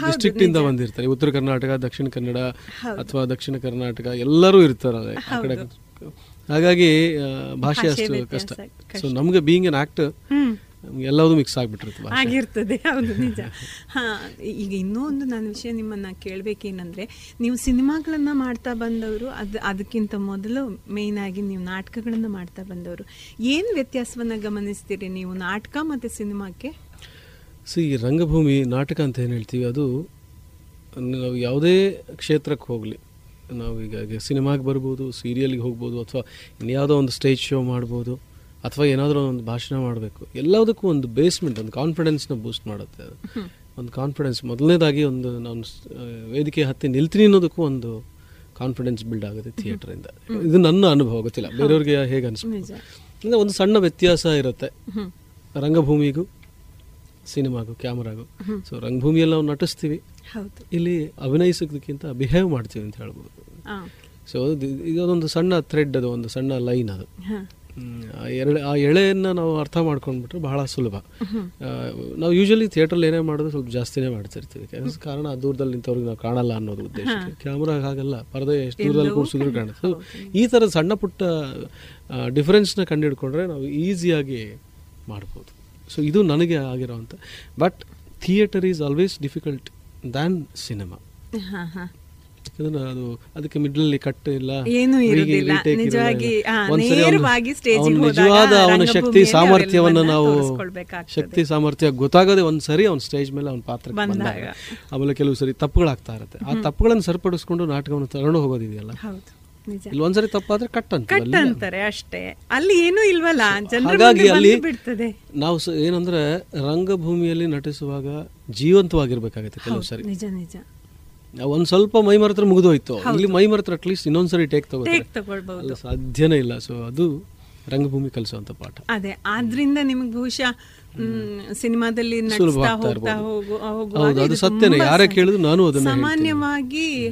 ಡಿಸ್ಟ್ರಿಕ್ಟ್ ಇಂದ ಬಂದಿರ್ತಾರೆ. ಉತ್ತರ ಕರ್ನಾಟಕ ದಕ್ಷಿಣ ಕನ್ನಡ ಅಥವಾ ದಕ್ಷಿಣ ಕರ್ನಾಟಕ ಎಲ್ಲರೂ ಇರ್ತಾರೆ ಆ ಕಡೆ ಹಾಗಾಗಿ ಭಾಷೆ ಅಷ್ಟು ಕಷ್ಟ. ಸೊ ನಮ್ಗೆ ಬೀಯಿಂಗ್ ಅನ್ ಆಕ್ಟರ್ ಹ್ಮ್. ಎಲ್ಲವೂ ಮಿಕ್ಸ್ ಆಗಿಬಿಟ್ಟಿರುತ್ತೆ ಭಾಷೆ ಆಗಿರ್ತದೆ ಹೌದು ನಿಜ. ಹಾಂ ಈಗ ಇನ್ನೂ ಒಂದು ನನ್ನ ವಿಷಯ ನಿಮ್ಮನ್ನ ಕೇಳಬೇಕೇನಂದ್ರೆ ನೀವು ಸಿನಿಮಾಗಳನ್ನ ಮಾಡ್ತಾ ಬಂದವರು ಅದು ಅದಕ್ಕಿಂತ ಮೊದಲು ಮೇಯ್ನ್ ಆಗಿ ನೀವು ನಾಟಕಗಳನ್ನ ಮಾಡ್ತಾ ಬಂದವರು. ಏನು ವ್ಯತ್ಯಾಸವನ್ನ ಗಮನಿಸ್ತೀರಿ ನೀವು ನಾಟಕ ಮತ್ತೆ ಸಿನಿಮಾಕ್ಕೆ? ಈ ರಂಗಭೂಮಿ ನಾಟಕ ಅಂತ ಏನು ಹೇಳ್ತೀವಿ ಅದು ನಾವು ಯಾವುದೇ ಕ್ಷೇತ್ರಕ್ಕೆ ಹೋಗಲಿ. ನಾವು ಈಗ ಸಿನಿಮಾಗೆ ಬರ್ಬೋದು ಸೀರಿಯಲ್ಗೆ ಹೋಗ್ಬೋದು ಅಥವಾ ಇನ್ಯಾವುದೋ ಒಂದು ಸ್ಟೇಜ್ ಶೋ ಮಾಡ್ಬೋದು. ಅಥವಾ ಏನಾದರೂ ಒಂದು ಭಾಷಣ ಮಾಡಬೇಕು. ಎಲ್ಲದಕ್ಕೂ ಒಂದು ಬೇಸ್ಮೆಂಟ್ ಒಂದು ಕಾನ್ಫಿಡೆನ್ಸ್ನ ಬೂಸ್ಟ್ ಮಾಡುತ್ತೆ ಅದು. ಒಂದು ಕಾನ್ಫಿಡೆನ್ಸ್ ಮೊದಲನೇದಾಗಿ ಒಂದು ನಾನು ವೇದಿಕೆ ಹತ್ತಿ ನಿಲ್ತೀನಿ ಅನ್ನೋದಕ್ಕೂ ಒಂದು ಕಾನ್ಫಿಡೆನ್ಸ್ ಬಿಲ್ಡ್ ಆಗುತ್ತೆ ಥಿಯೇಟ್ರಿಂದ ಇದು. ನನ್ನ ಅನುಭವ ಗೊತ್ತಿಲ್ಲ. ಬೇರೆಯವ್ರಿಗೆ ಹೇಗೆ ಅನಿಸ್ಬೋದು? ಅಂದರೆ ಒಂದು ಸಣ್ಣ ವ್ಯತ್ಯಾಸ ಇರುತ್ತೆ. ರಂಗಭೂಮಿಗೂ ಸಿನಿಮಾಗೂ ಕ್ಯಾಮ್ರಾಗೂ. ಸೊ ರಂಗಭೂಮಿಯಲ್ಲಿ ನಾವು ನಟಿಸ್ತೀವಿ. ಇಲ್ಲಿ ಅಭಿನಯಿಸೋದಕ್ಕಿಂತ ಬಿಹೇವ್ ಮಾಡ್ತೀವಿ ಅಂತ ಹೇಳ್ಬೋದು. ಸೊ ಇದೊಂದು ಸಣ್ಣ ಥ್ರೆಡ್ ಅದು ಒಂದು ಸಣ್ಣ ಲೈನ್ ಅದು. ಹಾ. ಆ ಎಳೆ ಆ ಎಳೆಯನ್ನು ನಾವು ಅರ್ಥ ಮಾಡ್ಕೊಂಡ್ಬಿಟ್ರೆ ಬಹಳ ಸುಲಭ. ನಾವು ಯೂಶಲಿ ಥಿಯೇಟ್ರಲ್ಲಿ ಏನೇ ಮಾಡಿದ್ರೆ ಸ್ವಲ್ಪ ಜಾಸ್ತಿನೇ ಮಾಡ್ತಿರ್ತೀವಿ. ಕಾರಣ ಆ ದೂರದಲ್ಲಿ ನಿಂತವ್ರಿಗೆ ನಾವು ಕಾಣಲ್ಲ ಅನ್ನೋದು ಉದ್ದೇಶ. ಕ್ಯಾಮ್ರಾಗ ಹಾಗಲ್ಲ ಪರದೆ ಎಷ್ಟು ದೂರದಲ್ಲಿ ಕೂಡಿಸಿದ್ರು ಕಾಣುತ್ತೆ. ಈ ಥರ ಸಣ್ಣ ಪುಟ್ಟ ಡಿಫ್ರೆನ್ಸ್ನ ಕಂಡುಹಿಡ್ಕೊಂಡ್ರೆ ನಾವು ಈಸಿಯಾಗಿ ಮಾಡ್ಬೋದು. ಸೊ ಇದು ನನಗೆ ಆಗಿರೋವಂಥ but theatre is always difficult than cinema ಯಾಕಂದ್ರೆ ಅದು ಅದಕ್ಕೆ ಮಿಡ್ಲಲ್ಲಿ ಕಟ್ ಇಲ್ಲ. ಏನೂ ಇರೋದಿಲ್ಲ. ನಿಜವಾಗಿ, ಆ, ಒಂದ್ಸರಿ ಅವ್ನು- ನೇರವಾಗಿ ಸ್ಟೇಜ್ ಅವ್ನು ನಿಜವಾದ ಅವನ ಶಕ್ತಿ ಸಾಮರ್ಥ್ಯವನ್ನ ನಾವು ಶಕ್ತಿ ಸಾಮರ್ಥ್ಯ ಗೊತ್ತಾಗೋದೇ ಒಂದ್ ಸರಿ ಅವ್ನ ಸ್ಟೇಜ್ ಮೇಲೆ ಅವ್ನ ಪಾತ್ರ ಬಂದಾಗ. ಆಮೇಲೆ ಕೆಲವು ಸರಿ ತಪ್ಪುಗಳಾಗ್ತಾ ಇರುತ್ತೆ. ಆ ತಪ್ಪುಗಳನ್ನು ಸರಿಪಡಿಸ್ಕೊಂಡು ನಾಟಕವನ್ನು ತರಣ ಹೋಗೋದಿದೆಯಲ್ಲ? ಹೌದು. ನಿಜ. ಇಲ್ಲಿ ಒಂದ್ಸರಿ ತಪ್ಪಾದ್ರೆ ಕಟ್ ಅಂತ ಕಟ್ ಅಂತಾರೆ ಅಷ್ಟೇ. ಅಲ್ಲಿ ಏನೂ ಇಲ್ವಲ್ಲ? ಜನರ ಹಾಗಾಗಿ ಅಲ್ಲಿ ಬಿಡ್ತದೆ. ನಾವು ಸ- ಏನಂದ್ರೆ ರಂಗಭೂಮಿಯಲ್ಲಿ ನಟಿಸುವಾಗ ಜೀವಂತವಾಗಿರ್ಬೇಕಾಗತ್ತೆ ಕೆಲವು ಸರಿ. ನಿಜ ನಿಜ. ಒಂದ್ ಸ್ವಲ್ಪ ಮೈ ಮರೆತ್ರ ಮುಗಿದೋಯ್ತು ಇಲ್ಲಿ ಮೈ ಮರತ್ರ ಅಟ್ಲೀಸ್ಟ್ ಇನ್ನೊಂದ್ಸರಿ ಟೇಕ್ ತಗೋತಾರೆ. ಸಾಧ್ಯನೇ ಇಲ್ಲ. ಸೊ ಅದು ರಂಗಭೂಮಿ ಕಲಿಸುವಂತ ಪಾಠ. ಅದೇ. ಆದ್ರಿಂದ ನಿಮಗೆ ಬಹುಶಃ ಸಿನಿಮಾದಲ್ಲಿ ನಟಿಸ್ತಾ ಹೋಗ್ತಾ ಹೋಗುವಾಗ ಅದು ಸತ್ಯನೇ. ಯಾರೇ ಕೇಳಿದ್ರು ನಾನು ಅದನ್ನೇ ಸಾಮಾನ್ಯವಾಗಿ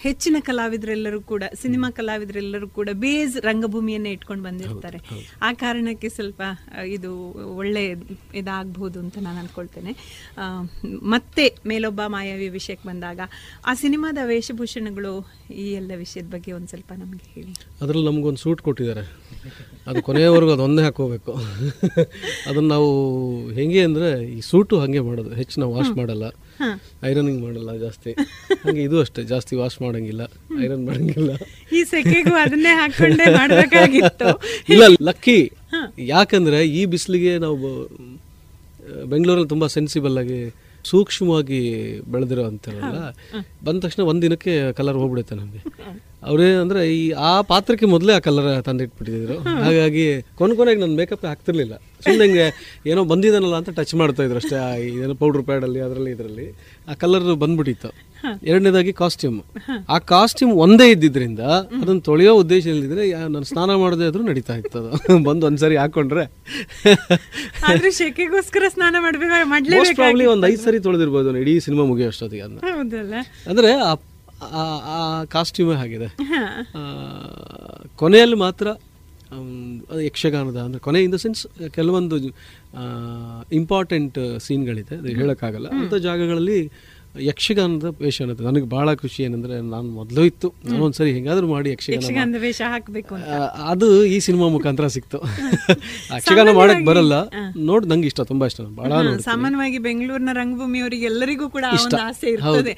ಹೆಚ್ಚಿನ ಕಲಾವಿದರೆಲ್ಲರೂ ಕೂಡ ಸಿನಿಮಾ ಕಲಾವಿದರೆಲ್ಲರೂ ಕೂಡ ಬೇಸ್ ರಂಗಭೂಮಿಯನ್ನೇ ಇಟ್ಕೊಂಡು ಬಂದಿರ್ತಾರೆ. ಆ ಕಾರಣಕ್ಕೆ ಸ್ವಲ್ಪ ಇದು ಒಳ್ಳೆ ಇದಾಗಬಹುದು ಅಂತ ನಾನು ಅನ್ಕೊಳ್ತೇನೆ. ಆ, ಮತ್ತೆ ಮೇಲೊಬ್ಬ ಮಾಯಾವಿ ವಿಷಯಕ್ಕೆ ಬಂದಾಗ ಆ ಸಿನಿಮಾದ ವೇಷಭೂಷಣಗಳು ಈ ಎಲ್ಲ ವಿಷಯದ ಬಗ್ಗೆ ಒಂದ್ ಸ್ವಲ್ಪ ನಮಗೆ ಹೇಳಿ. ಅದರಲ್ಲಿ ನಮ್ಗೊಂದು ಸೂಟ್ ಕೊಟ್ಟಿದ್ದಾರೆ. ಅದು ಕೊನೆಯವರೆಗೂ ಅದೊಂದೇ ಹಾಕೋಬೇಕು ಅದನ್ನು ನಾವು ಹೆಂಗೆ ಅಂದರೆ ಈ ಸೂಟು ಹಾಗೆ ಮಾಡೋದು. ಹೆಚ್ಚು ನಾವು ವಾಶ್ ಮಾಡಲ್ಲ. ಐರನಿಂಗ್ ಮಾಡಲ್ಲ ಜಾಸ್ತಿ. ಹಾಗೆ ಇದು ಅಷ್ಟೇ ಜಾಸ್ತಿ ವಾಶ್ ಮಾಡಂಗಿಲ್ಲ. ಐರನ್ ಮಾಡಂಗಿಲ್ಲ. ಈ ಸೆಕೆಗೂ ಅದನ್ನೇ ಹಾಕೊಂಡೇ ಮಾಡಬೇಕಾಗಿತ್ತು. ಇಲ್ಲ ಲಕ್ಕಿ. ಯಾಕಂದರೆ ಈ ಬಿಸಿಲಿಗೆ ನಾವು ಬೆಂಗಳೂರಲ್ಲಿ ತುಂಬ ಸೆನ್ಸಿಬಲ್ ಆಗಿ ಸೂಕ್ಷ್ಮವಾಗಿ ಬೆಳೆದಿರೋ ಅಂತಾರಲ್ಲ ಬಂದ ತಕ್ಷಣ ಒಂದಿನಕ್ಕೆ ಕಲರ್ ಹೋಗ್ಬಿಡುತ್ತೆ ನಮಗೆ. ಅವರೇ ಅಂದ್ರೆ ಈ ಆ ಪಾತ್ರಕ್ಕೆ ಮೊದಲೇ ಆ ಕಲರ್ ತಂದಿಟ್ಬಿಟ್ಟಿದ್ರು. ಹಾಗಾಗಿ ಕೊನೆ ಕೊನೆಗೆ ನನ್ನ ಮೇಕಪ್ ಹಾಕ್ತಿರ್ಲಿಲ್ಲ. ಸುಮ್ಮನೆ ಹಿಂಗೆ ಏನೋ ಬಂದಿದ್ದಾನಲ್ಲ ಅಂತ ಟಚ್ ಮಾಡ್ತಾ ಇದ್ರು ಅಷ್ಟೇ ಏನೋ ಪೌಡರ್ ಪ್ಯಾಡಲ್ಲಿ ಅದರಲ್ಲಿ ಇದರಲ್ಲಿ. ಆ ಕಲರ್ ಬಂದ್ಬಿಟ್ಟಿತ್ತು. ಎರಡನೇದಾಗಿ ಕಾಸ್ಟ್ಯೂಮ್ ಆ ಕಾಸ್ಟ್ಯೂಮ್ ಒಂದೇ ಇದ್ದಿದ್ರಿಂದ ಅದನ್ನು ತೊಳೆಯೋ ಉದ್ದೇಶ ಇಲ್ದಿದ್ರೆ ನಾನು ಸ್ನಾನ ಮಾಡದೇ ಆದ್ರೂ ನಡೀತಾ ಇತ್ತು ಅದು. *laughs* ಬಂದು ಒಂದ್ಸರಿ ಹಾಕೊಂಡ್ರೆ. ಶೆಕೆಗೋಸ್ಕರ ಸ್ನಾನ ಮಾಡ್ಬೇಕು ಒಂದ್ ಐದ್ ಸರಿ ತೊಳೆದಿರ್ಬೋದು ಇಡೀ ಸಿನಿಮಾ ಮುಗಿಯೋ ಅಷ್ಟೊತ್ತಿಗೆ ಅದನ್ನ ಅಂದ್ರೆ ಆ- ಕಾಸ್ಟ್ಯೂಮೇ ಆಗಿದೆ ಕೊನೆಯಲ್ಲಿ ಮಾತ್ರ ಯಕ್ಷಗಾನದ ಅಂದ್ರೆ ಕೊನೆ ಇನ್ ದ ಸೆನ್ಸ್ ಕೆಲವೊಂದು ಇಂಪಾರ್ಟೆಂಟ್ ಸೀನ್ಗಳಿದೆ ಅದು ಹೇಳೋಕ್ಕಾಗಲ್ಲ. ಅಂಥ ಜಾಗಗಳಲ್ಲಿ ಯಕ್ಷಗಾನದ ವೇಷ ಅನ್ನೋದು ನನಗೆ ಬಹಳ ಖುಷಿ ಏನಂದ್ರೆ ನಾನು ಮೊದಲು ಇತ್ತು. ನಾನು ಒಂದ್ಸರಿ ಹೆಂಗಾದ್ರೂ ಮಾಡಿ ಯಕ್ಷಗಾನ ವೇಷ ಹಾಕಬೇಕು ಅದು ಈ ಸಿನಿಮಾ ಮುಖಾಂತರ ಸಿಕ್ತು. *laughs* ಯಕ್ಷಗಾನ ಮಾಡಕ್ ಬರಲ್ಲ. ನೋಡ್ ನಂಗೆ ಇಷ್ಟ ತುಂಬಾ ಇಷ್ಟ. ಬಹಳ ಸಾಮಾನ್ಯವಾಗಿ ಬೆಂಗಳೂರಿನ ರಂಗಭೂಮಿಯವರಿಗೆ ಎಲ್ಲರಿಗೂ ಕೂಡ ಇಷ್ಟ.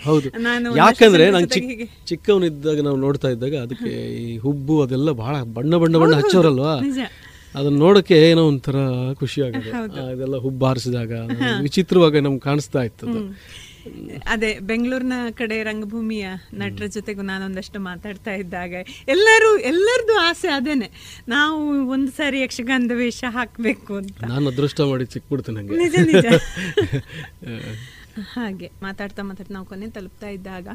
ಹೌದು ನಾನು ಯಾಕಂದ್ರೆ ನಂಗೆ ಚಿಕ್ಕ ಚಿಕ್ಕವನಿದ್ದಾಗ ನಾವು ನೋಡ್ತಾ ಇದ್ದಾಗ ಅದಕ್ಕೆ ಈ ಹುಬ್ಬು ಅದೆಲ್ಲ ಬಹಳ ಬಣ್ಣ ಬಣ್ಣ ಬಣ್ಣ ಹಚ್ಚೋರಲ್ವಾ. ಅದನ್ನ ನೋಡಕ್ಕೆ ಏನೋ ಒಂಥರ ಖುಷಿ ಆಗುತ್ತೆ. ಅದೆಲ್ಲ ಹುಬ್ಬಾರಿಸಿದಾಗ ಹುಬ್ಬು ಹಾರಿಸಿದಾಗ ವಿಚಿತ್ರವಾಗಿ ನಮ್ಗೆ ಕಾಣಿಸ್ತಾ ಇತ್ತು ಅದು. ಬೆಂಗಳೂರಿನ ಕಡೆ ರಂಗಭೂಮಿಯ ನಟರ ಜೊತೆಗೂ ನಾನೊಂದಷ್ಟು ಮಾತಾಡ್ತಾ ಇದ್ದಾಗ ಎಲ್ಲರೂ ಎಲ್ಲರದು ಆಸೆ ಅದೇನೆ. ನಾವು ಒಂದು ಸಾರಿ ಯಕ್ಷಗಾನದ ವೇಷ ಹಾಕಬೇಕು ಅಂತ. ನಾನು ಅದೃಷ್ಟ ಮಾಡಿ ಸಿಕ್ಬಿಡ್ತೇನೆ ನಿಜ ನಿಜ. *laughs* ಹಾಗೆ ಮಾತಾಡ್ತಾ ಮಾತಾಡ್ತಾ ನಾವು ಕೊನೆ ತಲುಪ್ತಾ ಇದ್ದಾಗ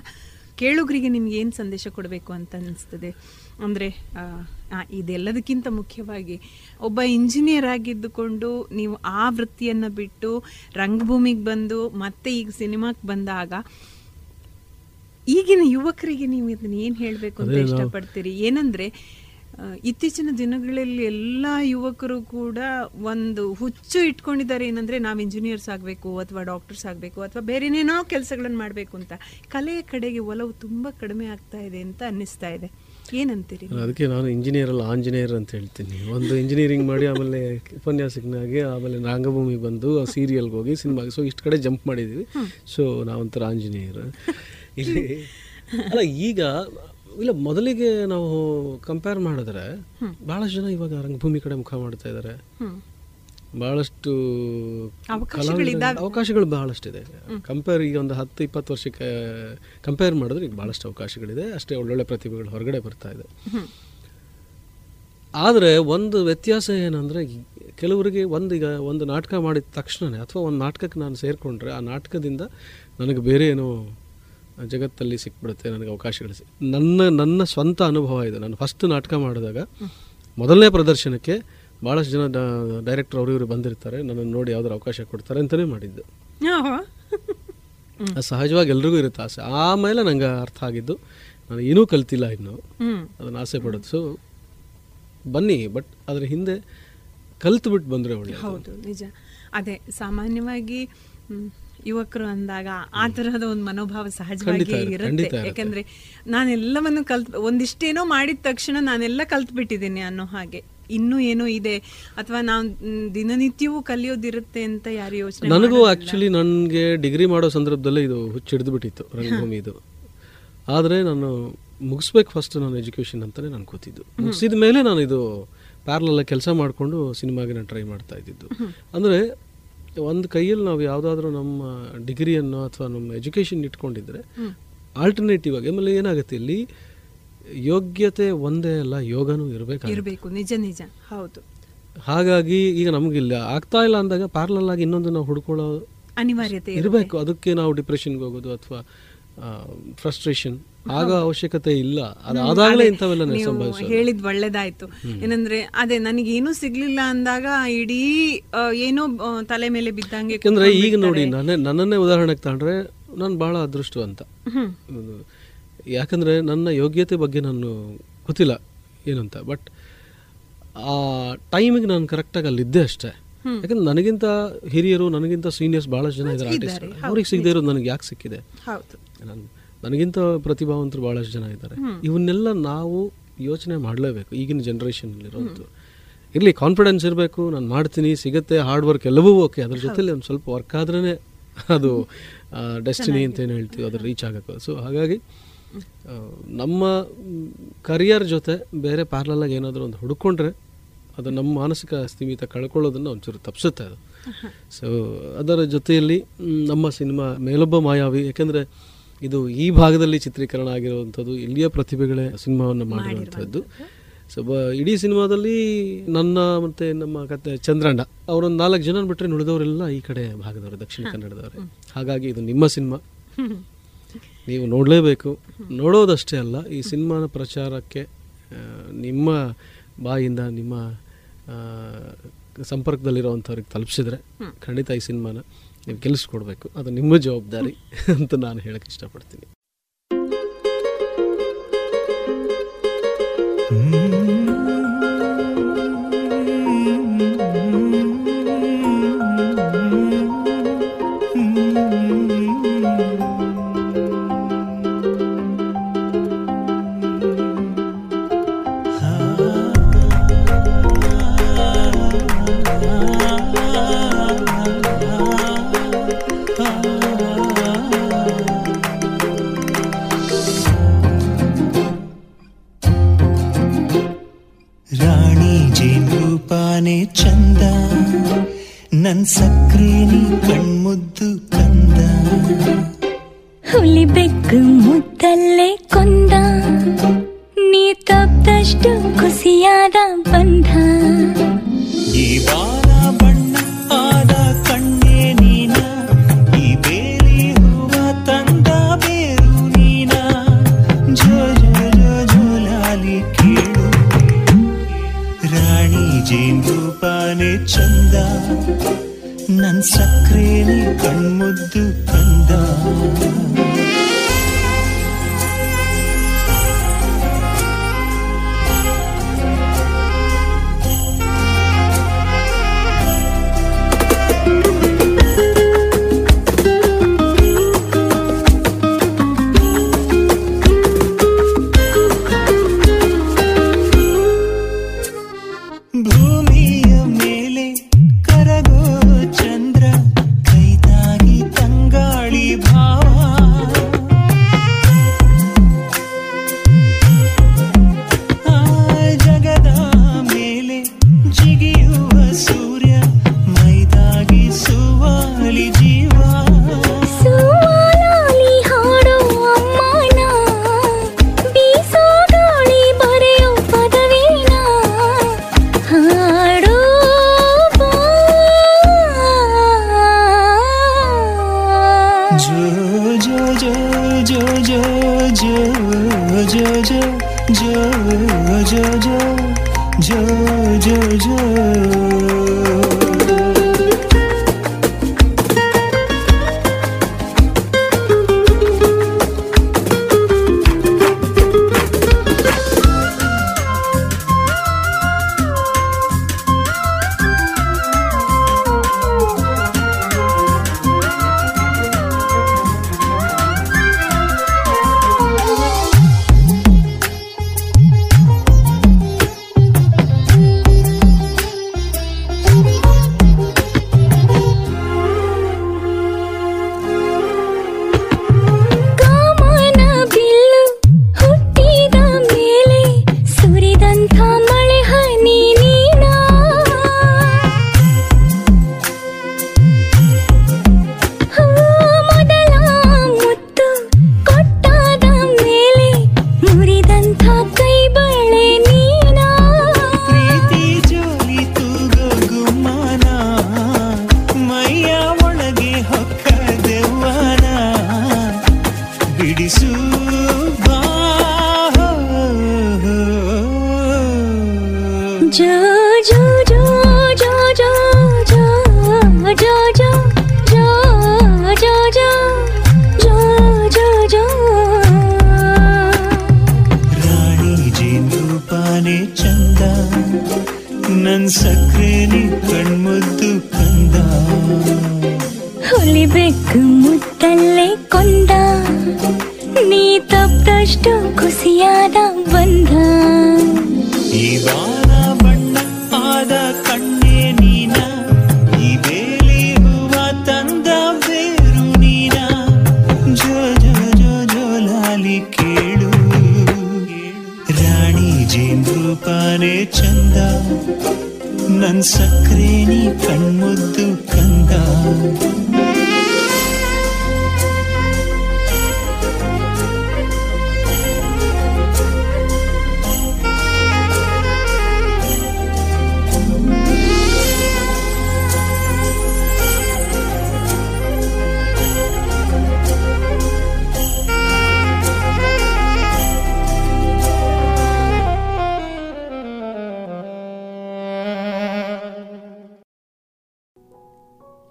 ಕೇಳುಗರಿಗೆ ನಿಮ್ಗೆ ಏನು ಸಂದೇಶ ಕೊಡಬೇಕು ಅಂತ ಅನಿಸ್ತದೆ? ಅಂದರೆ ಇದೆಲ್ಲದಕ್ಕಿಂತ ಮುಖ್ಯವಾಗಿ ಒಬ್ಬ ಇಂಜಿನಿಯರ್ ಆಗಿದ್ದುಕೊಂಡು ನೀವು ಆ ವೃತ್ತಿಯನ್ನು ಬಿಟ್ಟು ರಂಗಭೂಮಿಗೆ ಬಂದು ಮತ್ತೆ ಈಗ ಸಿನಿಮಾಕ್ಕೆ ಬಂದಾಗ ಈಗಿನ ಯುವಕರಿಗೆ ನೀವು ಇದನ್ನ ಏನು ಹೇಳಬೇಕು ಅಂತ ಇಷ್ಟಪಡ್ತೀರಿ? ಏನಂದ್ರೆ ಇತ್ತೀಚಿನ ದಿನಗಳಲ್ಲಿ ಎಲ್ಲ ಯುವಕರು ಕೂಡ ಒಂದು ಹುಚ್ಚು ಇಟ್ಕೊಂಡಿದ್ದಾರೆ ಏನಂದ್ರೆ ನಾವು ಇಂಜಿನಿಯರ್ಸ್ ಆಗಬೇಕು ಅಥವಾ ಡಾಕ್ಟರ್ಸ್ ಆಗಬೇಕು ಅಥವಾ ಬೇರೆನೇನೋ ಕೆಲಸಗಳನ್ನು ಮಾಡಬೇಕು ಅಂತ. ಕಲೆಯ ಕಡೆಗೆ ಒಲವು ತುಂಬ ಕಡಿಮೆ ಆಗ್ತಾ ಇದೆ ಅಂತ ಅನ್ನಿಸ್ತಾ ಇದೆ. ಏನಂತೀರಿ ಅದಕ್ಕೆ ನಾನು ಇಂಜಿನಿಯರ್ ಅಲ್ಲ ಆಂಜನೇಯರ್ ಅಂತ ಹೇಳ್ತೀನಿ. ಒಂದು ಇಂಜಿನಿಯರಿಂಗ್ ಮಾಡಿ ಆಮೇಲೆ ಉಪನ್ಯಾಸಕನಾಗಿ ಆಮೇಲೆ ರಂಗಭೂಮಿಗೆ ಬಂದು ಸೀರಿಯಲ್ಗೆ ಹೋಗಿ ಸಿನಿಮಾಗೆ ಸೊ ಇಷ್ಟು ಕಡೆ ಜಂಪ್ ಮಾಡಿದ್ದೀವಿ ಸೊ ನಾವೊಂಥರ ಆಂಜನೇಯರ್. ಇಲ್ಲಿ ಅಲ್ಲ ಈಗ ಇಲ್ಲ ಮೊದಲಿಗೆ ನಾವು ಕಂಪೇರ್ ಮಾಡಿದ್ರೆ ಭಾಳಷ್ಟು ಜನ ಇವಾಗ ರಂಗಭೂಮಿ ಕಡೆ ಮುಖ ಮಾಡ್ತಾ ಇದ್ದಾರೆ ಹ್ಮ್. ಅವಕಾಶಗಳು ಬಹಳಷ್ಟಿದೆ. ಕಂಪೇರ್ ಈಗ ಒಂದು ಹತ್ತು ಇಪ್ಪತ್ತು ವರ್ಷಕ್ಕೆ ಕಂಪೇರ್ ಮಾಡಿದ್ರೆ ಈಗ ಬಹಳಷ್ಟು ಅವಕಾಶಗಳಿದೆ. ಅಷ್ಟೇ ಒಳ್ಳೊಳ್ಳೆ ಪ್ರತಿಭೆಗಳು ಹೊರಗಡೆ ಬರ್ತಾ ಇದೆ. ಆದರೆ ಒಂದು ವ್ಯತ್ಯಾಸ ಏನಂದರೆ ಕೆಲವರಿಗೆ ಒಂದು ಈಗ ಒಂದು ನಾಟಕ ಮಾಡಿದ ತಕ್ಷಣವೇ ಅಥವಾ ಒಂದು ನಾಟಕಕ್ಕೆ ನಾನು ಸೇರಿಕೊಂಡ್ರೆ ಆ ನಾಟಕದಿಂದ ನನಗೆ ಬೇರೆ ಏನೋ ಜಗತ್ತಲ್ಲಿ ಸಿಕ್ಬಿಡುತ್ತೆ ನನಗೆ ಅವಕಾಶಗಳು ನನ್ನ ನನ್ನ ಸ್ವಂತ ಅನುಭವ ಇದೆ. ನಾನು ಫಸ್ಟ್ ನಾಟಕ ಮಾಡಿದಾಗ ಮೊದಲನೇ ಪ್ರದರ್ಶನಕ್ಕೆ ಭಾಳಷ್ಟು ಜನ ಡೈರೆಕ್ಟರ್ ಅವರು ಇವರು ಬಂದಿರ್ತಾರೆ ನನ್ನನ್ನು ನೋಡಿ ಯಾವ್ದಾರು ಅವಕಾಶ ಕೊಡ್ತಾರೆ ಅಂತಲೇ ಮಾಡಿದ್ದು. ಸಹಜವಾಗಿ ಎಲ್ರಿಗೂ ಇರುತ್ತೆ ಆಸೆ. ಆಮೇಲೆ ನಂಗೆ ಅರ್ಥ ಆಗಿದ್ದು ನಾನು ಏನೂ ಕಲ್ತಿಲ್ಲ ಇನ್ನು. ಅದನ್ನು ಆಸೆ ಪಡೋದು. ಸೊ ಬನ್ನಿ ಬಟ್ ಅದ್ರ ಹಿಂದೆ ಕಲ್ತು ಬಿಟ್ಟು ಬಂದರೆ ಒಳ್ಳೆ ಹೌದು ನಿಜ. ಅದೇ ಸಾಮಾನ್ಯವಾಗಿ ಯುವಕರು ಅಂದಾಗ ಆ ತರಹದ ಒಂದು ಮನೋಭಾವ ಸಹಜವಾಗಿ ಇರುತ್ತೆ. ಯಾಕಂದ್ರೆ ನಾನೆಲ್ಲವನ್ನು ಕಲ್ತ್ ಒಂದಿಷ್ಟೇನೋ ಮಾಡಿದ ತಕ್ಷಣ ನಾನೆಲ್ಲ ಕಲ್ತ್ ಬಿಟ್ಟಿದ್ದೀನಿ ಅನ್ನೋ ಹಾಗೆ. ಇನ್ನೂ ಏನೋ ಇದೆ? ಅಥವಾ ನಾವು ದಿನನಿತ್ಯವೂ ಕಲಿಯೋದಿರುತ್ತೆ ಅಂತ ಯಾರು ಯೋಚನೆ ನನಗೂ ಆ್ಯಕ್ಚುಲಿ ನನಗೆ ಡಿಗ್ರಿ ಮಾಡೋ ಸಂದರ್ಭದಲ್ಲೇ ಇದು ಹುಚ್ಚಿಡ್ದು ಬಿಟ್ಟಿತ್ತು ರಂಗಭೂಮಿ ಇದು. ಆದರೆ ನಾನು ಮುಗಿಸ್ಬೇಕು ಫಸ್ಟ್ ನಾನು ಎಜುಕೇಷನ್ ಅಂತಲೇ ನಾನು ಕೂತಿದ್ದು. ಮುಗಿಸಿದ ಮೇಲೆ ನಾನು ಇದು ಪ್ಯಾರ್ಲಲ್ಲ ಕೆಲಸ ಮಾಡಿಕೊಂಡು ಸಿನಿಮಾಗೆ ನಾನು ಟ್ರೈ ಮಾಡ್ತಾ ಇದ್ದಿದ್ದು. ಅಂದರೆ ಒಂದು ಕೈಯಲ್ಲಿ ನಾವು ಯಾವುದಾದ್ರೂ ನಮ್ಮ ಡಿಗ್ರಿಯನ್ನು ಅಥವಾ ನಮ್ಮ ಎಜುಕೇಷನ್ ಇಟ್ಕೊಂಡಿದ್ರೆ ಆಲ್ಟರ್ನೇಟಿವ್ ಆಗಿ ಆಮೇಲೆ ಏನಾಗುತ್ತೆ ಇಲ್ಲಿ ಯೋಗ್ಯತೆ ಒಂದೇ ಅಲ್ಲ ಯೋಗನೂ ಇರಬೇಕು ಇರಬೇಕು ನಿಜ ನಿಜ. ಹೌದು. ಹಾಗಾಗಿ ಈಗ ನಮಗಿಲ್ಲ ಆಗ್ತಾ ಇಲ್ಲ ಅಂದಾಗ ಪ್ಯಾರಲಲ್ ಆಗಿ ಇನ್ನೊಂದು ನಾವು ಹುಡ್ಕೊಳ್ಳೋ ಅನಿವಾರ್ಯತೆ. ಇರಬೇಕು. ಅದಕ್ಕೆ ನಾವು ಡಿಪ್ರೆಷನ್ಗೆ ಹೋಗೋದು ಅಥವಾ ಫ್ರಸ್ಟ್ರೇಷನ್ ಆಗ ಅವಶ್ಯಕತೆ ಇಲ್ಲ. ಅದಾದಾಗಲೇ ಅದೇ, ಇಂಥವೆಲ್ಲ ಹೇಳಿದ್ ಒಳ್ಳೇದಾಯ್ತು. ಏನಂದ್ರೆ ಅದೇ ನನಗೆ ಏನೂ ಸಿಗ್ಲಿಲ್ಲ ಅಂದಾಗ ಇಡೀ ಏನೋ ತಲೆ ಮೇಲೆ ಬಿದ್ದಂಗೆ ಯಾಕಂದ್ರೆ ಈಗ ನೋಡಿ ನನ್ನ ನನ್ನನ್ನೇ ಉದಾಹರಣೆಗೆ ತಗೊಂಡ್ರೆ ನಾನು ಬಹಳ ಅದೃಷ್ಟವಂತ. ಯಾಕಂದ್ರೆ ನನ್ನ ಯೋಗ್ಯತೆ ಬಗ್ಗೆ ನಾನು ಗೊತ್ತಿಲ್ಲ ಏನಂತ ಬಟ್ ಆ ಟೈಮಿಗೆ ನಾನು ಕರೆಕ್ಟಾಗಿ ಅಲ್ಲಿದ್ದೆ ಅಷ್ಟೇ. ಯಾಕಂದ್ರೆ ನನಗಿಂತ ಹಿರಿಯರು ನನಗಿಂತ ಸೀನಿಯರ್ಸ್ ಭಾಳಷ್ಟು ಜನ ಇದ್ದಾರೆ ಆರ್ಟಿಸ್ಟ್ ಅವ್ರಿಗೆ ಸಿಗದೆ ಇರೋದು ನನಗೆ ಯಾಕೆ ಸಿಕ್ಕಿದೆ? ನಾನು ನನಗಿಂತ ಪ್ರತಿಭಾವಂತರು ಭಾಳಷ್ಟು ಜನ ಇದ್ದಾರೆ. ಇವನ್ನೆಲ್ಲ ನಾವು ಯೋಚನೆ ಮಾಡಲೇಬೇಕು ಈಗಿನ ಜನ್ರೇಷನ್ನಲ್ಲಿರೋದು ಇರಲಿ ಕಾನ್ಫಿಡೆನ್ಸ್ ಇರಬೇಕು ನಾನು ಮಾಡ್ತೀನಿ ಸಿಗುತ್ತೆ ಹಾರ್ಡ್ ವರ್ಕ್ ಎಲ್ಲವೂ ಓಕೆ ಅದ್ರ ಜೊತೆಲಿ ಒಂದು ಸ್ವಲ್ಪ ವರ್ಕ್ ಆದ್ರೇ ಅದು ಡೆಸ್ಟಿನಿ ಅಂತ ಏನು ಹೇಳ್ತೀವಿ ಅದ್ರ ರೀಚ್ ಆಗಬೇಕು ಸೊ ಹಾಗಾಗಿ ನಮ್ಮ ಕರಿಯರ್ ಜೊತೆ ಬೇರೆ ಪಾರ್ಲಲ್ಲಾಗಿ ಏನಾದರೂ ಒಂದು ಹುಡುಕೊಂಡ್ರೆ ಅದು ನಮ್ಮ ಮಾನಸಿಕ ಸ್ಥಿಮಿತ ಕಳ್ಕೊಳ್ಳೋದನ್ನು ಒಂಚೂರು ತಪ್ಪಿಸುತ್ತೆ ಅದು. ಸೊ ಅದರ ಜೊತೆಯಲ್ಲಿ ನಮ್ಮ ಸಿನಿಮಾ ಮೇಲೊಬ್ಬ ಮಾಯಾವಿ ಯಾಕೆಂದರೆ ಇದು ಈ ಭಾಗದಲ್ಲಿ ಚಿತ್ರೀಕರಣ ಆಗಿರುವಂಥದ್ದು ಇಲ್ಲಿಯ ಪ್ರತಿಭೆಗಳೇ ಸಿನಿಮಾವನ್ನು ಮಾಡಿರುವಂಥದ್ದು. ಸೊ ಬ ಇಡೀ ಸಿನಿಮಾದಲ್ಲಿ ನನ್ನ ಮತ್ತು ನಮ್ಮ ಕತೆ ಚಂದ್ರಣ್ಣ ಅವರೊಂದು ನಾಲ್ಕು ಜನ ಬಿಟ್ಟರೆ ನುಳಿದವರೆಲ್ಲ ಈ ಕಡೆ ಭಾಗದವರು ದಕ್ಷಿಣ ಕನ್ನಡದವರು. ಹಾಗಾಗಿ ಇದು ನಿಮ್ಮ ಸಿನಿಮಾ. *laughs* ನೀವು ನೋಡಲೇಬೇಕು. ನೋಡೋದಷ್ಟೇ ಅಲ್ಲ ಈ ಸಿನಿಮಾನ ಪ್ರಚಾರಕ್ಕೆ ನಿಮ್ಮ ಬಾಯಿಂದ ನಿಮ್ಮ ಸಂಪರ್ಕದಲ್ಲಿರುವಂಥವ್ರಿಗೆ ತಲುಪಿಸಿದ್ರೆ ಖಂಡಿತ ಈ ಸಿನಿಮಾನ ನೀವು ಗೆಲ್ಲಿಸ್ಕೊಡ್ಬೇಕು. ಅದು ನಿಮ್ಮ ಜವಾಬ್ದಾರಿ ಅಂತ ನಾನು ಹೇಳಕ್ಕೆ ಇಷ್ಟಪಡ್ತೀನಿ. ರಾಣಿ ಜೇನುಪಾನೆ ಚಂದ. ನನ್ ಸಕ್ರೇನಿ ಕಣ್ಮುದ್ದು ಕಂದ. ಹುಲಿ ಬೆಕ್ಕು ಮುದ್ದಲ್ಲೇ ಕೊಂದ. ನೀ ತಪ್ಪದಷ್ಟು ಖುಷಿಯಾದ ಬಂಧ. ಈ ಬಾಲ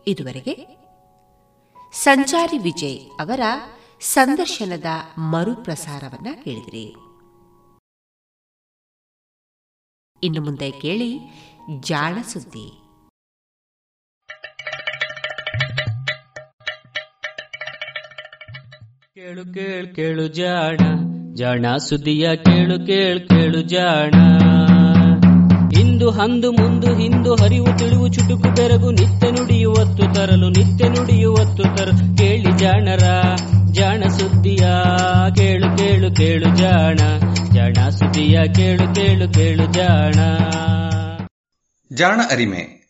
ಇದುವರೆಗೆ ಸಂಚಾರಿ ವಿಜಯ್ ಅವರ ಸಂದರ್ಶನದ ಮರುಪ್ರಸಾರವನ್ನ ಕೇಳಿದಿರಿ. ಇನ್ನು ಮುಂದೆ ಕೇಳಿ ಜಾಣ ಸುದ್ದಿ. ಕೇಳು ಕೇಳು ಕೇಳು ಜಾಣ ಜಾಣ ಸುದ್ದಿಯ ಕೇಳು ಕೇಳು ಕೇಳು ಜಾಣ. ಇಂದು ಅಂದು ಮುಂದು ಹಿಂದು ಹರಿವು ತಿಳಿವು ಚುಟುಕು ಬೆರಗು ನಿತ್ಯ ನುಡಿಯುವತ್ತು ತರಲು ನಿತ್ಯ ನುಡಿಯುವತ್ತು ತರಲು ಕೇಳಿ ಜಾಣರ ಜಾಣ ಸುದ್ದಿಯ ಕೇಳು ಕೇಳು ಕೇಳು ಜಾಣ. ಜಾಣ ಸುದ್ದಿಯ ಕೇಳು ಕೇಳು ಕೇಳು ಜಾಣ. ಜಾಣ ಅರಿಮೆ.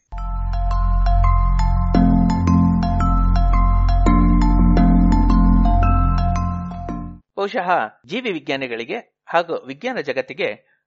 ಬಹುಶಃ ಜೀವಿ ವಿಜ್ಞಾನಿಗಳಿಗೆ ಹಾಗೂ ವಿಜ್ಞಾನ ಜಗತ್ತಿಗೆ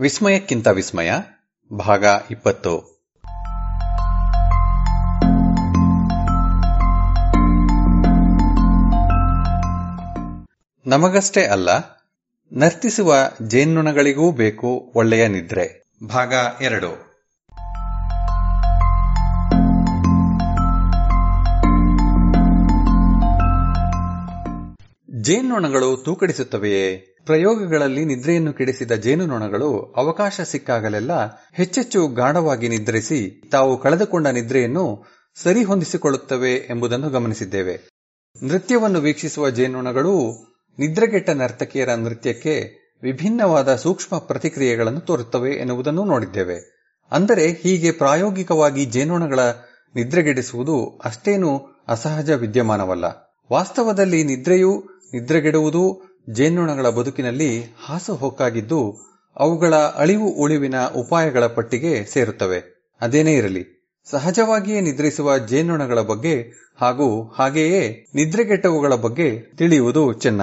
ವಿಸ್ಮಯಕ್ಕಿಂತ ವಿಸ್ಮಯ, ಭಾಗ ಇಪ್ಪತ್ತು. ನಮಗಷ್ಟೇ ಅಲ್ಲ, ನರ್ತಿಸುವ ಜೇನುನೊಣಗಳಿಗೂ ಬೇಕು ಒಳ್ಳೆಯ ನಿದ್ರೆ. ಭಾಗ ಎರಡು. ಜೇನುನೊಣಗಳು ತೂಕಡಿಸುತ್ತವೆಯೇ? ಪ್ರಯೋಗಗಳಲ್ಲಿ ನಿದ್ರೆಯನ್ನು ಕೆಡಿಸಿದ ಜೇನುನೊಣಗಳು ಅವಕಾಶ ಸಿಕ್ಕಾಗಲೆಲ್ಲ ಹೆಚ್ಚೆಚ್ಚು ಗಾಢವಾಗಿ ನಿದ್ರಿಸಿ ತಾವು ಕಳೆದುಕೊಂಡ ನಿದ್ರೆಯನ್ನು ಸರಿಹೊಂದಿಸಿಕೊಳ್ಳುತ್ತವೆ ಎಂಬುದನ್ನು ಗಮನಿಸಿದ್ದೇವೆ. ನೃತ್ಯವನ್ನು ವೀಕ್ಷಿಸುವ ಜೇನುನೊಣಗಳು ನಿದ್ರೆಗೆಟ್ಟ ನರ್ತಕಿಯರ ನೃತ್ಯಕ್ಕೆ ವಿಭಿನ್ನವಾದ ಸೂಕ್ಷ್ಮ ಪ್ರತಿಕ್ರಿಯೆಗಳನ್ನು ತೋರುತ್ತವೆ ಎನ್ನುವುದನ್ನು ನೋಡಿದ್ದೇವೆ. ಅಂದರೆ ಹೀಗೆ ಪ್ರಾಯೋಗಿಕವಾಗಿ ಜೇನುನೊಣಗಳ ನಿದ್ರೆಗೆಡಿಸುವುದು ಅಷ್ಟೇನು ಅಸಹಜ ವಿದ್ಯಮಾನವಲ್ಲ. ವಾಸ್ತವದಲ್ಲಿ ನಿದ್ರೆಯು ನಿದ್ರೆಗೆಡುವುದು ಜೇನುನೊಣಗಳ ಬದುಕಿನಲ್ಲಿ ಹಾಸುಹೊಕ್ಕಾಗಿದ್ದು ಅವುಗಳ ಅಳಿವು ಉಳಿವಿನ ಉಪಾಯಗಳ ಪಟ್ಟಿಗೆ ಸೇರುತ್ತವೆ. ಅದೇನೇ ಇರಲಿ, ಸಹಜವಾಗಿಯೇ ನಿದ್ರಿಸುವ ಜೇನುನೊಣಗಳ ಬಗ್ಗೆ ಹಾಗೂ ಹಾಗೆಯೇ ನಿದ್ರೆಗೆಟ್ಟವುಗಳ ಬಗ್ಗೆ ತಿಳಿಯುವುದು ಚೆನ್ನ.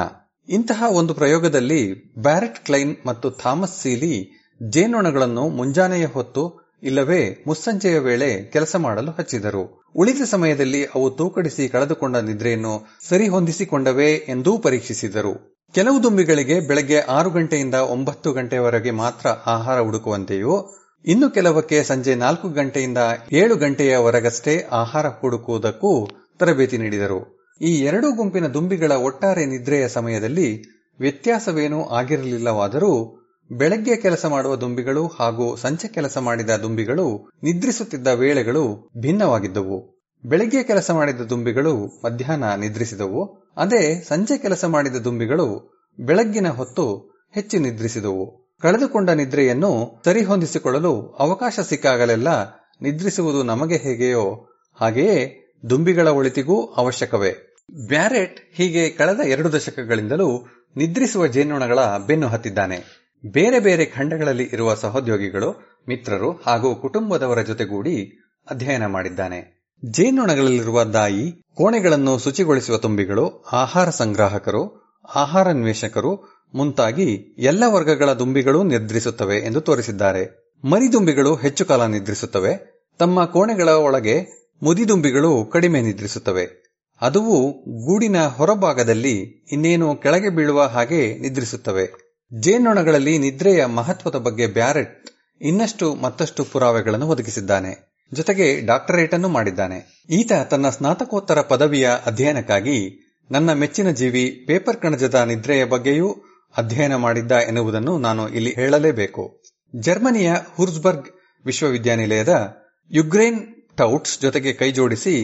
ಇಂತಹ ಒಂದು ಪ್ರಯೋಗದಲ್ಲಿ ಬ್ಯಾರೆಟ್ ಕ್ಲೈನ್ ಮತ್ತು ಥಾಮಸ್ ಸೀಲಿ ಜೇನುನೊಣಗಳನ್ನು ಮುಂಜಾನೆಯ ಹೊತ್ತು ಇಲ್ಲವೇ ಮುಸ್ಸಂಜೆಯ ವೇಳೆ ಕೆಲಸ ಮಾಡಲು ಹಚ್ಚಿದರು. ಉಳಿದ ಸಮಯದಲ್ಲಿ ಅವು ತೂಕಡಿಸಿ ಕಳೆದುಕೊಂಡ ನಿದ್ರೆಯನ್ನು ಸರಿಹೊಂದಿಸಿಕೊಂಡವೇ ಎಂದೂ ಪರೀಕ್ಷಿಸಿದರು. ಕೆಲವು ದುಂಬಿಗಳಿಗೆ ಬೆಳಗ್ಗೆ ಆರು ಗಂಟೆಯಿಂದ ಒಂಬತ್ತು ಗಂಟೆಯವರೆಗೆ ಮಾತ್ರ ಆಹಾರ ಹುಡುಕುವಂತೆಯೂ, ಇನ್ನು ಕೆಲವಕ್ಕೆ ಸಂಜೆ ನಾಲ್ಕು ಗಂಟೆಯಿಂದ ಏಳು ಗಂಟೆಯವರೆಗಷ್ಟೇ ಆಹಾರ ಹುಡುಕುವುದಕ್ಕೂ ತರಬೇತಿ ನೀಡಿದರು. ಈ ಎರಡೂ ಗುಂಪಿನ ದುಂಬಿಗಳ ಒಟ್ಟಾರೆ ನಿದ್ರೆಯ ಸಮಯದಲ್ಲಿ ವ್ಯತ್ಯಾಸವೇನೂ ಆಗಿರಲಿಲ್ಲವಾದರೂ ಬೆಳಗ್ಗೆ ಕೆಲಸ ಮಾಡುವ ದುಂಬಿಗಳು ಹಾಗೂ ಸಂಜೆ ಕೆಲಸ ಮಾಡಿದ ದುಂಬಿಗಳು ನಿದ್ರಿಸುತ್ತಿದ್ದ ವೇಳೆಗಳು ಭಿನ್ನವಾಗಿದ್ದವು. ಬೆಳಗ್ಗೆ ಕೆಲಸ ಮಾಡಿದ ದುಂಬಿಗಳು ಮಧ್ಯಾಹ್ನ ನಿದ್ರಿಸಿದವು. ಅದೇ ಸಂಜೆ ಕೆಲಸ ಮಾಡಿದ ದುಂಬಿಗಳು ಬೆಳಗ್ಗಿನ ಹೊತ್ತು ಹೆಚ್ಚು ನಿದ್ರಿಸಿದವು. ಕಳೆದುಕೊಂಡ ನಿದ್ರೆಯನ್ನು ಸರಿಹೊಂದಿಸಿಕೊಳ್ಳಲು ಅವಕಾಶ ಸಿಕ್ಕಾಗಲೆಲ್ಲ ನಿದ್ರಿಸುವುದು ನಮಗೆ ಹೇಗೆಯೋ ಹಾಗೆಯೇ ದುಂಬಿಗಳ ಒಳಿತಿಗೂ ಅವಶ್ಯಕವೇ. ಬ್ಯಾರೆಟ್ ಹೀಗೆ ಕಳೆದ ಎರಡು ದಶಕಗಳಿಂದಲೂ ನಿದ್ರಿಸುವ ಜೇನುಣಗಳ ಬೆನ್ನು ಹತ್ತಿದ್ದಾನೆ. ಬೇರೆ ಬೇರೆ ಖಂಡಗಳಲ್ಲಿ ಇರುವ ಸಹೋದ್ಯೋಗಿಗಳು, ಮಿತ್ರರು ಹಾಗೂ ಕುಟುಂಬದವರ ಜೊತೆಗೂಡಿ ಅಧ್ಯಯನ ಮಾಡಿದ್ದಾನೆ. ಜೇನುಣಗಳಲ್ಲಿರುವ ದಾಯಿ, ಕೋಣೆಗಳನ್ನು ಶುಚಿಗೊಳಿಸುವ ತುಂಬಿಗಳು, ಆಹಾರ ಸಂಗ್ರಾಹಕರು ಆಹಾರಾನ್ವೇಷಕರು ಮುಂತಾಗಿ ಎಲ್ಲ ವರ್ಗಗಳ ದುಂಬಿಗಳು ನಿದ್ರಿಸುತ್ತವೆ ಎಂದು ತೋರಿಸಿದ್ದಾರೆ. ಮರಿದುಂಬಿಗಳು ಹೆಚ್ಚು ಕಾಲ ನಿದ್ರಿಸುತ್ತವೆ. ತಮ್ಮ ಕೋಣೆಗಳ ಒಳಗೆ ಮುದಿದುಂಬಿಗಳು ಕಡಿಮೆ ನಿದ್ರಿಸುತ್ತವೆ. ಅದುವು ಗೂಡಿನ ಹೊರಭಾಗದಲ್ಲಿ ಇನ್ನೇನು ಕೆಳಗೆ ಬೀಳುವ ಹಾಗೆ ನಿದ್ರಿಸುತ್ತವೆ. ಜೇನ್ನೊಣಗಳಲ್ಲಿ ನಿದ್ರೆಯ ಮಹತ್ವದ ಬಗ್ಗೆ ಬ್ಯಾರೆಟ್ ಇನ್ನಷ್ಟು ಮತ್ತಷ್ಟು ಪುರಾವೆಗಳನ್ನು ಒದಗಿಸಿದ್ದಾನೆ. ಜೊತೆಗೆ ಡಾಕ್ಟರೇಟ್ ಅನ್ನು ಮಾಡಿದ್ದಾನೆ. ಈತ ತನ್ನ ಸ್ನಾತಕೋತ್ತರ ಪದವಿಯ ಅಧ್ಯಯನಕ್ಕಾಗಿ ನನ್ನ ಮೆಚ್ಚಿನ ಜೀವಿ ಪೇಪರ್ ಕಣಜದ ನಿದ್ರೆಯ ಬಗ್ಗೆಯೂ ಅಧ್ಯಯನ ಮಾಡಿದ್ದ ಎನ್ನುವುದನ್ನು ನಾನು ಇಲ್ಲಿ ಹೇಳಲೇಬೇಕು. ಜರ್ಮನಿಯ ಹುರ್ಸ್ಬರ್ಗ್ ವಿಶ್ವವಿದ್ಯಾನಿಲಯದ ಯುಗ್ರೇನ್ ಟೌಟ್ಸ್ ಜೊತೆಗೆ ಕೈಜೋಡಿಸಿ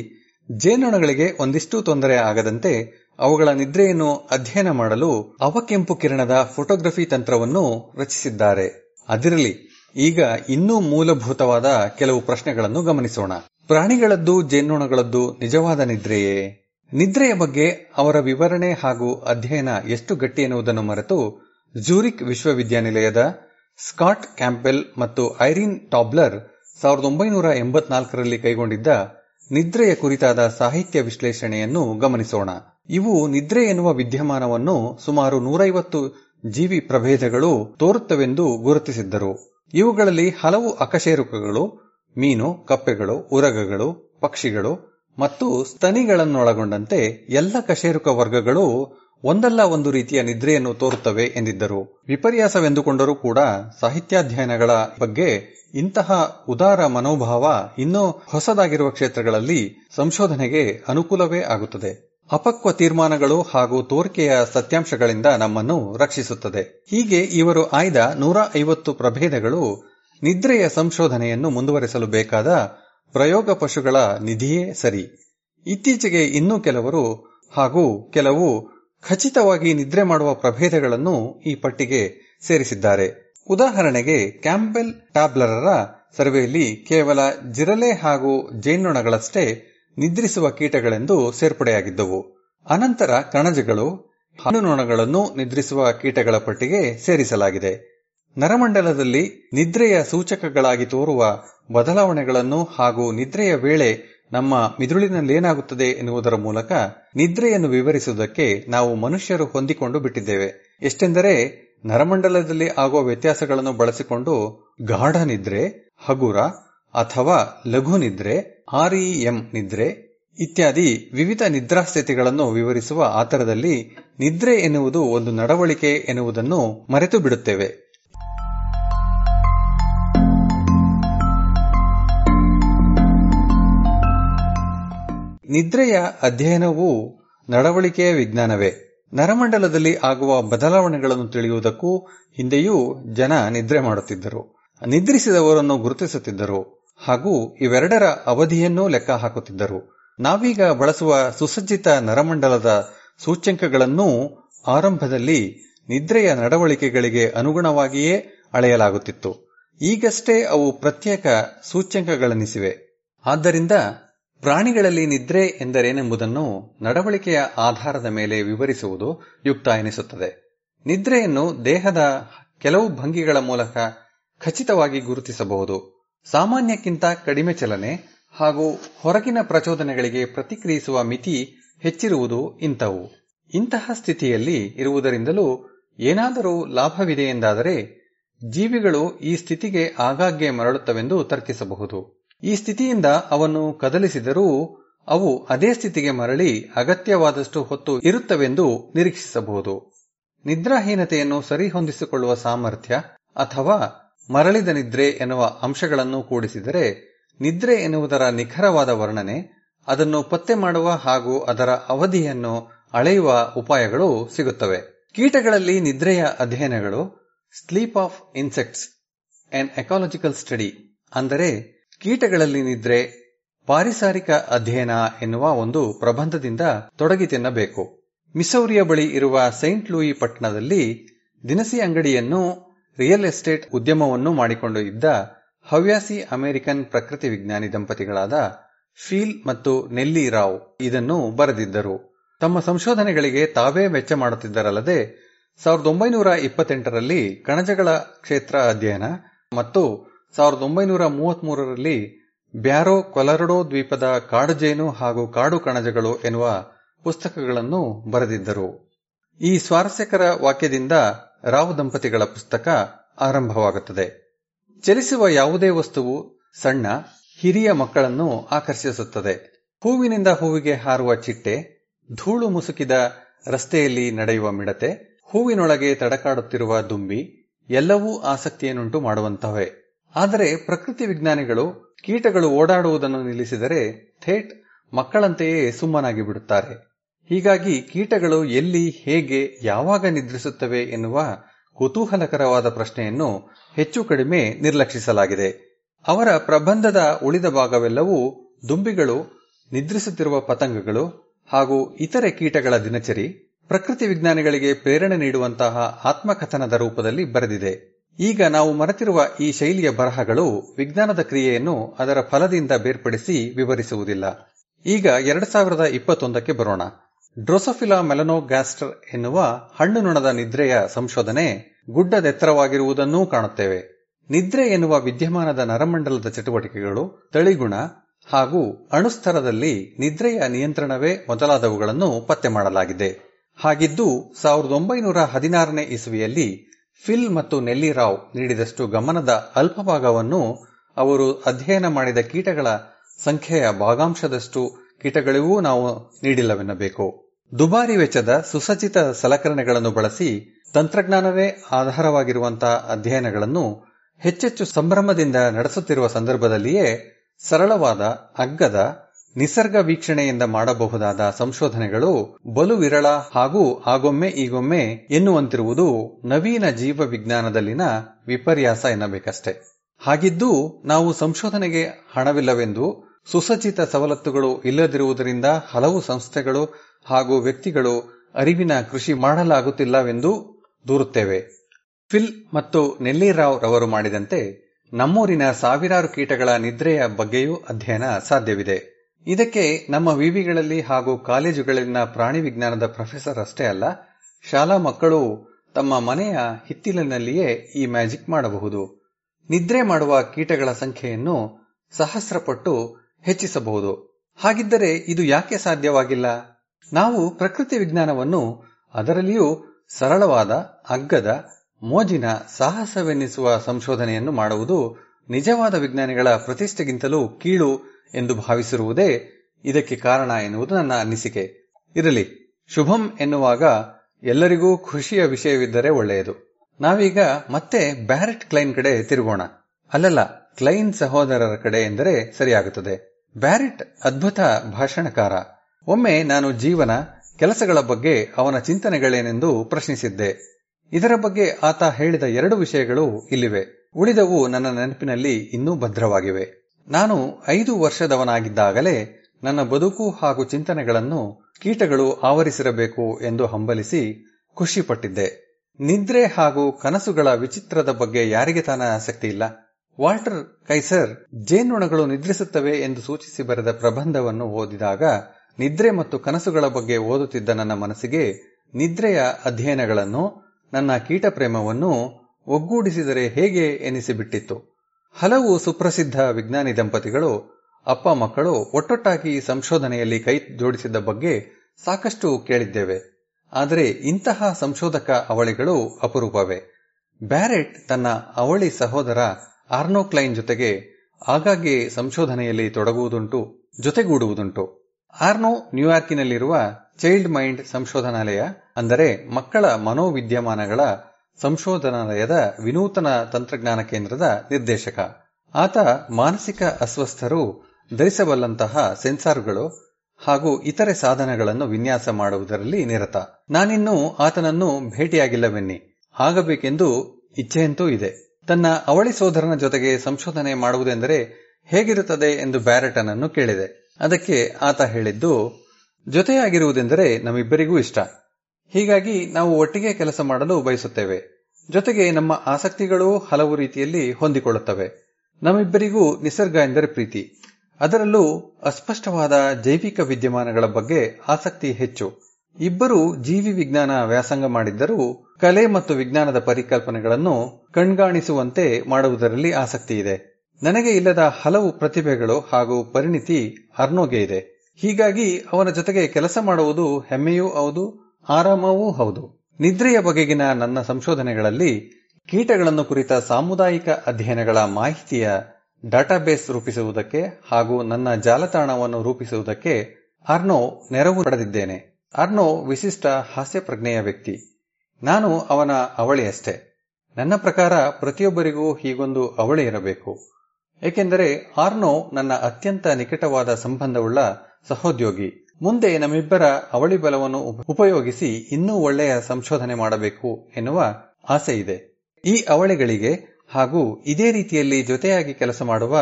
ಜೇನ್ನೊಣಗಳಿಗೆ ಒಂದಿಷ್ಟು ತೊಂದರೆ ಆಗದಂತೆ ಅವುಗಳ ನಿದ್ರೆಯನ್ನು ಅಧ್ಯಯನ ಮಾಡಲು ಅವಕೆಂಪು ಕಿರಣದ ಫೋಟೋಗ್ರಫಿ ತಂತ್ರವನ್ನು ರಚಿಸಿದ್ದಾರೆ. ಅದಿರಲಿ, ಈಗ ಇನ್ನೂ ಮೂಲಭೂತವಾದ ಕೆಲವು ಪ್ರಶ್ನೆಗಳನ್ನು ಗಮನಿಸೋಣ. ಪ್ರಾಣಿಗಳದ್ದು ಜೇನುನೊಣಗಳದ್ದು ನಿಜವಾದ ನಿದ್ರೆಯೇ? ನಿದ್ರೆಯ ಬಗ್ಗೆ ಅವರ ವಿವರಣೆ ಹಾಗೂ ಅಧ್ಯಯನ ಎಷ್ಟು ಗಟ್ಟಿ ಎನ್ನುವುದನ್ನು ಮರೆತು ಜೂರಿಕ್ ವಿಶ್ವವಿದ್ಯಾನಿಲಯದ ಸ್ಕಾಟ್ ಕ್ಯಾಂಪೆಲ್ ಮತ್ತು ಐರಿನ್ ಟಾಬ್ಲರ್ ಸಾವಿರದ ಒಂಬೈನೂರ ಎಂಬತ್ನಾಲ್ಕರಲ್ಲಿ ಕೈಗೊಂಡಿದ್ದ ನಿದ್ರೆಯ ಕುರಿತಾದ ಸಾಹಿತ್ಯ ವಿಶ್ಲೇಷಣೆಯನ್ನು ಗಮನಿಸೋಣ. ಇವು ನಿದ್ರೆ ಎನ್ನುವ ವಿದ್ಯಮಾನವನ್ನು ಸುಮಾರು ನೂರೈವತ್ತು ಜೀವಿ ಪ್ರಭೇದಗಳು ತೋರುತ್ತವೆಂದು ಗುರುತಿಸಿದ್ದರು. ಇವುಗಳಲ್ಲಿ ಹಲವು ಅಕಶೇರುಕಗಳು, ಮೀನು, ಕಪ್ಪೆಗಳು, ಉರಗಗಳು, ಪಕ್ಷಿಗಳು ಮತ್ತು ಸ್ತನಿಗಳನ್ನೊಳಗೊಂಡಂತೆ ಎಲ್ಲ ಕಶೇರುಕ ವರ್ಗಗಳು ಒಂದಲ್ಲ ಒಂದು ರೀತಿಯ ನಿದ್ರೆಯನ್ನು ತೋರುತ್ತವೆ ಎಂದಿದ್ದರು. ವಿಪರ್ಯಾಸವೆಂದುಕೊಂಡರೂ ಕೂಡ ಸಾಹಿತ್ಯಾಧ್ಯಯನಗಳ ಬಗ್ಗೆ ಇಂತಹ ಉದಾರ ಮನೋಭಾವ ಇನ್ನೂ ಹೊಸದಾಗಿರುವ ಕ್ಷೇತ್ರಗಳಲ್ಲಿ ಸಂಶೋಧನೆಗೆ ಅನುಕೂಲವೇ ಆಗುತ್ತದೆ. ಅಪಕ್ವ ತೀರ್ಮಾನಗಳು ಹಾಗೂ ತೋರಿಕೆಯ ಸತ್ಯಾಂಶಗಳಿಂದ ನಮ್ಮನ್ನು ರಕ್ಷಿಸುತ್ತದೆ. ಹೀಗೆ ಇವರು ಆಯ್ದ ನೂರ ಐವತ್ತು ಪ್ರಭೇದಗಳು ನಿದ್ರೆಯ ಸಂಶೋಧನೆಯನ್ನು ಮುಂದುವರೆಸಲು ಬೇಕಾದ ಪ್ರಯೋಗ ಪಶುಗಳ ನಿಧಿಯೇ ಸರಿ. ಇತ್ತೀಚೆಗೆ ಇನ್ನೂ ಕೆಲವರು ಹಾಗೂ ಕೆಲವು ಖಚಿತವಾಗಿ ನಿದ್ರೆ ಮಾಡುವ ಪ್ರಭೇದಗಳನ್ನು ಈ ಪಟ್ಟಿಗೆ ಸೇರಿಸಿದ್ದಾರೆ. ಉದಾಹರಣೆಗೆ ಕ್ಯಾಂಪೆಲ್ ಟ್ಯಾಬ್ಲರರ ಸರ್ವೆಯಲ್ಲಿ ಕೇವಲ ಜಿರಲೆ ಹಾಗೂ ಜೇನ್ನೊಣಗಳಷ್ಟೇ ನಿದ್ರಿಸುವ ಕೀಟಗಳೆಂದು ಸೇರ್ಪಡೆಯಾಗಿದ್ದವು. ಅನಂತರ ಕಣಜಗಳು ಹಣ್ಣುನೊಣಗಳನ್ನು ನಿದ್ರಿಸುವ ಕೀಟಗಳ ಪಟ್ಟಿಗೆ ಸೇರಿಸಲಾಗಿದೆ. ನರಮಂಡಲದಲ್ಲಿ ನಿದ್ರೆಯ ಸೂಚಕಗಳಾಗಿ ತೋರುವ ಬದಲಾವಣೆಗಳನ್ನು ಹಾಗೂ ನಿದ್ರೆಯ ವೇಳೆ ನಮ್ಮ ಮಿದುಳಿನಲ್ಲೇನಾಗುತ್ತದೆ ಎನ್ನುವುದರ ಮೂಲಕ ನಿದ್ರೆಯನ್ನು ವಿವರಿಸುವುದಕ್ಕೆ ನಾವು ಮನುಷ್ಯರು ಹೊಂದಿಕೊಂಡು ಬಿಟ್ಟಿದ್ದೇವೆ. ಎಷ್ಟೆಂದರೆ, ನರಮಂಡಲದಲ್ಲಿ ಆಗುವ ವ್ಯತ್ಯಾಸಗಳನ್ನು ಬಳಸಿಕೊಂಡು ಗಾಢ ನಿದ್ರೆ, ಹಗುರ ಅಥವಾ ಲಘು ನಿದ್ರೆ ಆರ್ಇಎಂ ನಿದ್ರೆ ಇತ್ಯಾದಿ ವಿವಿಧ ನಿದ್ರಾ ಸ್ಥಿತಿಗಳನ್ನು ವಿವರಿಸುವ ಆತರದಲ್ಲಿ ನಿದ್ರೆ ಎನ್ನುವುದು ಒಂದು ನಡವಳಿಕೆ ಎನ್ನುವುದನ್ನು ಮರೆತು ಬಿಡುತ್ತೇವೆ. ನಿದ್ರೆಯ ಅಧ್ಯಯನವು ನಡವಳಿಕೆಯ ವಿಜ್ಞಾನವೇ. ನರಮಂಡಲದಲ್ಲಿ ಆಗುವ ಬದಲಾವಣೆಗಳನ್ನು ತಿಳಿಯುವುದಕ್ಕೂ ಹಿಂದೆಯೂ ಜನ ನಿದ್ರೆ ಮಾಡುತ್ತಿದ್ದರು. ನಿದ್ರಿಸಿದವರನ್ನು ಗುರುತಿಸುತ್ತಿದ್ದರು. ಹಾಗೂ ಇವೆರಡರ ಅವಧಿಯನ್ನೂ ಲೆಕ್ಕ ಹಾಕುತ್ತಿದ್ದರು. ನಾವೀಗ ಬಳಸುವ ಸುಸಜ್ಜಿತ ನರಮಂಡಲದ ಸೂಚ್ಯಂಕಗಳನ್ನೂ ಆರಂಭದಲ್ಲಿ ನಿದ್ರೆಯ ನಡವಳಿಕೆಗಳಿಗೆ ಅನುಗುಣವಾಗಿಯೇ ಅಳೆಯಲಾಗುತ್ತಿತ್ತು. ಈಗಷ್ಟೇ ಅವು ಪ್ರತ್ಯೇಕ ಸೂಚ್ಯಂಕಗಳೆನಿಸಿವೆ ಆದ್ದರಿಂದ ಪ್ರಾಣಿಗಳಲ್ಲಿ ನಿದ್ರೆ ಎಂದರೇನೆಂಬುದನ್ನು ನಡವಳಿಕೆಯ ಆಧಾರದ ಮೇಲೆ ವಿವರಿಸುವುದು ಯುಕ್ತ ಎನಿಸುತ್ತದೆ. ನಿದ್ರೆಯನ್ನು ದೇಹದ ಕೆಲವು ಭಂಗಿಗಳ ಮೂಲಕ ಖಚಿತವಾಗಿ ಗುರುತಿಸಬಹುದು. ಸಾಮಾನ್ಯಕ್ಕಿಂತ ಕಡಿಮೆ ಚಲನೆ ಹಾಗೂ ಹೊರಗಿನ ಪ್ರಚೋದನೆಗಳಿಗೆ ಪ್ರತಿಕ್ರಿಯಿಸುವ ಮಿತಿ ಹೆಚ್ಚಿರುವುದು ಇಂಥವು. ಇಂತಹ ಸ್ಥಿತಿಯಲ್ಲಿ ಇರುವುದರಿಂದಲೂ ಏನಾದರೂ ಲಾಭವಿದೆ ಎಂದಾದರೆ ಜೀವಿಗಳು ಈ ಸ್ಥಿತಿಗೆ ಆಗಾಗ್ಗೆ ಮರಳುತ್ತವೆಂದು ತರ್ಕಿಸಬಹುದು. ಈ ಸ್ಥಿತಿಯಿಂದ ಅವನ್ನು ಕದಲಿಸಿದರೂ ಅವು ಅದೇ ಸ್ಥಿತಿಗೆ ಮರಳಿ ಅಗತ್ಯವಾದಷ್ಟು ಹೊತ್ತು ಇರುತ್ತವೆಂದು ನಿರೀಕ್ಷಿಸಬಹುದು. ನಿದ್ರಾಹೀನತೆಯನ್ನು ಸರಿಹೊಂದಿಸಿಕೊಳ್ಳುವ ಸಾಮರ್ಥ್ಯ ಅಥವಾ ಮರಳಿದ ನಿದ್ರೆ ಎನ್ನುವ ಅಂಶಗಳನ್ನು ಕೂಡಿಸಿದರೆ ನಿದ್ರೆ ಎನ್ನುವುದರ ನಿಖರವಾದ ವರ್ಣನೆ, ಅದನ್ನು ಪತ್ತೆ ಮಾಡುವ ಹಾಗೂ ಅದರ ಅವಧಿಯನ್ನು ಅಳೆಯುವ ಉಪಾಯಗಳು ಸಿಗುತ್ತವೆ. ಕೀಟಗಳಲ್ಲಿ ನಿದ್ರೆಯ ಅಧ್ಯಯನಗಳು, sleep of insects an ecological study ಅಂದರೆ ಕೀಟಗಳಲ್ಲಿ ನಿದ್ರೆ ಪಾರಿಸಾರಿಕ ಅಧ್ಯಯನ ಎನ್ನುವ ಒಂದು ಪ್ರಬಂಧದಿಂದ ತೊಡಗಿ ತಿನ್ನಬೇಕು. ಮಿಸೌರಿಯ ಬಳಿ ಇರುವ ಸೈಂಟ್ ಲೂಯಿ ಪಟ್ಟಣದಲ್ಲಿ ದಿನಸಿ ಅಂಗಡಿಯನ್ನು ರಿಯಲ್ ಎಸ್ಟೇಟ್ ಉದ್ಯಮವನ್ನು ಮಾಡಿಕೊಂಡು ಇದ್ದ ಹವ್ಯಾಸಿ ಅಮೆರಿಕನ್ ಪ್ರಕೃತಿ ವಿಜ್ಞಾನಿ ದಂಪತಿಗಳಾದ ಫೀಲ್ ಮತ್ತು ನೆಲ್ಲಿ ರಾವ್ ಇದನ್ನು ಬರೆದಿದ್ದರು. ತಮ್ಮ ಸಂಶೋಧನೆಗಳಿಗೆ ತಾವೇ ವೆಚ್ಚ ಮಾಡುತ್ತಿದ್ದರಲ್ಲದೆ, ಸಾವಿರದ ಒಂಬೈನೂರ ಇಪ್ಪತ್ತೆಂಟರಲ್ಲಿ ಕಣಜಗಳ ಕ್ಷೇತ್ರ ಅಧ್ಯಯನ ಮತ್ತು ಸಾವಿರದ ಒಂಬೈನೂರ ಮೂವತ್ಮೂರರಲ್ಲಿ ಬ್ಯಾರೋ ಕೊಲರಡೋ ದ್ವೀಪದ ಕಾಡುಜೇನು ಹಾಗೂ ಕಾಡು ಕಣಜಗಳು ಎನ್ನುವ ಪುಸ್ತಕಗಳನ್ನು ಬರೆದಿದ್ದರು. ಈ ಸ್ವಾರಸ್ಯಕರ ವಾಕ್ಯದಿಂದ ರಾವ್ ದಂಪತಿಗಳ ಪುಸ್ತಕ ಆರಂಭವಾಗುತ್ತದೆ. ಚಲಿಸುವ ಯಾವುದೇ ವಸ್ತುವು ಸಣ್ಣ, ಹಿರಿಯ ಮಕ್ಕಳನ್ನು ಆಕರ್ಷಿಸುತ್ತದೆ. ಹೂವಿನಿಂದ ಹೂವಿಗೆ ಹಾರುವ ಚಿಟ್ಟೆ, ಧೂಳು ಮುಸುಕಿದ ರಸ್ತೆಯಲ್ಲಿ ನಡೆಯುವ ಮಿಡತೆ, ಹೂವಿನೊಳಗೆ ತಡಕಾಡುತ್ತಿರುವ ದುಂಬಿ, ಎಲ್ಲವೂ ಆಸಕ್ತಿಯನ್ನುಂಟು ಮಾಡುವಂತಹವೇ. ಆದರೆ ಪ್ರಕೃತಿ ವಿಜ್ಞಾನಿಗಳು ಕೀಟಗಳು ಓಡಾಡುವುದನ್ನು ನಿಲ್ಲಿಸಿದರೆ ಥೇಟ್ ಮಕ್ಕಳಂತೆಯೇ ಸುಮ್ಮನಾಗಿ ಬಿಡುತ್ತಾರೆ ಹೀಗಾಗಿ ಕೀಟಗಳು ಎಲ್ಲಿ, ಹೇಗೆ, ಯಾವಾಗ ನಿದ್ರಿಸುತ್ತವೆ ಎನ್ನುವ ಕುತೂಹಲಕರವಾದ ಪ್ರಶ್ನೆಯನ್ನು ಹೆಚ್ಚು ಕಡಿಮೆ ನಿರ್ಲಕ್ಷಿಸಲಾಗಿದೆ. ಅವರ ಪ್ರಬಂಧದ ಉಳಿದ ಭಾಗವೆಲ್ಲವೂ ದುಂಬಿಗಳು, ನಿದ್ರಿಸುತ್ತಿರುವ ಪತಂಗಗಳು ಹಾಗೂ ಇತರೆ ಕೀಟಗಳ ದಿನಚರಿ, ಪ್ರಕೃತಿ ವಿಜ್ಞಾನಿಗಳಿಗೆ ಪ್ರೇರಣೆ ನೀಡುವಂತಹ ಆತ್ಮಕಥನದ ರೂಪದಲ್ಲಿ ಬರೆದಿದೆ. ಈಗ ನಾವು ಮರೆತಿರುವ ಈ ಶೈಲಿಯ ಬರಹಗಳು ವಿಜ್ಞಾನದ ಕ್ರಿಯೆಯನ್ನು ಅದರ ಫಲದಿಂದ ಬೇರ್ಪಡಿಸಿ ವಿವರಿಸುವುದಿಲ್ಲ. ಈಗ ಎರಡ್ ಸಾವಿರದ ಇಪ್ಪತ್ತೊಂದಕ್ಕೆ ಬರೋಣ. ಡ್ರೋಸೋಫಿಲಾ ಮೆಲನೋಗ್ಯಾಸ್ಟರ್ ಎನ್ನುವ ಹಣ್ಣು ನೊಣದ ನಿದ್ರೆಯ ಸಂಶೋಧನೆ ಗುಡ್ಡದೆತ್ತರವಾಗಿರುವುದನ್ನೂ ಕಾಣುತ್ತೇವೆ. ನಿದ್ರೆ ಎನ್ನುವ ವಿದ್ಯಮಾನದ ನರಮಂಡಲದ ಚಟುವಟಿಕೆಗಳು ತಳಿಗುಣ ಹಾಗೂ ಅಣುಸ್ತರದಲ್ಲಿ ನಿದ್ರೆಯ ನಿಯಂತ್ರಣವೇ ಮೊದಲಾದವುಗಳನ್ನು ಪತ್ತೆ ಮಾಡಲಾಗಿದೆ. ಹಾಗಿದ್ದು, ಸಾವಿರದ ಒಂಬೈನೂರ ಹದಿನಾರನೇ ಇಸುವಿಯಲ್ಲಿ ಫಿಲ್ ಮತ್ತು ನೆಲ್ಲಿ ರಾವ್ ನೀಡಿದಷ್ಟು ಗಮನದ ಅಲ್ಪ ಭಾಗವನ್ನು ಅವರು ಅಧ್ಯಯನ ಮಾಡಿದ ಕೀಟಗಳ ಸಂಖ್ಯೆಯ ಭಾಗಾಂಶದಷ್ಟು ಕೀಟಗಳಿಗೂ ನಾವು ನೀಡಿಲ್ಲವೆನ್ನಬೇಕು. ದುಬಾರಿ ವೆಚ್ಚದ ಸುಸಜ್ಜಿತ ಸಲಕರಣೆಗಳನ್ನು ಬಳಸಿ ತಂತ್ರಜ್ಞಾನವೇ ಆಧಾರವಾಗಿರುವಂತಹ ಅಧ್ಯಯನಗಳನ್ನು ಹೆಚ್ಚೆಚ್ಚು ಸಂಭ್ರಮದಿಂದ ನಡೆಸುತ್ತಿರುವ ಸಂದರ್ಭದಲ್ಲಿಯೇ ಸರಳವಾದ, ಅಗ್ಗದ, ನಿಸರ್ಗ ವೀಕ್ಷಣೆಯಿಂದ ಮಾಡಬಹುದಾದ ಸಂಶೋಧನೆಗಳು ಬಲು ವಿರಳ ಹಾಗೂ ಆಗೊಮ್ಮೆ ಈಗೊಮ್ಮೆ ಎನ್ನುವಂತಿರುವುದು ನವೀನ ಜೀವ ವಿಜ್ಞಾನದಲ್ಲಿನ ವಿಪರ್ಯಾಸ ಎನ್ನಬೇಕಷ್ಟೆ. ಹಾಗಿದ್ದು ನಾವು ಸಂಶೋಧನೆಗೆ ಹಣವಿಲ್ಲವೆಂದು ಸುಸಜ್ಜಿತ ಸವಲತ್ತುಗಳು ಇಲ್ಲದಿರುವುದರಿಂದ ಹಲವು ಸಂಸ್ಥೆಗಳು ಹಾಗೂ ವ್ಯಕ್ತಿಗಳು ಅರಿವಿನ ಕೃಷಿ ಮಾಡಲಾಗುತ್ತಿಲ್ಲವೆಂದು ದೂರುತ್ತೇವೆ. ಫಿಲ್ ಮತ್ತು ನೆಲ್ಲಿರಾವ್ ರವರು ಮಾಡಿದಂತೆ ನಮ್ಮೂರಿನ ಸಾವಿರಾರು ಕೀಟಗಳ ನಿದ್ರೆಯ ಬಗ್ಗೆಯೂ ಅಧ್ಯಯನ ಸಾಧ್ಯವಿದೆ. ಇದಕ್ಕೆ ನಮ್ಮ ವಿವಿಗಳಲ್ಲಿ ಹಾಗೂ ಕಾಲೇಜುಗಳಲ್ಲಿನ ಪ್ರಾಣಿ ವಿಜ್ಞಾನದ ಪ್ರೊಫೆಸರ್ ಅಷ್ಟೇ ಅಲ್ಲ, ಶಾಲಾ ಮಕ್ಕಳು ತಮ್ಮ ಮನೆಯ ಹಿತ್ತಿಲಿನಲ್ಲಿಯೇ ಈ ಮ್ಯಾಜಿಕ್ ಮಾಡಬಹುದು. ನಿದ್ರೆ ಮಾಡುವ ಕೀಟಗಳ ಸಂಖ್ಯೆಯನ್ನು ಸಹಸ್ರಪಟ್ಟು ಹೆಚ್ಚಿಸಬಹುದು. ಹಾಗಿದ್ದರೆ ಇದು ಯಾಕೆ ಸಾಧ್ಯವಾಗಿಲ್ಲ? ನಾವು ಪ್ರಕೃತಿ ವಿಜ್ಞಾನವನ್ನು ಅದರಲ್ಲಿಯೂ ಸರಳವಾದ, ಅಗ್ಗದ, ಮೋಜಿನ ಸಾಹಸವೆನ್ನಿಸುವ ಸಂಶೋಧನೆಯನ್ನು ಮಾಡುವುದು ನಿಜವಾದ ವಿಜ್ಞಾನಿಗಳ ಪ್ರತಿಷ್ಠೆಗಿಂತಲೂ ಕೀಳು ಎಂದು ಭಾವಿಸಿರುವುದೇ ಇದಕ್ಕೆ ಕಾರಣ ಎನ್ನುವುದು ನನ್ನ ಅನಿಸಿಕೆ. ಇರಲಿ, ಶುಭಂ ಎನ್ನುವಾಗ ಎಲ್ಲರಿಗೂ ಖುಷಿಯ ವಿಷಯವಿದ್ದರೆ ಒಳ್ಳೆಯದು. ನಾವೀಗ ಮತ್ತೆ ಬ್ಯಾರೆಟ್ ಕ್ಲೈನ್ ಕಡೆ ತಿರುಗೋಣ. ಅಲ್ಲಲ್ಲ, ಕ್ಲೈನ್ ಸಹೋದರರ ಕಡೆ ಎಂದರೆ ಸರಿಯಾಗುತ್ತದೆ. ಬ್ಯಾರೆಟ್ ಅದ್ಭುತ ಭಾಷಣಕಾರ. ಒಮ್ಮೆ ನಾನು ಜೀವನ, ಕೆಲಸಗಳ ಬಗ್ಗೆ ಅವನ ಚಿಂತನೆಗಳೇನೆಂದು ಪ್ರಶ್ನಿಸಿದ್ದೆ. ಇದರ ಬಗ್ಗೆ ಆತ ಹೇಳಿದ ಎರಡು ವಿಷಯಗಳು ಇಲ್ಲಿವೆ. ಉಳಿದವು ನನ್ನ ನೆನಪಿನಲ್ಲಿ ಇನ್ನೂ ಭದ್ರವಾಗಿವೆ. ನಾನು ಐದು ವರ್ಷದವನಾಗಿದ್ದಾಗಲೇ ನನ್ನ ಬದುಕು ಹಾಗೂ ಚಿಂತನೆಗಳನ್ನು ಕೀಟಗಳು ಆವರಿಸಿರಬೇಕು ಎಂದು ಹಂಬಲಿಸಿ ಖುಷಿಪಟ್ಟಿದ್ದೆ. ನಿದ್ರೆ ಹಾಗೂ ಕನಸುಗಳ ವಿಚಿತ್ರದ ಬಗ್ಗೆ ಯಾರಿಗೆ ತಾನ ಆಸಕ್ತಿ ಇಲ್ಲ? ವಾಲ್ಟರ್ ಕೈಸರ್ ಜೇನುಣಗಳು ನಿದ್ರಿಸುತ್ತವೆ ಎಂದು ಸೂಚಿಸಿ ಬರೆದ ಪ್ರಬಂಧವನ್ನು ಓದಿದಾಗ ನಿದ್ರೆ ಮತ್ತು ಕನಸುಗಳ ಬಗ್ಗೆ ಓದುತ್ತಿದ್ದ ನನ್ನ ಮನಸ್ಸಿಗೆ ನಿದ್ರೆಯ ಅಧ್ಯಯನಗಳನ್ನು, ನನ್ನ ಕೀಟ ಪ್ರೇಮವನ್ನು ಒಗ್ಗೂಡಿಸಿದರೆ ಹೇಗೆ ಎನಿಸಿಬಿಟ್ಟಿತ್ತು. ಹಲವು ಸುಪ್ರಸಿದ್ಧ ವಿಜ್ಞಾನಿ ದಂಪತಿಗಳು, ಅಪ್ಪ ಮಕ್ಕಳು ಒಟ್ಟೊಟ್ಟಾಗಿ ಸಂಶೋಧನೆಯಲ್ಲಿ ಕೈ ಜೋಡಿಸಿದ್ದ ಬಗ್ಗೆ ಸಾಕಷ್ಟು ಕೇಳಿದ್ದೇವೆ. ಆದರೆ ಇಂತಹ ಸಂಶೋಧಕ ಅವಳಿಗಳು ಅಪರೂಪವೇ. ಬ್ಯಾರೆಟ್ ತನ್ನ ಅವಳಿ ಸಹೋದರ ಆರ್ನೋ ಕ್ಲೈನ್ ಜೊತೆಗೆ ಆಗಾಗ್ಗೆ ಸಂಶೋಧನೆಯಲ್ಲಿ ತೊಡಗುವುದುಂಟು, ಜೊತೆಗೂಡುವುದುಂಟು. ಆರ್ನೋ ನ್ಯೂಯಾರ್ಕಿನಲ್ಲಿರುವ ಚೈಲ್ಡ್ ಮೈಂಡ್ ಸಂಶೋಧನಾಲಯ ಅಂದರೆ ಮಕ್ಕಳ ಮನೋವಿದ್ಯಮಾನಗಳ ಸಂಶೋಧನಾಲಯದ ವಿನೂತನ ತಂತ್ರಜ್ಞಾನ ಕೇಂದ್ರದ ನಿರ್ದೇಶಕ. ಆತ ಮಾನಸಿಕ ಅಸ್ವಸ್ಥರು, ಧರಿಸಬಲ್ಲಂತಹ ಸೆನ್ಸಾರ್ಗಳು ಹಾಗೂ ಇತರೆ ಸಾಧನಗಳನ್ನು ವಿನ್ಯಾಸ ಮಾಡುವುದರಲ್ಲಿ ನಿರತ. ನಾನಿನ್ನೂ ಆತನನ್ನು ಭೇಟಿಯಾಗಿಲ್ಲವೆನ್ನಿ. ಆಗಬೇಕೆಂದು ಇಚ್ಛೆಯಂತೂ ಇದೆ. ತನ್ನ ಅವಳಿ ಸೋದರನ ಜೊತೆಗೆ ಸಂಶೋಧನೆ ಮಾಡುವುದೆಂದರೆ ಹೇಗಿರುತ್ತದೆ ಎಂದು ಬ್ಯಾರೆಟನನ್ನು ಕೇಳಿದೆ. ಅದಕ್ಕೆ ಆತ ಹೇಳಿದ್ದು, ಜೊತೆಯಾಗಿರುವುದೆಂದರೆ ನಮ್ಮಿಬ್ಬರಿಗೂ ಇಷ್ಟ. ಹೀಗಾಗಿ ನಾವು ಒಟ್ಟಿಗೆ ಕೆಲಸ ಮಾಡಲು ಬಯಸುತ್ತೇವೆ. ಜೊತೆಗೆ ನಮ್ಮ ಆಸಕ್ತಿಗಳು ಹಲವು ರೀತಿಯಲ್ಲಿ ಹೊಂದಿಕೊಳ್ಳುತ್ತವೆ. ನಮ್ಮಿಬ್ಬರಿಗೂ ನಿಸರ್ಗ ಎಂದರೆ ಪ್ರೀತಿ. ಅದರಲ್ಲೂ ಅಸ್ಪಷ್ಟವಾದ ಜೈವಿಕ ವಿದ್ಯಮಾನಗಳ ಬಗ್ಗೆ ಆಸಕ್ತಿ ಹೆಚ್ಚು. ಇಬ್ಬರು ಜೀವಿ ವಿಜ್ಞಾನ ವ್ಯಾಸಂಗ ಮಾಡಿದ್ದರೂ ಕಲೆ ಮತ್ತು ವಿಜ್ಞಾನದ ಪರಿಕಲ್ಪನೆಗಳನ್ನು ಕಣ್ಗಾಣಿಸುವಂತೆ ಮಾಡುವುದರಲ್ಲಿ ಆಸಕ್ತಿ ಇದೆ. ನನಗೆ ಇಲ್ಲದ ಹಲವು ಪ್ರತಿಭೆಗಳು ಹಾಗೂ ಪರಿಣಿತಿ ಅರ್ನೋಗೆ ಇದೆ. ಹೀಗಾಗಿ ಅವನ ಜೊತೆಗೆ ಕೆಲಸ ಮಾಡುವುದು ಹೆಮ್ಮೆಯೂ ಹೌದು, ಆರಾಮವೂ ಹೌದು. ನಿದ್ರೆಯ ಬಗೆಗಿನ ನನ್ನ ಸಂಶೋಧನೆಗಳಲ್ಲಿ ಕೀಟಗಳನ್ನು ಕುರಿತ ಸಾಮುದಾಯಿಕ ಅಧ್ಯಯನಗಳ ಮಾಹಿತಿಯ ಡಾಟಾಬೇಸ್ ರೂಪಿಸುವುದಕ್ಕೆ ಹಾಗೂ ನನ್ನ ಜಾಲತಾಣವನ್ನು ರೂಪಿಸುವುದಕ್ಕೆ ಅರ್ನೋ ನೆರವು ಪಡೆದಿದ್ದೇನೆ. ಅರ್ನೋ ವಿಶಿಷ್ಟ ಹಾಸ್ಯ ಪ್ರಜ್ಞೆಯ ವ್ಯಕ್ತಿ. ನಾನು ಅವನ ಅವಳಿಯಷ್ಟೇ ನನ್ನ ಪ್ರಕಾರ ಪ್ರತಿಯೊಬ್ಬರಿಗೂ ಹೀಗೊಂದು ಅವಳಿ ಇರಬೇಕು. ಏಕೆಂದರೆ ಆರ್ನೋ ನನ್ನ ಅತ್ಯಂತ ನಿಕಟವಾದ ಸಂಬಂಧವುಳ್ಳ ಸಹೋದ್ಯೋಗಿ. ಮುಂದೆ ನಮ್ಮಿಬ್ಬರ ಅವಳಿ ಬಲವನ್ನು ಉಪಯೋಗಿಸಿ ಇನ್ನೂ ಒಳ್ಳೆಯ ಸಂಶೋಧನೆ ಮಾಡಬೇಕು ಎನ್ನುವ ಆಸೆ ಇದೆ ಈ ಅವಳಿಗಳಿಗೆ ಹಾಗೂ ಇದೇ ರೀತಿಯಲ್ಲಿ ಜೊತೆಯಾಗಿ ಕೆಲಸ ಮಾಡುವ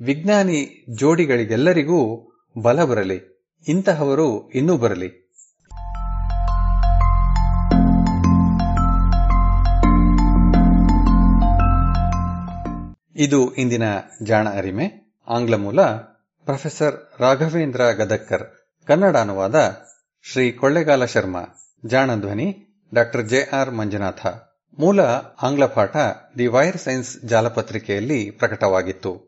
ವಿಜ್ಞಾನಿ ಜೋಡಿಗಳಿಗೆಲ್ಲರಿಗೂ ಬಲ ಬರಲಿ. ಇಂತಹವರು ಇನ್ನೂ ಬರಲಿ. ಇದು ಇಂದಿನ ಜಾಣ ಅರಿಮೆ. ಆಂಗ್ಲ ಮೂಲ, ಪ್ರೊಫೆಸರ್ ರಾಘವೇಂದ್ರ ಗದಕ್ಕರ್ ಕನ್ನಡ ಅನುವಾದ, ಶ್ರೀ ಕೊಳ್ಳೆಗಾಲ ಶರ್ಮಾ. ಜಾಣ ಧ್ವನಿ, ಡಾಕ್ಟರ್ ಜೆ ಆರ್ ಮಂಜುನಾಥ. ಮೂಲ ಆಂಗ್ಲ ಪಾಠ, ದಿ ವೈರ್ ಸೈನ್ಸ್ ಜಾಲಪತ್ರಿಕೆಯಲ್ಲಿ ಪ್ರಕಟವಾಗಿತ್ತು.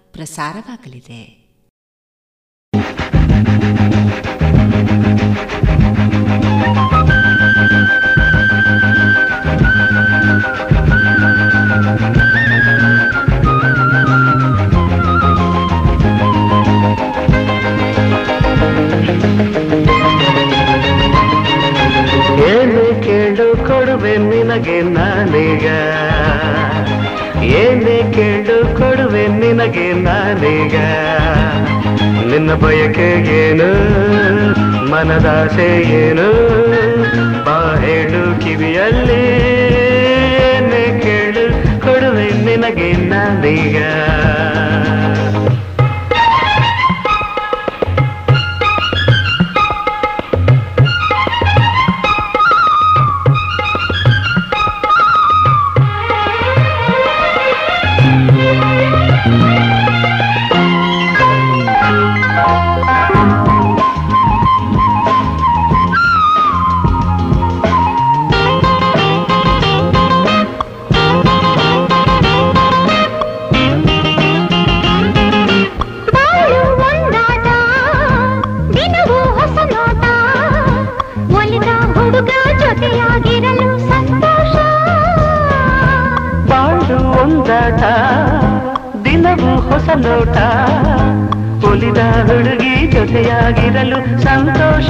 ಪ್ರಸಾರವಾಗಲಿದೆ. ಏನು ಕೇಳು ಕೊಡುವೆ ನಿನಗೆ ನಾನೀಗ ನಿನಗೆ ನಾನೀಗ ನಿನ್ನ ಬಯಕೆ ಏನು? ಮನದಾಸೆ ಏನು? ಬಾ ಹೇಳು ಕಿವಿಯಲ್ಲಿ ಕೇಳು ಕೊಡುವೆ ನಿನಗೆ ನಾನೀಗ. ನೋಟ ಒಲಿದ ಹುಡುಗಿ ಜೊತೆಯಾಗಿರಲು ಸಂತೋಷ.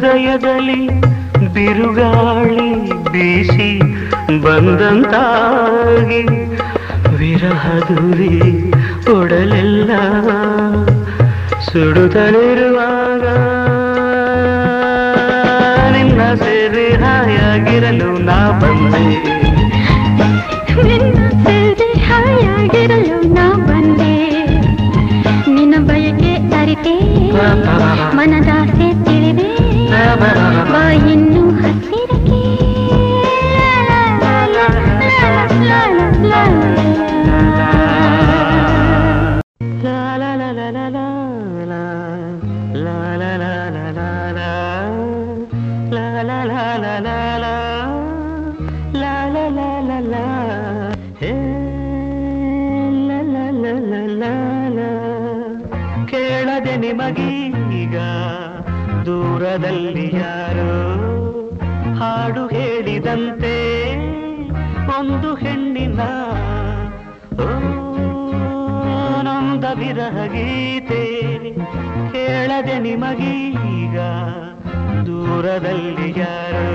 ಹೃದಯದಲ್ಲಿ ಬಿರುಗಾಳಿ ಬೀಸಿ ಬಂದಂತಾಗಿ ವಿರಹದುರಿ ಒಡಲೆಲ್ಲ ಸುಡುತ್ತಲಿರುವಾಗ ನಿನ್ನ ಸೇರಿ ಹಾಯಾಗಿರಲು ನಾ ಬಂದೆ. ನಿನ್ನ ಹಾಯಾಗಿರಲು ನಾ ಬಂದೆ. ನಿನ್ನ ಬಯಕೆ ಅರಿತೆ ಮನದಾಸೆ வாயின் ದೂರದಲ್ಲಿ ಯಾರೋ ಹಾಡು ಹೇಳಿದಂತೆ ಒಂದು ಹೆಣ್ಣಿನ ನೊಂದ ವಿರಹ ಗೀತೆ ಕೇಳದೆ ನಿಮಗೀಗ ದೂರದಲ್ಲಿ ಯಾರೋ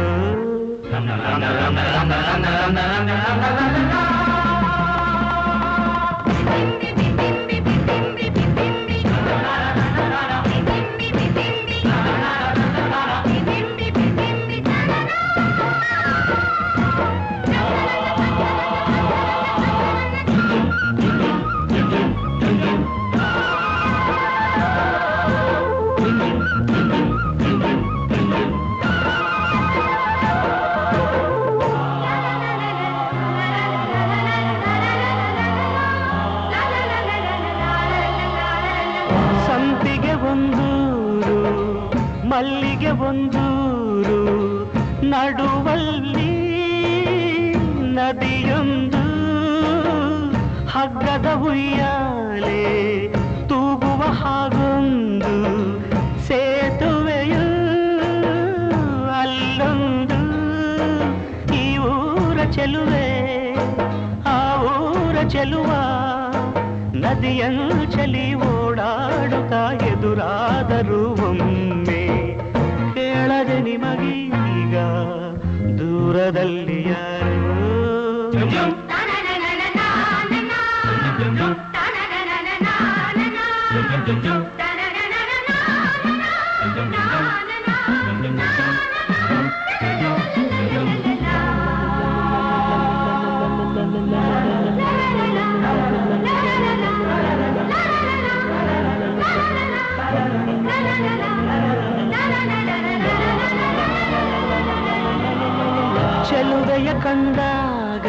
ಉಯ್ಯಾಲೆ ತೂಗುವ ಹಾಗೊಂದು ಅಲ್ಲೊಂದು ಈ ಊರ ಚೆಲುವೆ, ಆ ಊರ ಚೆಲುವ ನದಿಯನ್ನು ಚಲಿ ಓಡಾಡುತ್ತಾ ಎದುರಾದರೂ ಒಮ್ಮೆ ಕೇಳದೆ ನಿಮಗೀಗ ದೂರದಲ್ಲಿ ಯಾರು ಕಂದಾಗ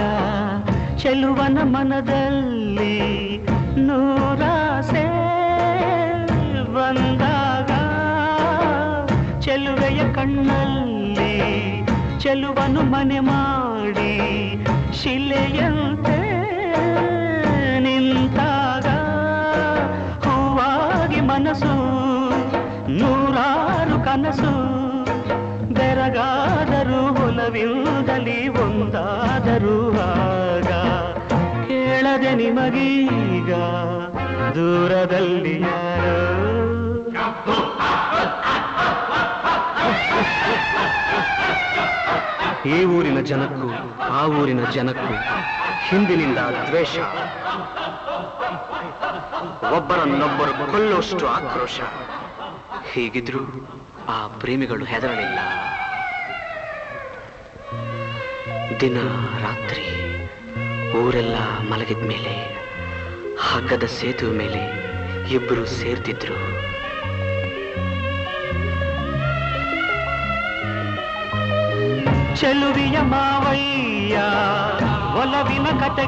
ಚೆಲುವನ ಮನದಲ್ಲಿ ನೂರಾಸೆ ಬಂದಾಗ ಚೆಲುವೆಯ ಕಣ್ಣಲ್ಲಿ ಚೆಲುವನು ಮನೆ ಮಾಡಿ ಶಿಲೆಯಂತೆ ನಿಂತಾಗ ಹೂವಾಗಿ ಮನಸ್ಸು ನೂರಾರು ಕನಸು ಬೆರಗಾದರೂ ಒಲವಿಲ್ಲದಲಿ ಒಂದಾದರೂ ಆಗ ಕೇಳದೆ ನಿಮಗೀಗ ದೂರದಲ್ಲಿ ಯಾರೋ? ಈ ಊರಿನ ಜನಕ್ಕೂ, ಆ ಊರಿನ ಜನಕ್ಕೂ ಹಿಂದಿನಿಂದ ದ್ವೇಷ. ಒಬ್ಬರನ್ನೊಬ್ಬರು ಕೊಲ್ಲುವಷ್ಟು ಆಕ್ರೋಶ. ಹೀಗಿದ್ರು ಆ ಪ್ರೇಮಿಗಳು ಹೆದರಲಿಲ್ಲ. ದಿನ ರಾತ್ರಿ ಊರೆಲ್ಲ ಮಲಗಿದ ಮೇಲೆ ಹಗ್ಗದ ಸೇತುವೆ ಮೇಲೆ ಇಬ್ಬರು ಸೇರ್ತಿದ್ರು. ಚೆಲುವಿಯ ಮಾವಯ್ಯ ಒಲವಿನ ಕತೆ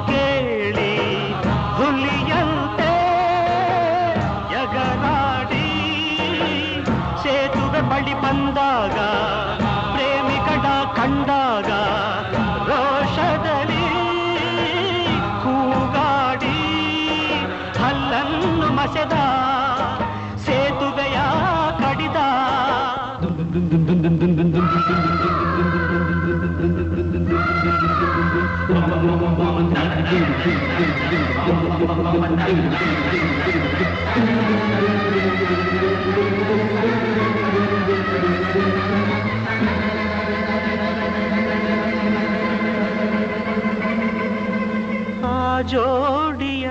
ಜೋಡಿಯ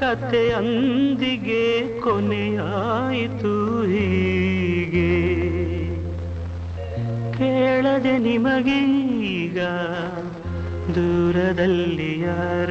ಕತೆ ಅಂದಿಗೆ ಕೊನೆಯಾಯಿತು ಹೀಗೆ. ಕೇಳದೆ ನಿಮಗೀಗ ದೂರದಲ್ಲಿ ಯಾರ?